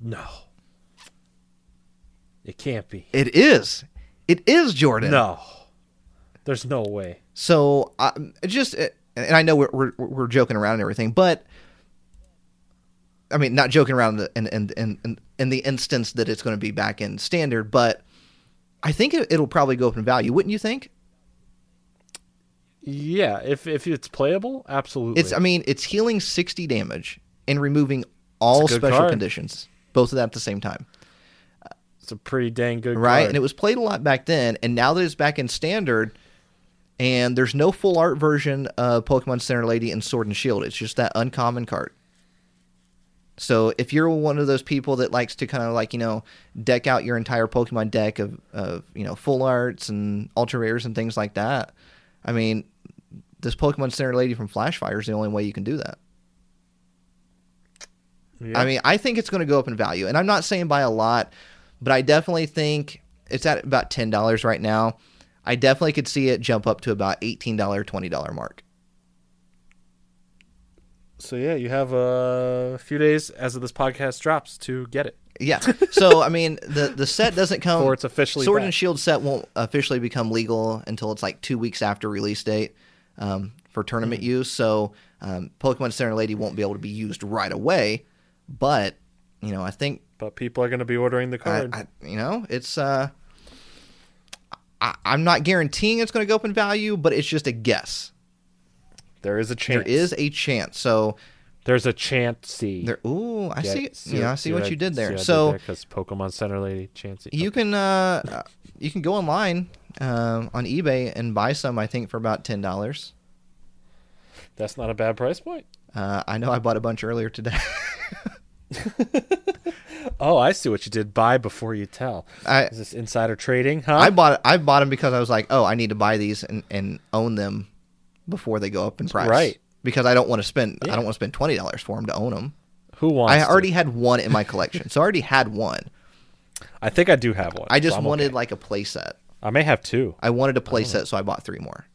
No. It can't be. It is. It is Jordan. No. There's no way. So um, just, and I know we're, we're we're joking around and everything, but I mean, not joking around in in in, in, in the instance that it's going to be back in standard, but I think it, it'll probably go up in value, wouldn't you think? Yeah, if if it's playable, absolutely. It's, I mean, it's healing sixty damage and removing all It's a good special card. conditions, both of that at the same time, It's a pretty dang good card. right? card. And it was played a lot back then, and now that it's back in standard. And there's no full art version of Pokemon Center Lady and Sword and Shield. It's just that uncommon card. So if you're one of those people that likes to kind of like you know deck out your entire Pokemon deck of of you know full arts and ultra rares and things like that, I mean, this Pokemon Center Lady from Flashfire is the only way you can do that. Yeah. I mean, I think it's going to go up in value, and I'm not saying by a lot, but I definitely think it's at about ten dollars right now. I definitely could see it jump up to about eighteen dollar, twenty dollar mark. So yeah, you have a few days as of this podcast drops to get it. Yeah. So I mean, the the set doesn't come. Before it's officially Sword back. and Shield set won't officially become legal until it's like two weeks after release date um, for tournament Hmm. use. So um, Pokemon Center Lady won't be able to be used right away. but you know, I think But people are going to be ordering the I, card. I, you know, it's uh, I, I'm not guaranteeing it's going to go up in value, but it's just a guess. There is a chance. There is a chance. So There's a chance. See. there. Ooh, I see. It. Yeah, I see what I- you did there. So because Pokemon Center Lady Chansey. you can uh, uh, you can go online um, on eBay and buy some. I think for about ten dollars. That's not a bad price point. Uh, I know I bought a bunch earlier today. Oh, I see what you did. Buy before you tell. I Is this insider trading? Huh? I bought I bought them because I was like, oh, I need to buy these and, and own them before they go up in price. Right. Because I don't want to spend I don't want to spend twenty dollars for them to own them. Who wants? I to? already had one in my collection, so I already had one. I think I do have one. I just I'm wanted okay. like a playset. I may have two. I wanted a playset, oh. so I bought three more.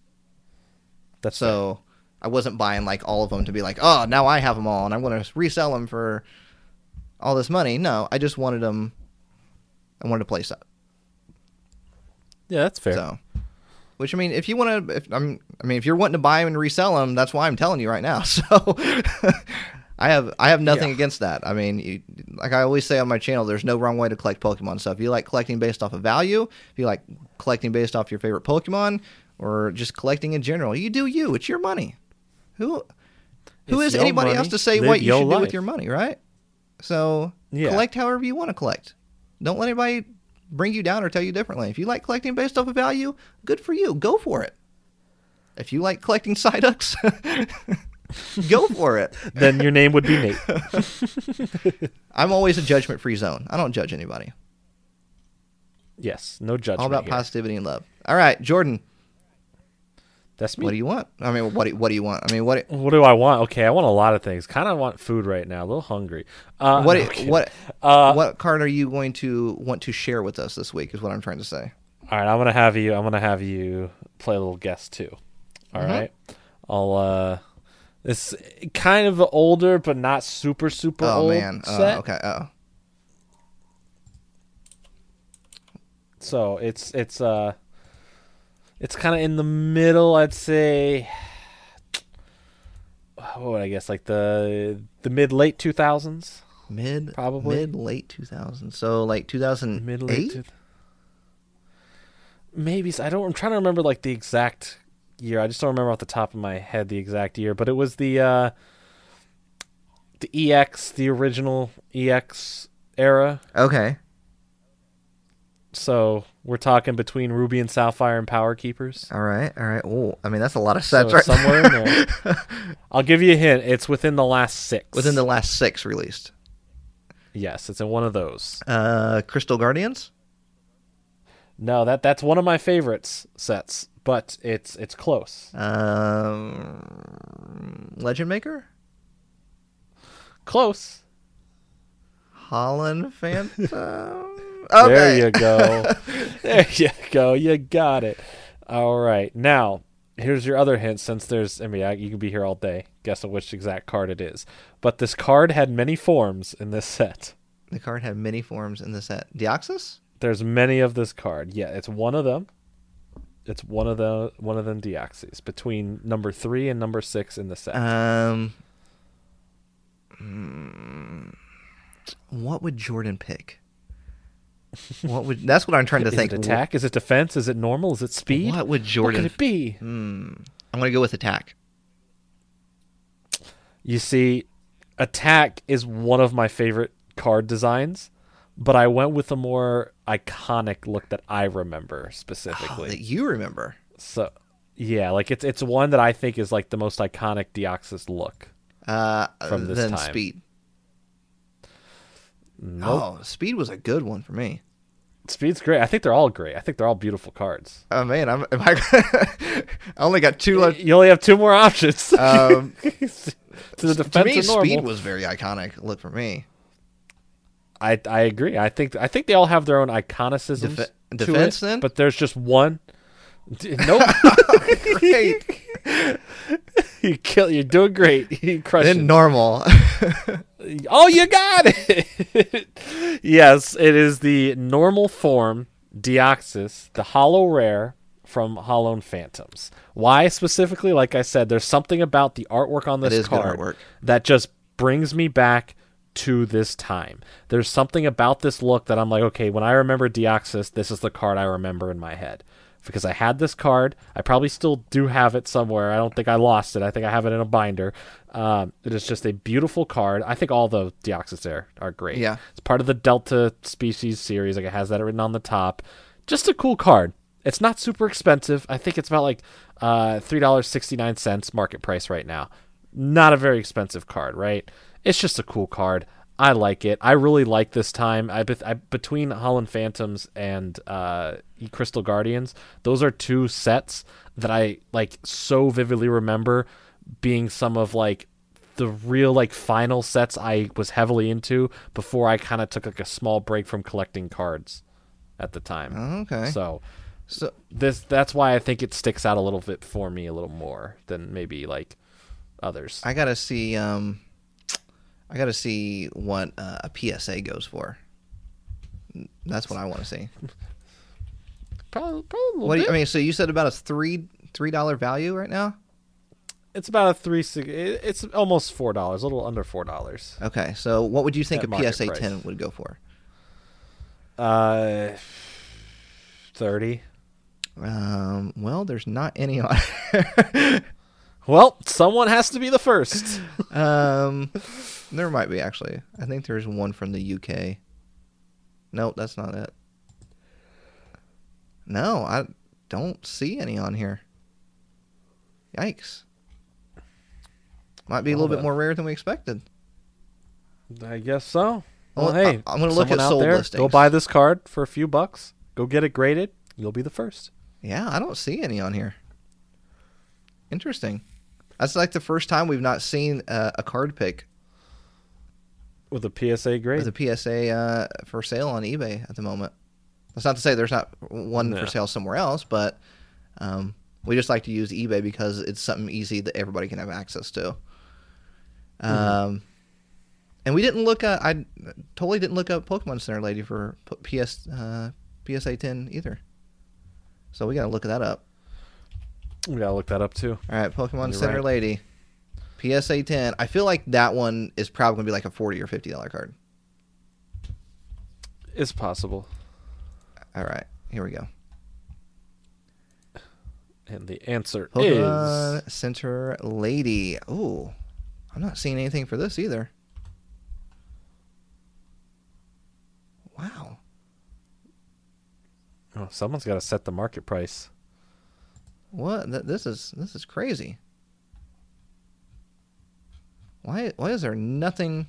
That's fair. So I wasn't buying like all of them to be like, oh, now I have them all and I'm going to resell them for all this money. No, I just wanted them. I wanted a playset. yeah, that's fair. So, which I mean, if you want to, if I'm, I mean, if you're wanting to buy them and resell them, that's why I'm telling you right now. So, I have, I have nothing Yeah. against that. I mean, you, like I always say on my channel, there's no wrong way to collect Pokemon. So if you like collecting based off of value, if you like collecting based off your favorite Pokemon, or just collecting in general, you do you. It's your money. Who, who It's is anybody else to say Live what you should do with your money, right? So Yeah. collect however you want to collect. Don't let anybody bring you down or tell you differently. If you like collecting based off of value, good for you. Go for it. If you like collecting Psyducks, go for it. then your name would be Nate. I'm always a judgment free zone. I don't judge anybody. Yes, no judgment. All about here. positivity and love. All right, Jordan, That's me. what do you want? I mean, what do, what do you want? I mean, what What do I want? Okay, I want a lot of things. Kind of want food right now. A little hungry. Uh, what no, what Uh, what card are you going to want to share with us this week? Is what I'm trying to say. All right, I'm gonna have you. I'm gonna have you play a little guess too. All right, Mhm. I'll. uh It's kind of older, but not super super Oh old man. Oh, set. okay. Oh. So it's it's uh, it's kind of in the middle. I'd say. What would I guess? Like the the mid late two thousands. Mid Probably. mid late two thousands. So like two thousand Mid late. two- Maybe I don't. I'm trying to remember like the exact year. I just don't remember off the top of my head the exact year. But it was the uh, the EX, the original EX era. Okay. So we're talking between Ruby and Sapphire and Power Keepers. All right. All right. Oh, I mean that's a lot of So sets right somewhere in there. there. I'll give you a hint. It's within the last six. Within the last six released. yes, it's in one of those. Uh, Crystal Guardians. No, that that's one of my favorites sets, but it's it's close. Um, Legend Maker. Close. Holon Phantom. Okay. There you go. there you go. You got it. All right. Now, here's your other hint since there's, I mean, I- you can be here all day Guess which exact card it is. But this card had many forms in this set. The card had many forms in the set. Deoxys. There's many of this card. Yeah, it's one of them. It's one of the one of them Deoxys between number three and number six in the set. Um. hmm, What would Jordan pick? What would? That's what I'm trying to is think. it attack? Is it defense? Is it normal? Is it speed? What would What Jordan? could it be? Hmm. I'm gonna go with attack. You see, attack is one of my favorite card designs, but I went with a more iconic look that I remember Oh, specifically. that you remember. so, yeah, like it's it's one that I think is like the most iconic Deoxys look. Uh, From this then time. speed. Nope. Oh, speed was a good one for me. Speed's great. I think they're all great. I think they're all beautiful cards. Oh man, I'm. Am I, I only got two left. You only have two more options. Um, to the defense to me, speed was very iconic. Look for me. I I agree. I think I think they all have their own iconicisms. To defense, it, then? but there's just one. Nope. Great. you kill. You're doing great. You crush then it. normal. Oh, you got it. yes, it is the normal form Deoxys, the holo rare from Holon Phantoms. Why specifically? Like I said, there's something about the artwork on this card that just brings me back to this time. There's something about this look that I'm like, okay, when I remember Deoxys, this is the card I remember in my head. Because I had this card, I probably still do have it somewhere. I don't think I lost it. I think I have it in a binder. Um, it is just a beautiful card. I think all the Deoxys there are great. Yeah. it's part of the Delta species series. Like it has that written on the top. Just a cool card. It's not super expensive. I think it's about like uh, three dollars sixty nine cents market price right now. Not a very expensive card, right? It's just a cool card. I like it. I really like this time. I, I between Holon Phantoms and uh, Crystal Guardians, those are two sets that I like so vividly remember being some of like the real like final sets I was heavily into before I kind of took like a small break from collecting cards at the time. Okay. So So this that's why I think it sticks out a little bit for me a little more than maybe like others. I gotta see. Um, I gotta see what uh, a PSA goes for. That's what I want to see. probably, probably What do you. I mean? So you said about a three three dollar value right now? it's about a three. six- It's almost four dollars, a little under four dollars. Okay. So what would you think At a PSA price. ten would go for? Uh, thirty. Um, well, there's not any on. Well, someone has to be the first. um, there might be actually. I think there's one from the UK. Nope, that's not it. No, I don't see any on here. Yikes. Might be a little bit more rare than we expected. I guess so. Well, Well, hey, I- I'm gonna look someone at sold there, Go buy this card for a few bucks. Go get it graded. You'll be the first. Yeah, I don't see any on here. Interesting. That's like the first time we've not seen uh, a card pick With a PSA grade. with a PSA uh, for sale on eBay at the moment. That's not to say there's not one No. for sale somewhere else, but um, we just like to use eBay because it's something easy that everybody can have access to. Um, and we didn't look up. I totally didn't look up Pokemon Center Lady for PS uh, PSA 10 either. So we got to look that up. We gotta look that up too. All right, Pokemon You're Center right. Lady, PSA 10. I feel like that one is probably gonna be like a 40 or 50 dollar card. It's possible. All right, here we go. And the answer Pokemon is Center Lady. Ooh, I'm not seeing anything for this either. Wow. oh, someone's got to set the market price. What? Th- This is this is crazy. Why why is there nothing?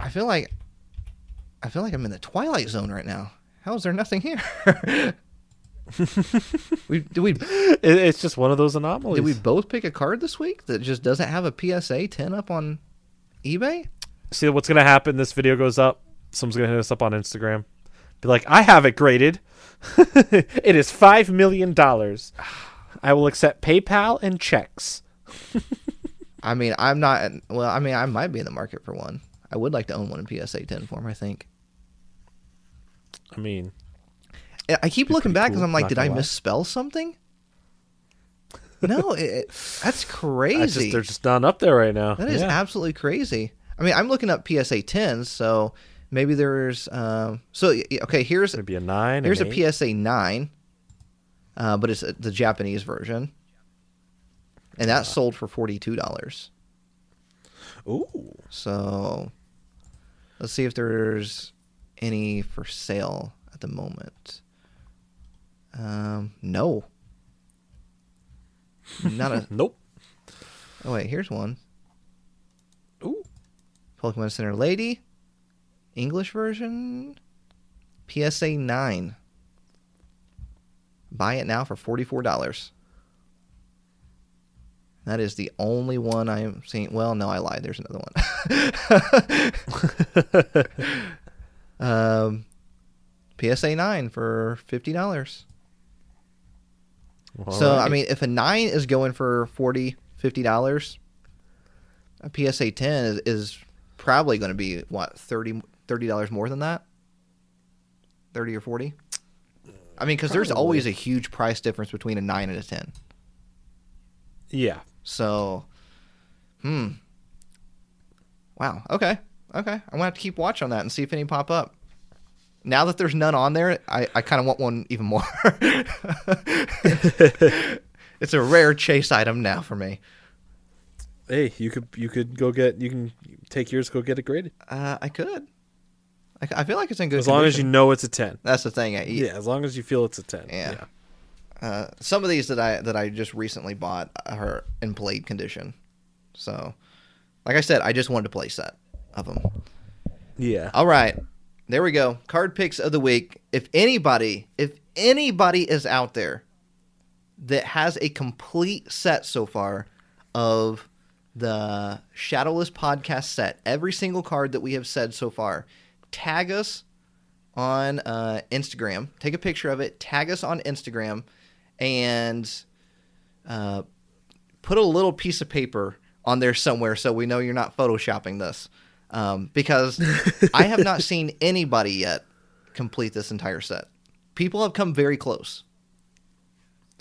I feel like I feel like I'm in the twilight zone right now. How is there nothing here? we did we It, it's just one of those anomalies. did we both pick a card this week that just doesn't have a PSA 10 up on eBay? See what's gonna happen? This video goes up. Someone's gonna hit us up on Instagram. Be like, I have it graded. it is five million dollars. I will accept PayPal and checks. I mean, I'm not well, I mean, I might be in the market for one. I would like to own one in PSA 10 form, I think. I mean, I- I keep looking back because cool, I'm like, did I lie. misspell something? No, it, that's I crazy. just, they're just not up there right now. that is Yeah. absolutely crazy. I mean, I'm looking up PSA 10s, so maybe there's. Um, so okay, here's Maybe a nine. here's a. PSA 9, uh, but it's uh, the Japanese version, and that sold for forty two dollars. Ooh, So let's see if there's any for sale at the moment. Um, no. Not a. nope. Oh wait, here's one. Ooh, Pokemon Center Lady, English version, PSA nine. Buy it now for forty four dollars. That is the only one I am seeing. Well, no, I lied. There's another one. um, PSA nine for fifty dollars. All so I mean, if a nine is going for 40 50 dollars, a PSA ten is, is probably going to be what 30 dollars more than that, thirty or forty. I mean, because there's always a huge price difference between a nine and a ten. yeah, So, hmm. Wow. Okay. Okay. I'm gonna have to keep watch on that and see if any pop up. Now that there's none on there, I, I kind of want one even more. it's a rare chase item now for me. Hey, you could you could go get you can take yours, go get it graded. Uh, I could. I, c- I feel like it's in good. As long as you know it's a ten. That's the thing. I, Yeah, as long as you feel it's a ten. Yeah. Uh, some of these that I that I just recently bought are in played condition. So, like I said, I just wanted to play set of them. Yeah. All right. There we go. Card picks of the week. If anybody, if anybody is out there that has a complete set so far of the Shadowless podcast set, every single card that we have said so far, tag us on uh, Instagram. Take a picture of it. Tag us on Instagram, and uh, put a little piece of paper on there somewhere so we know you're not photoshopping this. Um, because I have not seen anybody yet complete this entire set. People have come very close,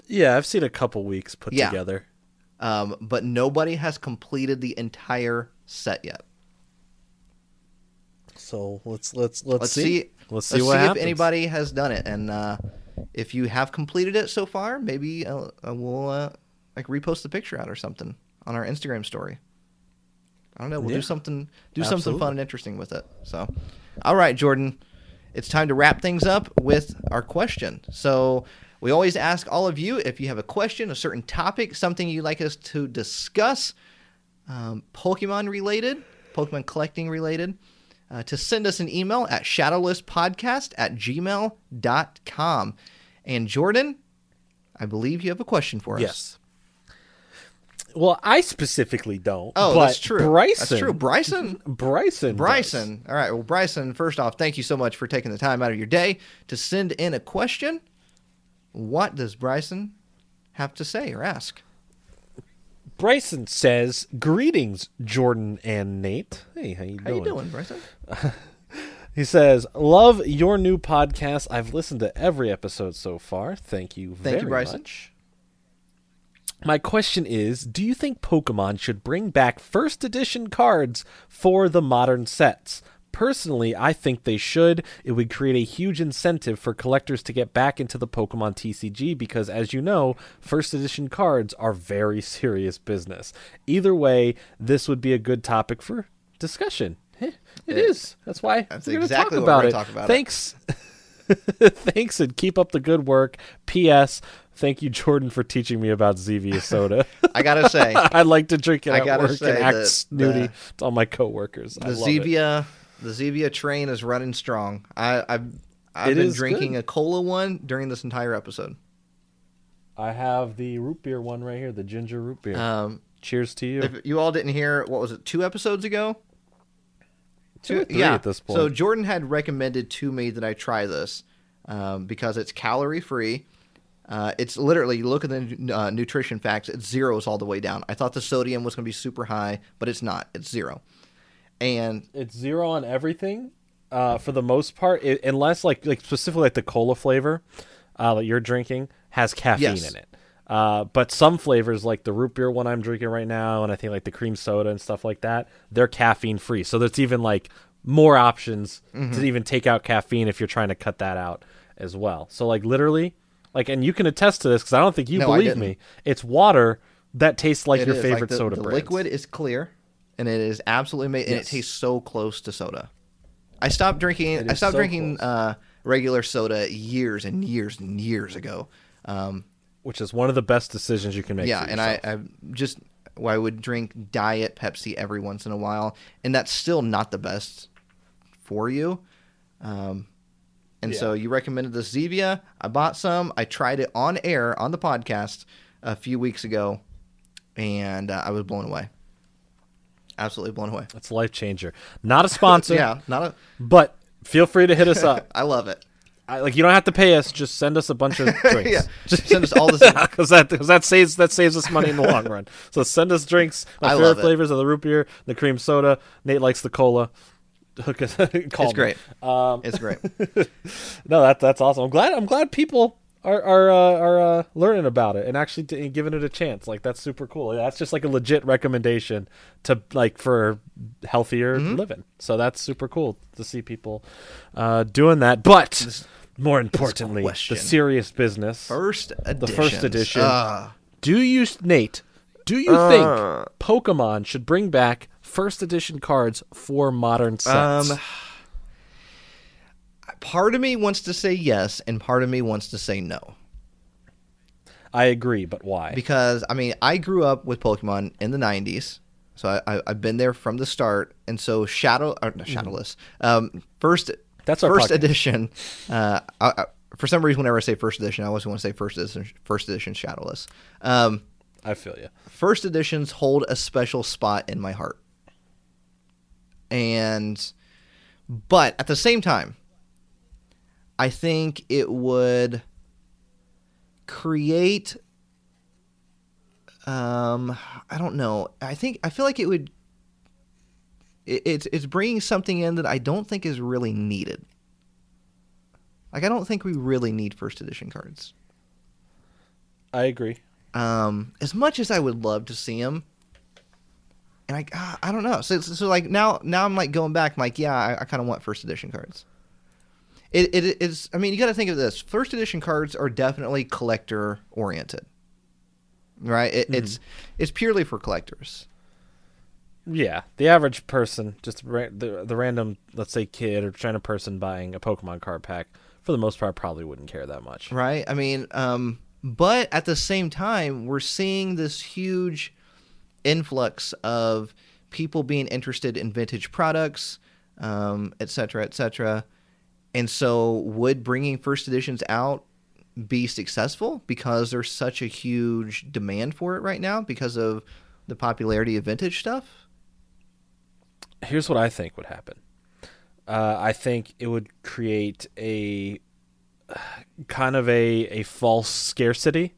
Yeah, I've seen a couple weeks put Yeah. together. um, but nobody has completed the entire set yet. So let's let's let's, Let's see. see. Let's see Let's what see happens. if anybody has done it, and uh, if you have completed it so far, maybe uh, uh, we'll uh, like repost the picture out or something on our Instagram story. I don't know. We'll Yeah. do something do something fun and interesting with it. So, all right, Jordan, it's time to wrap things up with our question. So. We always ask all of you if you have a question, a certain topic, something you'd like us to discuss, um, Pokemon related, Pokemon collecting related, uh, to send us an email at shadowlesspodcast at gmail.com. And Jordan, I believe you have a question for us. Yes. Well, I specifically don't. Oh, that's true. Bryson. That's true. Bryson. Bryson. does. Bryson. All right. Well, Bryson, first off, thank you so much for taking the time out of your day to send in a question. What does Bryson have to say or ask? Bryson says, "Greetings, Jordan and Nate. Hey, how you doing? How you doing, Bryson? He says, "Love your new podcast. I've listened to every episode so far. Thank you Thank very you, Bryson. much." My question is, do you think Pokemon should bring back first edition cards for the modern sets? Personally, I think they should. It would create a huge incentive for collectors to get back into the Pokemon TCG because, as you know, first edition cards are very serious business. Either way, this would be a good topic for discussion. It is. That's why That's we're exactly talk we're about it. talk about it. Thanks. Thanks and keep up the good work. P.S. Thank you, Jordan, for teaching me about Zevia soda. I gotta say, I'd like to drink it I gotta say and act that snooty the- to all my coworkers. I the. Zevia, the Zevia train is running strong. I, I've I've It been drinking good. a cola one during this entire episode. I have the root beer one right here, the ginger root beer. Um, Cheers to you. if you all didn't hear, what was it? Two episodes ago. Two three yeah. at this point. So Jordan had recommended to me that I try this um, because it's calorie free. Uh, it's literally you look at the uh, nutrition facts. It's zeros all the way down. I thought the sodium was going to be super high, but it's not. It's zero. And it's zero on everything uh, for the most part, it, unless like like specifically like the cola flavor uh, that you're drinking has caffeine Yes. in it. Uh, but some flavors, like the root beer one I'm drinking right now, and I think like the cream soda and stuff like that, they're caffeine free. So there's even like more options Mm-hmm. to even take out caffeine if you're trying to cut that out as well. So like literally, like, and you can attest to this because I don't think you No, believe me. It's water that tastes like it your is, favorite the, soda The brands. liquid is clear, and it is absolutely made, and it tastes so close to soda. I stopped drinking. I stopped so drinking uh, regular soda years and years and years ago. Um, which is one of the best decisions you can make. yeah, and I. I just I would drink diet Pepsi every once in a while, and that's still not the best for you. Um, and so you recommended the Zevia. I bought some. I tried it on air on the podcast a few weeks ago, and uh, I was blown away. Absolutely blown away. It's a life changer. Not a sponsor, yeah, not a. but feel free to hit us up. I love it. I, like you don't have to pay us. Just send us a bunch of drinks. yeah, just send us all this. because that because that saves that saves us money in the long run. So send us drinks. My I favorite flavors are the root beer, the cream soda. Nate likes the cola. Hook us. call It's me. great. Um, It's great. no, that that's awesome. I'm glad. I'm glad people are are uh, are uh, learning about it and actually t- giving it a chance. Like that's super cool. That's just like a legit recommendation to like for healthier Mm-hmm. living. So that's super cool to see people uh, doing that. But more importantly, the serious business. First edition. The first edition. Uh, Do you, Nate? Do you think Pokemon should bring back first edition cards for modern sets? Um, part of me wants to say yes, and part of me wants to say no. I agree, but why? Because I mean, I grew up with Pokemon in the '90s, so I, I, I've been there from the start. And so Shadow, or no, Shadowless, um, first Mm-hmm. That's our first podcast. edition. Uh, I, I, for some reason, whenever I say first edition, I always want to say first edition, first edition Shadowless. Um, I feel you. first editions hold a special spot in my heart. And but at the same time, I think it would create um I don't know. I think I feel like it would it, it's it's bringing something in that I don't think is really needed. Like I don't think we really need first edition cards I agree. um, as much as I would love to see them and I, ah, I don't know. So, so, so, like now, now I'm like going back. I'm like, yeah, I, I kind of want first edition cards. It, it is. I mean, you got to think of this. First edition cards are definitely collector oriented, right? It, It's it's purely for collectors. Yeah, the average person, just ra- the the random, let's say, kid or China person buying a Pokemon card pack, for the most part, probably wouldn't care that much. right? I mean, um, but at the same time, we're seeing this huge influx of people being interested in vintage products, um, et cetera, et cetera. And so, would bringing first editions out be successful because there's such a huge demand for it right now because of the popularity of vintage stuff? Here's what I think would happen. Uh, I think it would create a kind of a a false scarcity.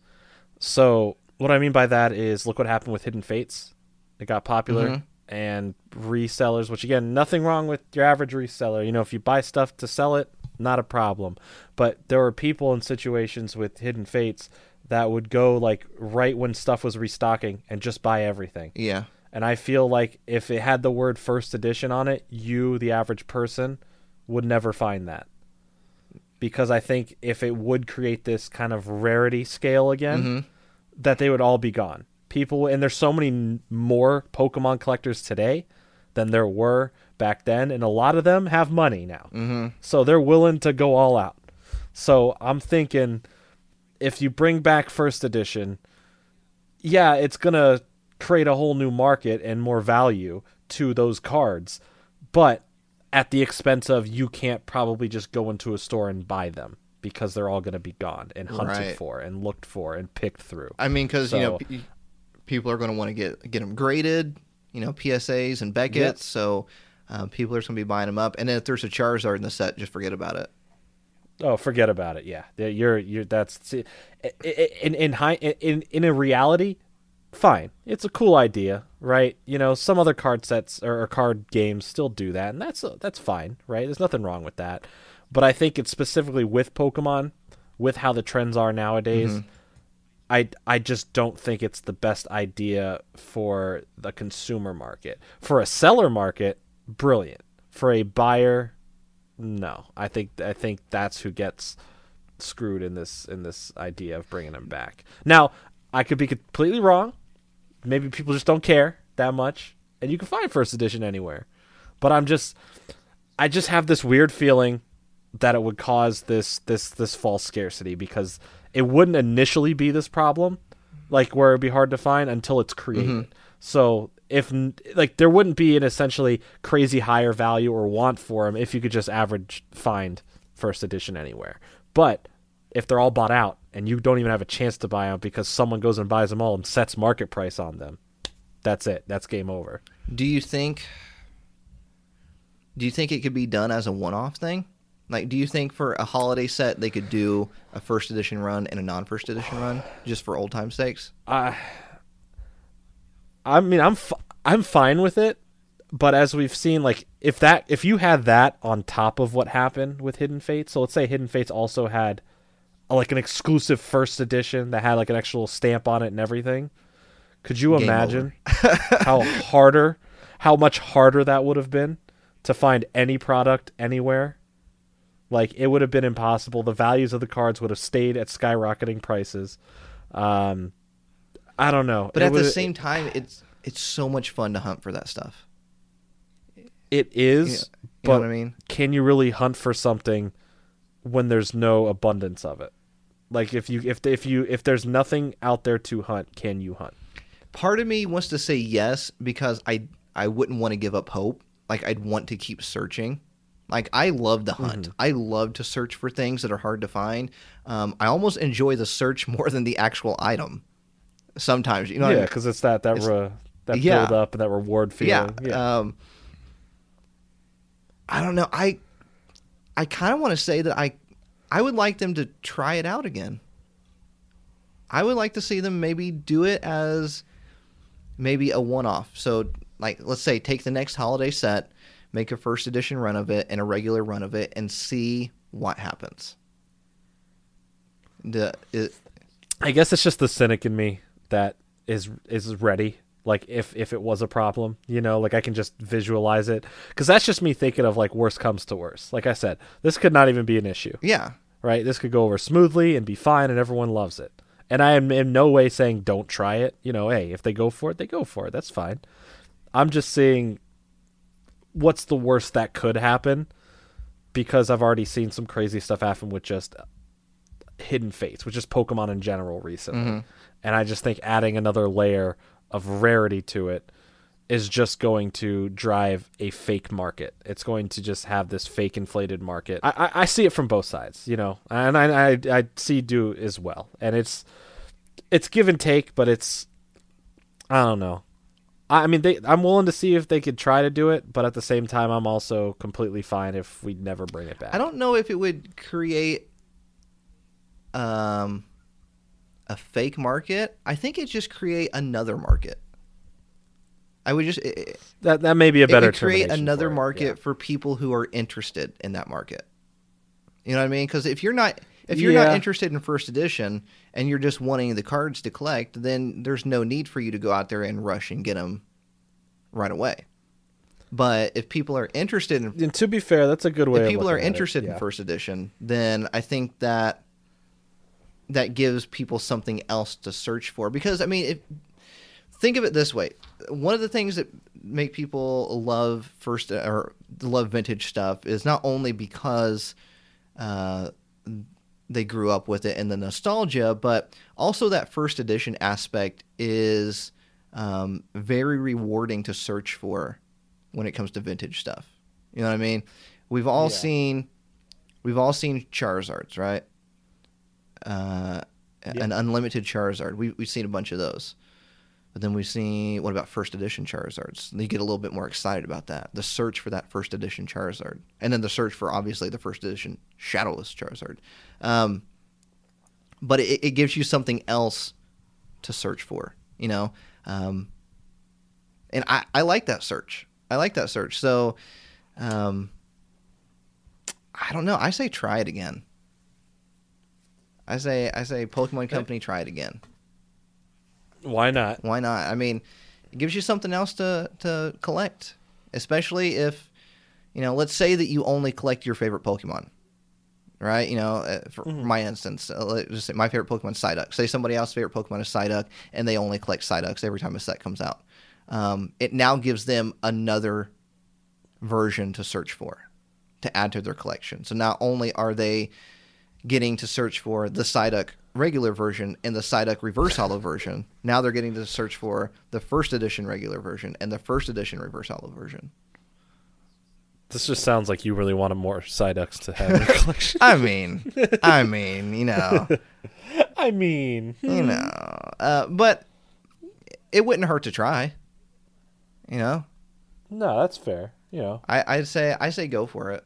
So what I mean by that is, look what happened with Hidden Fates. It got popular, Mhm. And resellers. Which again, nothing wrong with your average reseller. You know, if you buy stuff to sell it, not a problem. But there were people in situations with Hidden Fates that would go like right when stuff was restocking and just buy everything. Yeah. And I feel like if it had the word first edition on it, you, the average person, would never find that. Because I think if it would create this kind of rarity scale again, Mhm. that they would all be gone. People, and there's so many more Pokemon collectors today than there were back then, and a lot of them have money now. Mm-hmm. So they're willing to go all out. So I'm thinking if you bring back first edition, yeah, it's going to create a whole new market and more value to those cards, but at the expense of you can't probably just go into a store and buy them because they're all going to be gone and hunted Right. for and looked for and picked through. I mean, because you know, So- people are going to want to get get them graded, you know, PSAs and Beckett's. Yep. So um, people are going to be buying them up. And then if there's a Charizard in the set, just forget about it. Oh, forget about it. Yeah, you're you're that's see, i- i- in in high in in a reality, fine. It's a cool idea, right? You know, some other card sets or, or card games still do that, and that's that's fine, right? There's nothing wrong with that. But I think it's specifically with Pokemon, with how the trends are nowadays. I, I just don't think it's the best idea for the consumer market. For a seller market, brilliant. For a buyer, no. I think I think that's who gets screwed in this in this idea of bringing them back. Now, I could be completely wrong. Maybe people just don't care that much, and you can find first edition anywhere. But I'm just I just have this weird feeling that it would cause this this this false scarcity because it wouldn't initially be this problem like where it'd be hard to find until it's created. Mm-hmm. So if like there wouldn't be an essentially crazy higher value or want for them if you could just average find first edition anywhere. But if they're all bought out and you don't even have a chance to buy them because someone goes and buys them all and sets market price on them, that's it. That's game over. Do you think? Do you think it could be done as a one-off thing? Like, do you think for a holiday set they could do a first edition run and a non-first edition run just for old time sakes? I I mean I'm f- I'm fine with it, but as we've seen like if that if you had that on top of what happened with Hidden Fates, so let's say Hidden Fates also had uh, like an exclusive first edition that had like an actual stamp on it and everything. Could you Game imagine how harder, how much harder that would have been to find any product anywhere? Like it would have been impossible. The values of the cards would have stayed at skyrocketing prices. Um, I don't know. But It at the same time, it's it's so much fun to hunt for that stuff. it is. But what I mean? can you really hunt for something when there's no abundance of it? Like if you if if you if there's nothing out there to hunt, can you hunt? Part of me wants to say yes because I I wouldn't want to give up hope. Like I'd want to keep searching. Like I love to hunt. Mm-hmm. I love to search for things that are hard to find. Um, I almost enjoy the search more than the actual item. Sometimes, you know. what I yeah, mean? because it's that that It's- re, that yeah. build up and that reward yeah. feeling. Yeah, Um, I don't know. I I kind of want to say that I I would like them to try it out again. I would like to see them maybe do it as maybe a one-off. So, like, let's say take the next holiday set, make a first edition run of it and a regular run of it, and see what happens. The it, I guess it's just the cynic in me that is is ready. Like if if it was a problem, you know, like I can just visualize it because that's just me thinking of like worst comes to worst. Like I said, this could not even be an issue. yeah, right? This could go over smoothly and be fine, and everyone loves it. And I am in no way saying don't try it. You know, hey, if they go for it, they go for it. That's fine. I'm just saying, what's the worst that could happen? Because I've already seen some crazy stuff happen with just hidden fates, with just Pokemon in general recently. Mm-hmm. And I just think adding another layer of rarity to it is just going to drive a fake market. It's going to just have this fake inflated market. I, I, I see it from both sides, you know, and I, I I see do as well. And it's it's give and take, but it's I don't know. I mean, they. I'm willing to see if they could try to do it, but at the same time, I'm also completely fine if we never bring it back. I don't know if it would create um a fake market. I think it just create another market. I would just it, That that may be a it better would create another for market yeah. for people who are interested in that market. You know what I mean? Because if you're not if you're not interested in first edition and you're just wanting the cards to collect, then there's no need for you to go out there and rush and get them right away. But if people are interested in And to be fair, that's a good way. if of people are looking at it, interested in first edition, then I think that that gives people something else to search for. Because I mean, if, think of it this way: one of the things that make people love first or love vintage stuff is not only because uh, they grew up with it and the nostalgia, but also that first edition aspect is um, very rewarding to search for when it comes to vintage stuff. You know what I mean? We've all Yeah. seen we've all seen Charizards, right? Uh, An unlimited Charizard. We we've seen a bunch of those. But then we've seen what about first edition Charizards? They get a little bit more excited about that. The search for that first edition Charizard, and then the search for obviously the first edition Shadowless Charizard. Um, but it, it gives you something else to search for, you know. Um, and I, I like that search. I like that search. So, um, I don't know. I say try it again. I say I say Pokemon Company try it again. Why not? Why not? I mean, it gives you something else to to collect, especially if you know. Let's say that you only collect your favorite Pokemon, right? You know, uh, for Mm-hmm. my instance, uh, let's just say my favorite Pokemon is Psyduck. Say somebody else's favorite Pokemon is Psyduck, and they only collect Psyducks every time a set comes out. Um, it now gives them another version to search for, to add to their collection. So not only are they getting to search for the Psyduck regular version and the Psyduck reverse holo version, now they're getting to search for the first edition regular version and the first edition reverse holo version. This just sounds like you really wanted more Psyducks to have in your collection. I mean, I mean, you know, I mean, you know, uh, but it wouldn't hurt to try. You know, no, that's fair. You know, I, I'd say I say go for it.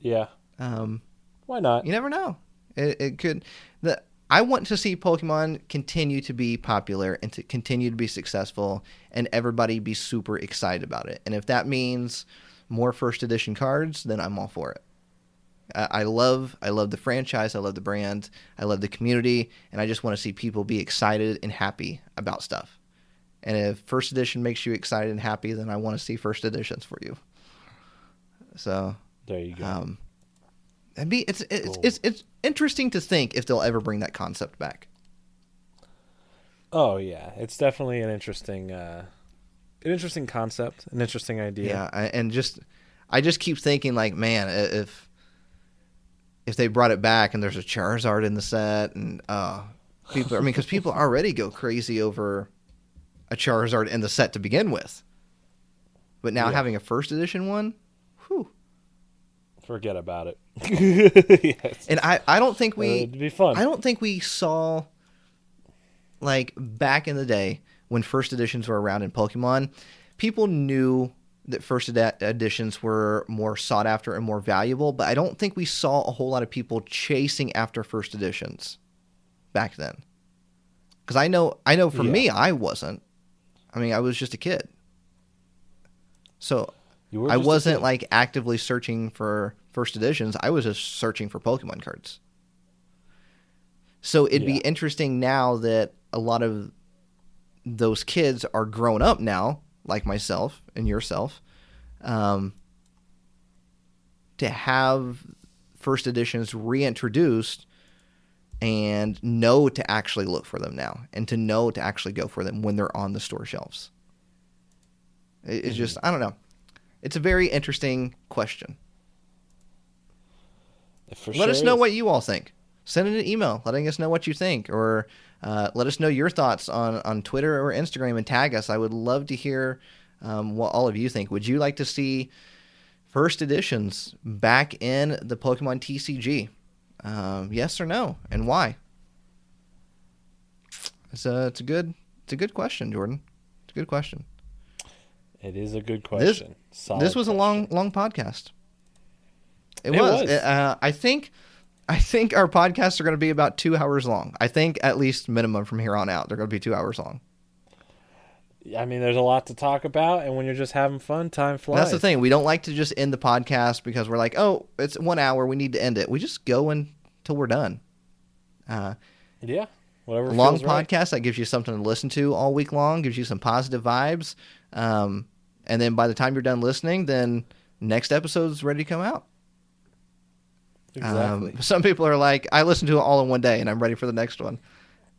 yeah. Um, Why not? you never know. It, it could. The I want to see Pokemon continue to be popular and to continue to be successful, and everybody be super excited about it. And if that means more first edition cards, then I'm all for it. I, I love I love the franchise. I love the brand. I love the community, and I just want to see people be excited and happy about stuff. And if first edition makes you excited and happy, then I want to see first editions for you. So There you go. um, it'd be it's it's, it's it's interesting to think if they'll ever bring that concept back. oh yeah, it's definitely an interesting, uh, an interesting concept, an interesting idea. Yeah, I, and just I just keep thinking like, man, if if they brought it back and there's a Charizard in the set and uh people, I mean, because people already go crazy over a Charizard in the set to begin with, but now Yeah. having a first edition one, whew. Forget about it. yes. And I I don't think Uh, we it'd be fun. I don't think we saw like back in the day when first editions were around in Pokemon, people knew that first ed- editions were more sought after and more valuable, but I don't think we saw a whole lot of people chasing after first editions back then. Cuz I know I know for Yeah. me I wasn't. I mean, I was just a kid. So I wasn't like actively searching for first editions. I was just searching for Pokemon cards. So it'd be interesting now that a lot of those kids are grown up now, like myself and yourself, um, to have first editions reintroduced and know to actually look for them now and to know to actually go for them when they're on the store shelves. It- It's just, I don't know. It's a very interesting question. Let us sure know is. what you all think. Send in an email letting us know what you think, or uh, let us know your thoughts on, on Twitter or Instagram and tag us. I would love to hear um, what all of you think. Would you like to see first editions back in the Pokemon TCG? Um, yes or no, and why? It's a, it's a good it's a good question, Jordan. It's a good question. It is a good question. Solid this was a long long podcast. It, It was. was. Uh, I think I think our podcasts are going to be about two hours long. I think at least minimum from here on out, they're going to be two hours long. I mean, there's a lot to talk about, and when you're just having fun, time flies. That's the thing. We don't like to just end the podcast because we're like, oh, it's one hour. We need to end it. We just go until we're done. Uh, Yeah, whatever. long feels right. podcast that gives you something to listen to all week long, gives you some positive vibes. Um, and then by the time you're done listening, then next episode's ready to come out. Exactly. Um, some people are like, I listen to it all in one day and I'm ready for the next one.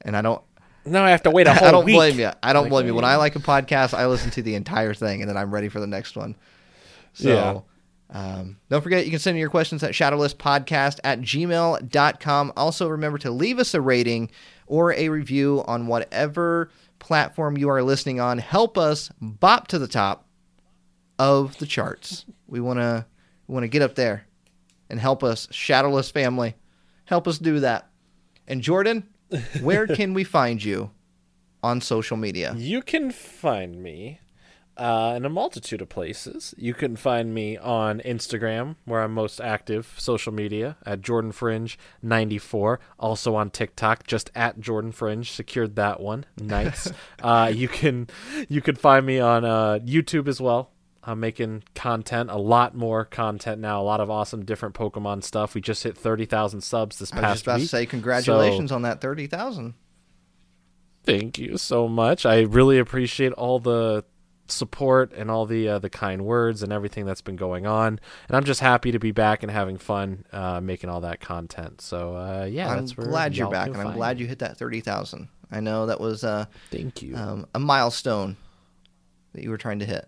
And I don't. No, I have to wait a whole I don't week. blame you. I don't Like, blame you. When. I like a podcast, I listen to the entire thing and then I'm ready for the next one. So, um, don't forget, you can send in your questions at shadowlesspodcast at gmail.com. Also, remember to leave us a rating or a review on whatever platform you are listening on. Help us bop to the top of the charts. We want to we want to get up there and help us, Shadowless family. Help us do that. And Jordan, where can we find you on social media? You can find me uh, in a multitude of places. You can find me on Instagram, where I'm most active, social media at Jordan Fringe 94. Also on TikTok, just at Jordan Fringe. Secured that one. Nice. uh, you can you can find me on uh, YouTube as well. I'm making content, a lot more content now, a lot of awesome different Pokemon stuff. We just hit 30,000 subs this past week. I was just about week. to say congratulations on that 30,000. Thank you so much. I really appreciate all the support and all the uh, the kind words and everything that's been going on. And I'm just happy to be back and having fun uh, making all that content. So uh, yeah, I'm glad you're back, and I'm glad you hit that 30,000. I know that was uh, Thank you. um, a milestone that you were trying to hit.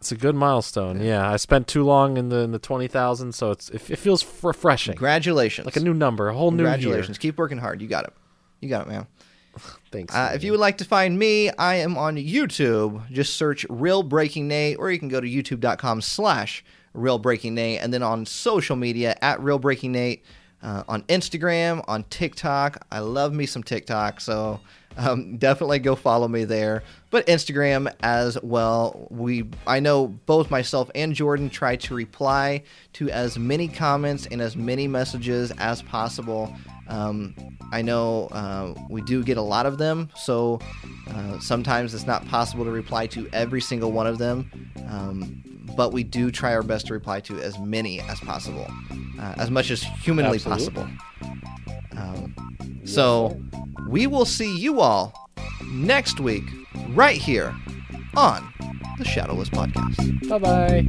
It's a good milestone. Yeah. I spent too long in the in the twenty thousand, so it's it, it feels refreshing, Congratulations. like a new number, a whole new year. Congratulations. Keep working hard. You got it. You got it, man. Thanks. Uh, if you would like to find me, I am on YouTube. Just search Real Breaking Nate, or you can go to youtube.com slash Real Breaking Nate, and then on social media at Real Breaking Nate, uh, on Instagram, on TikTok. I love me some TikTok, so um, definitely go follow me there. But Instagram as well. We I know both myself and Jordan try to reply to as many comments and as many messages as possible. Um, I know uh, we do get a lot of them, so uh, sometimes it's not possible to reply to every single one of them. Um, but we do try our best to reply to as many as possible, uh, as much as humanly Absolutely. possible. Um, so we will see you all next week, right here on the Shadowless Podcast. Bye bye.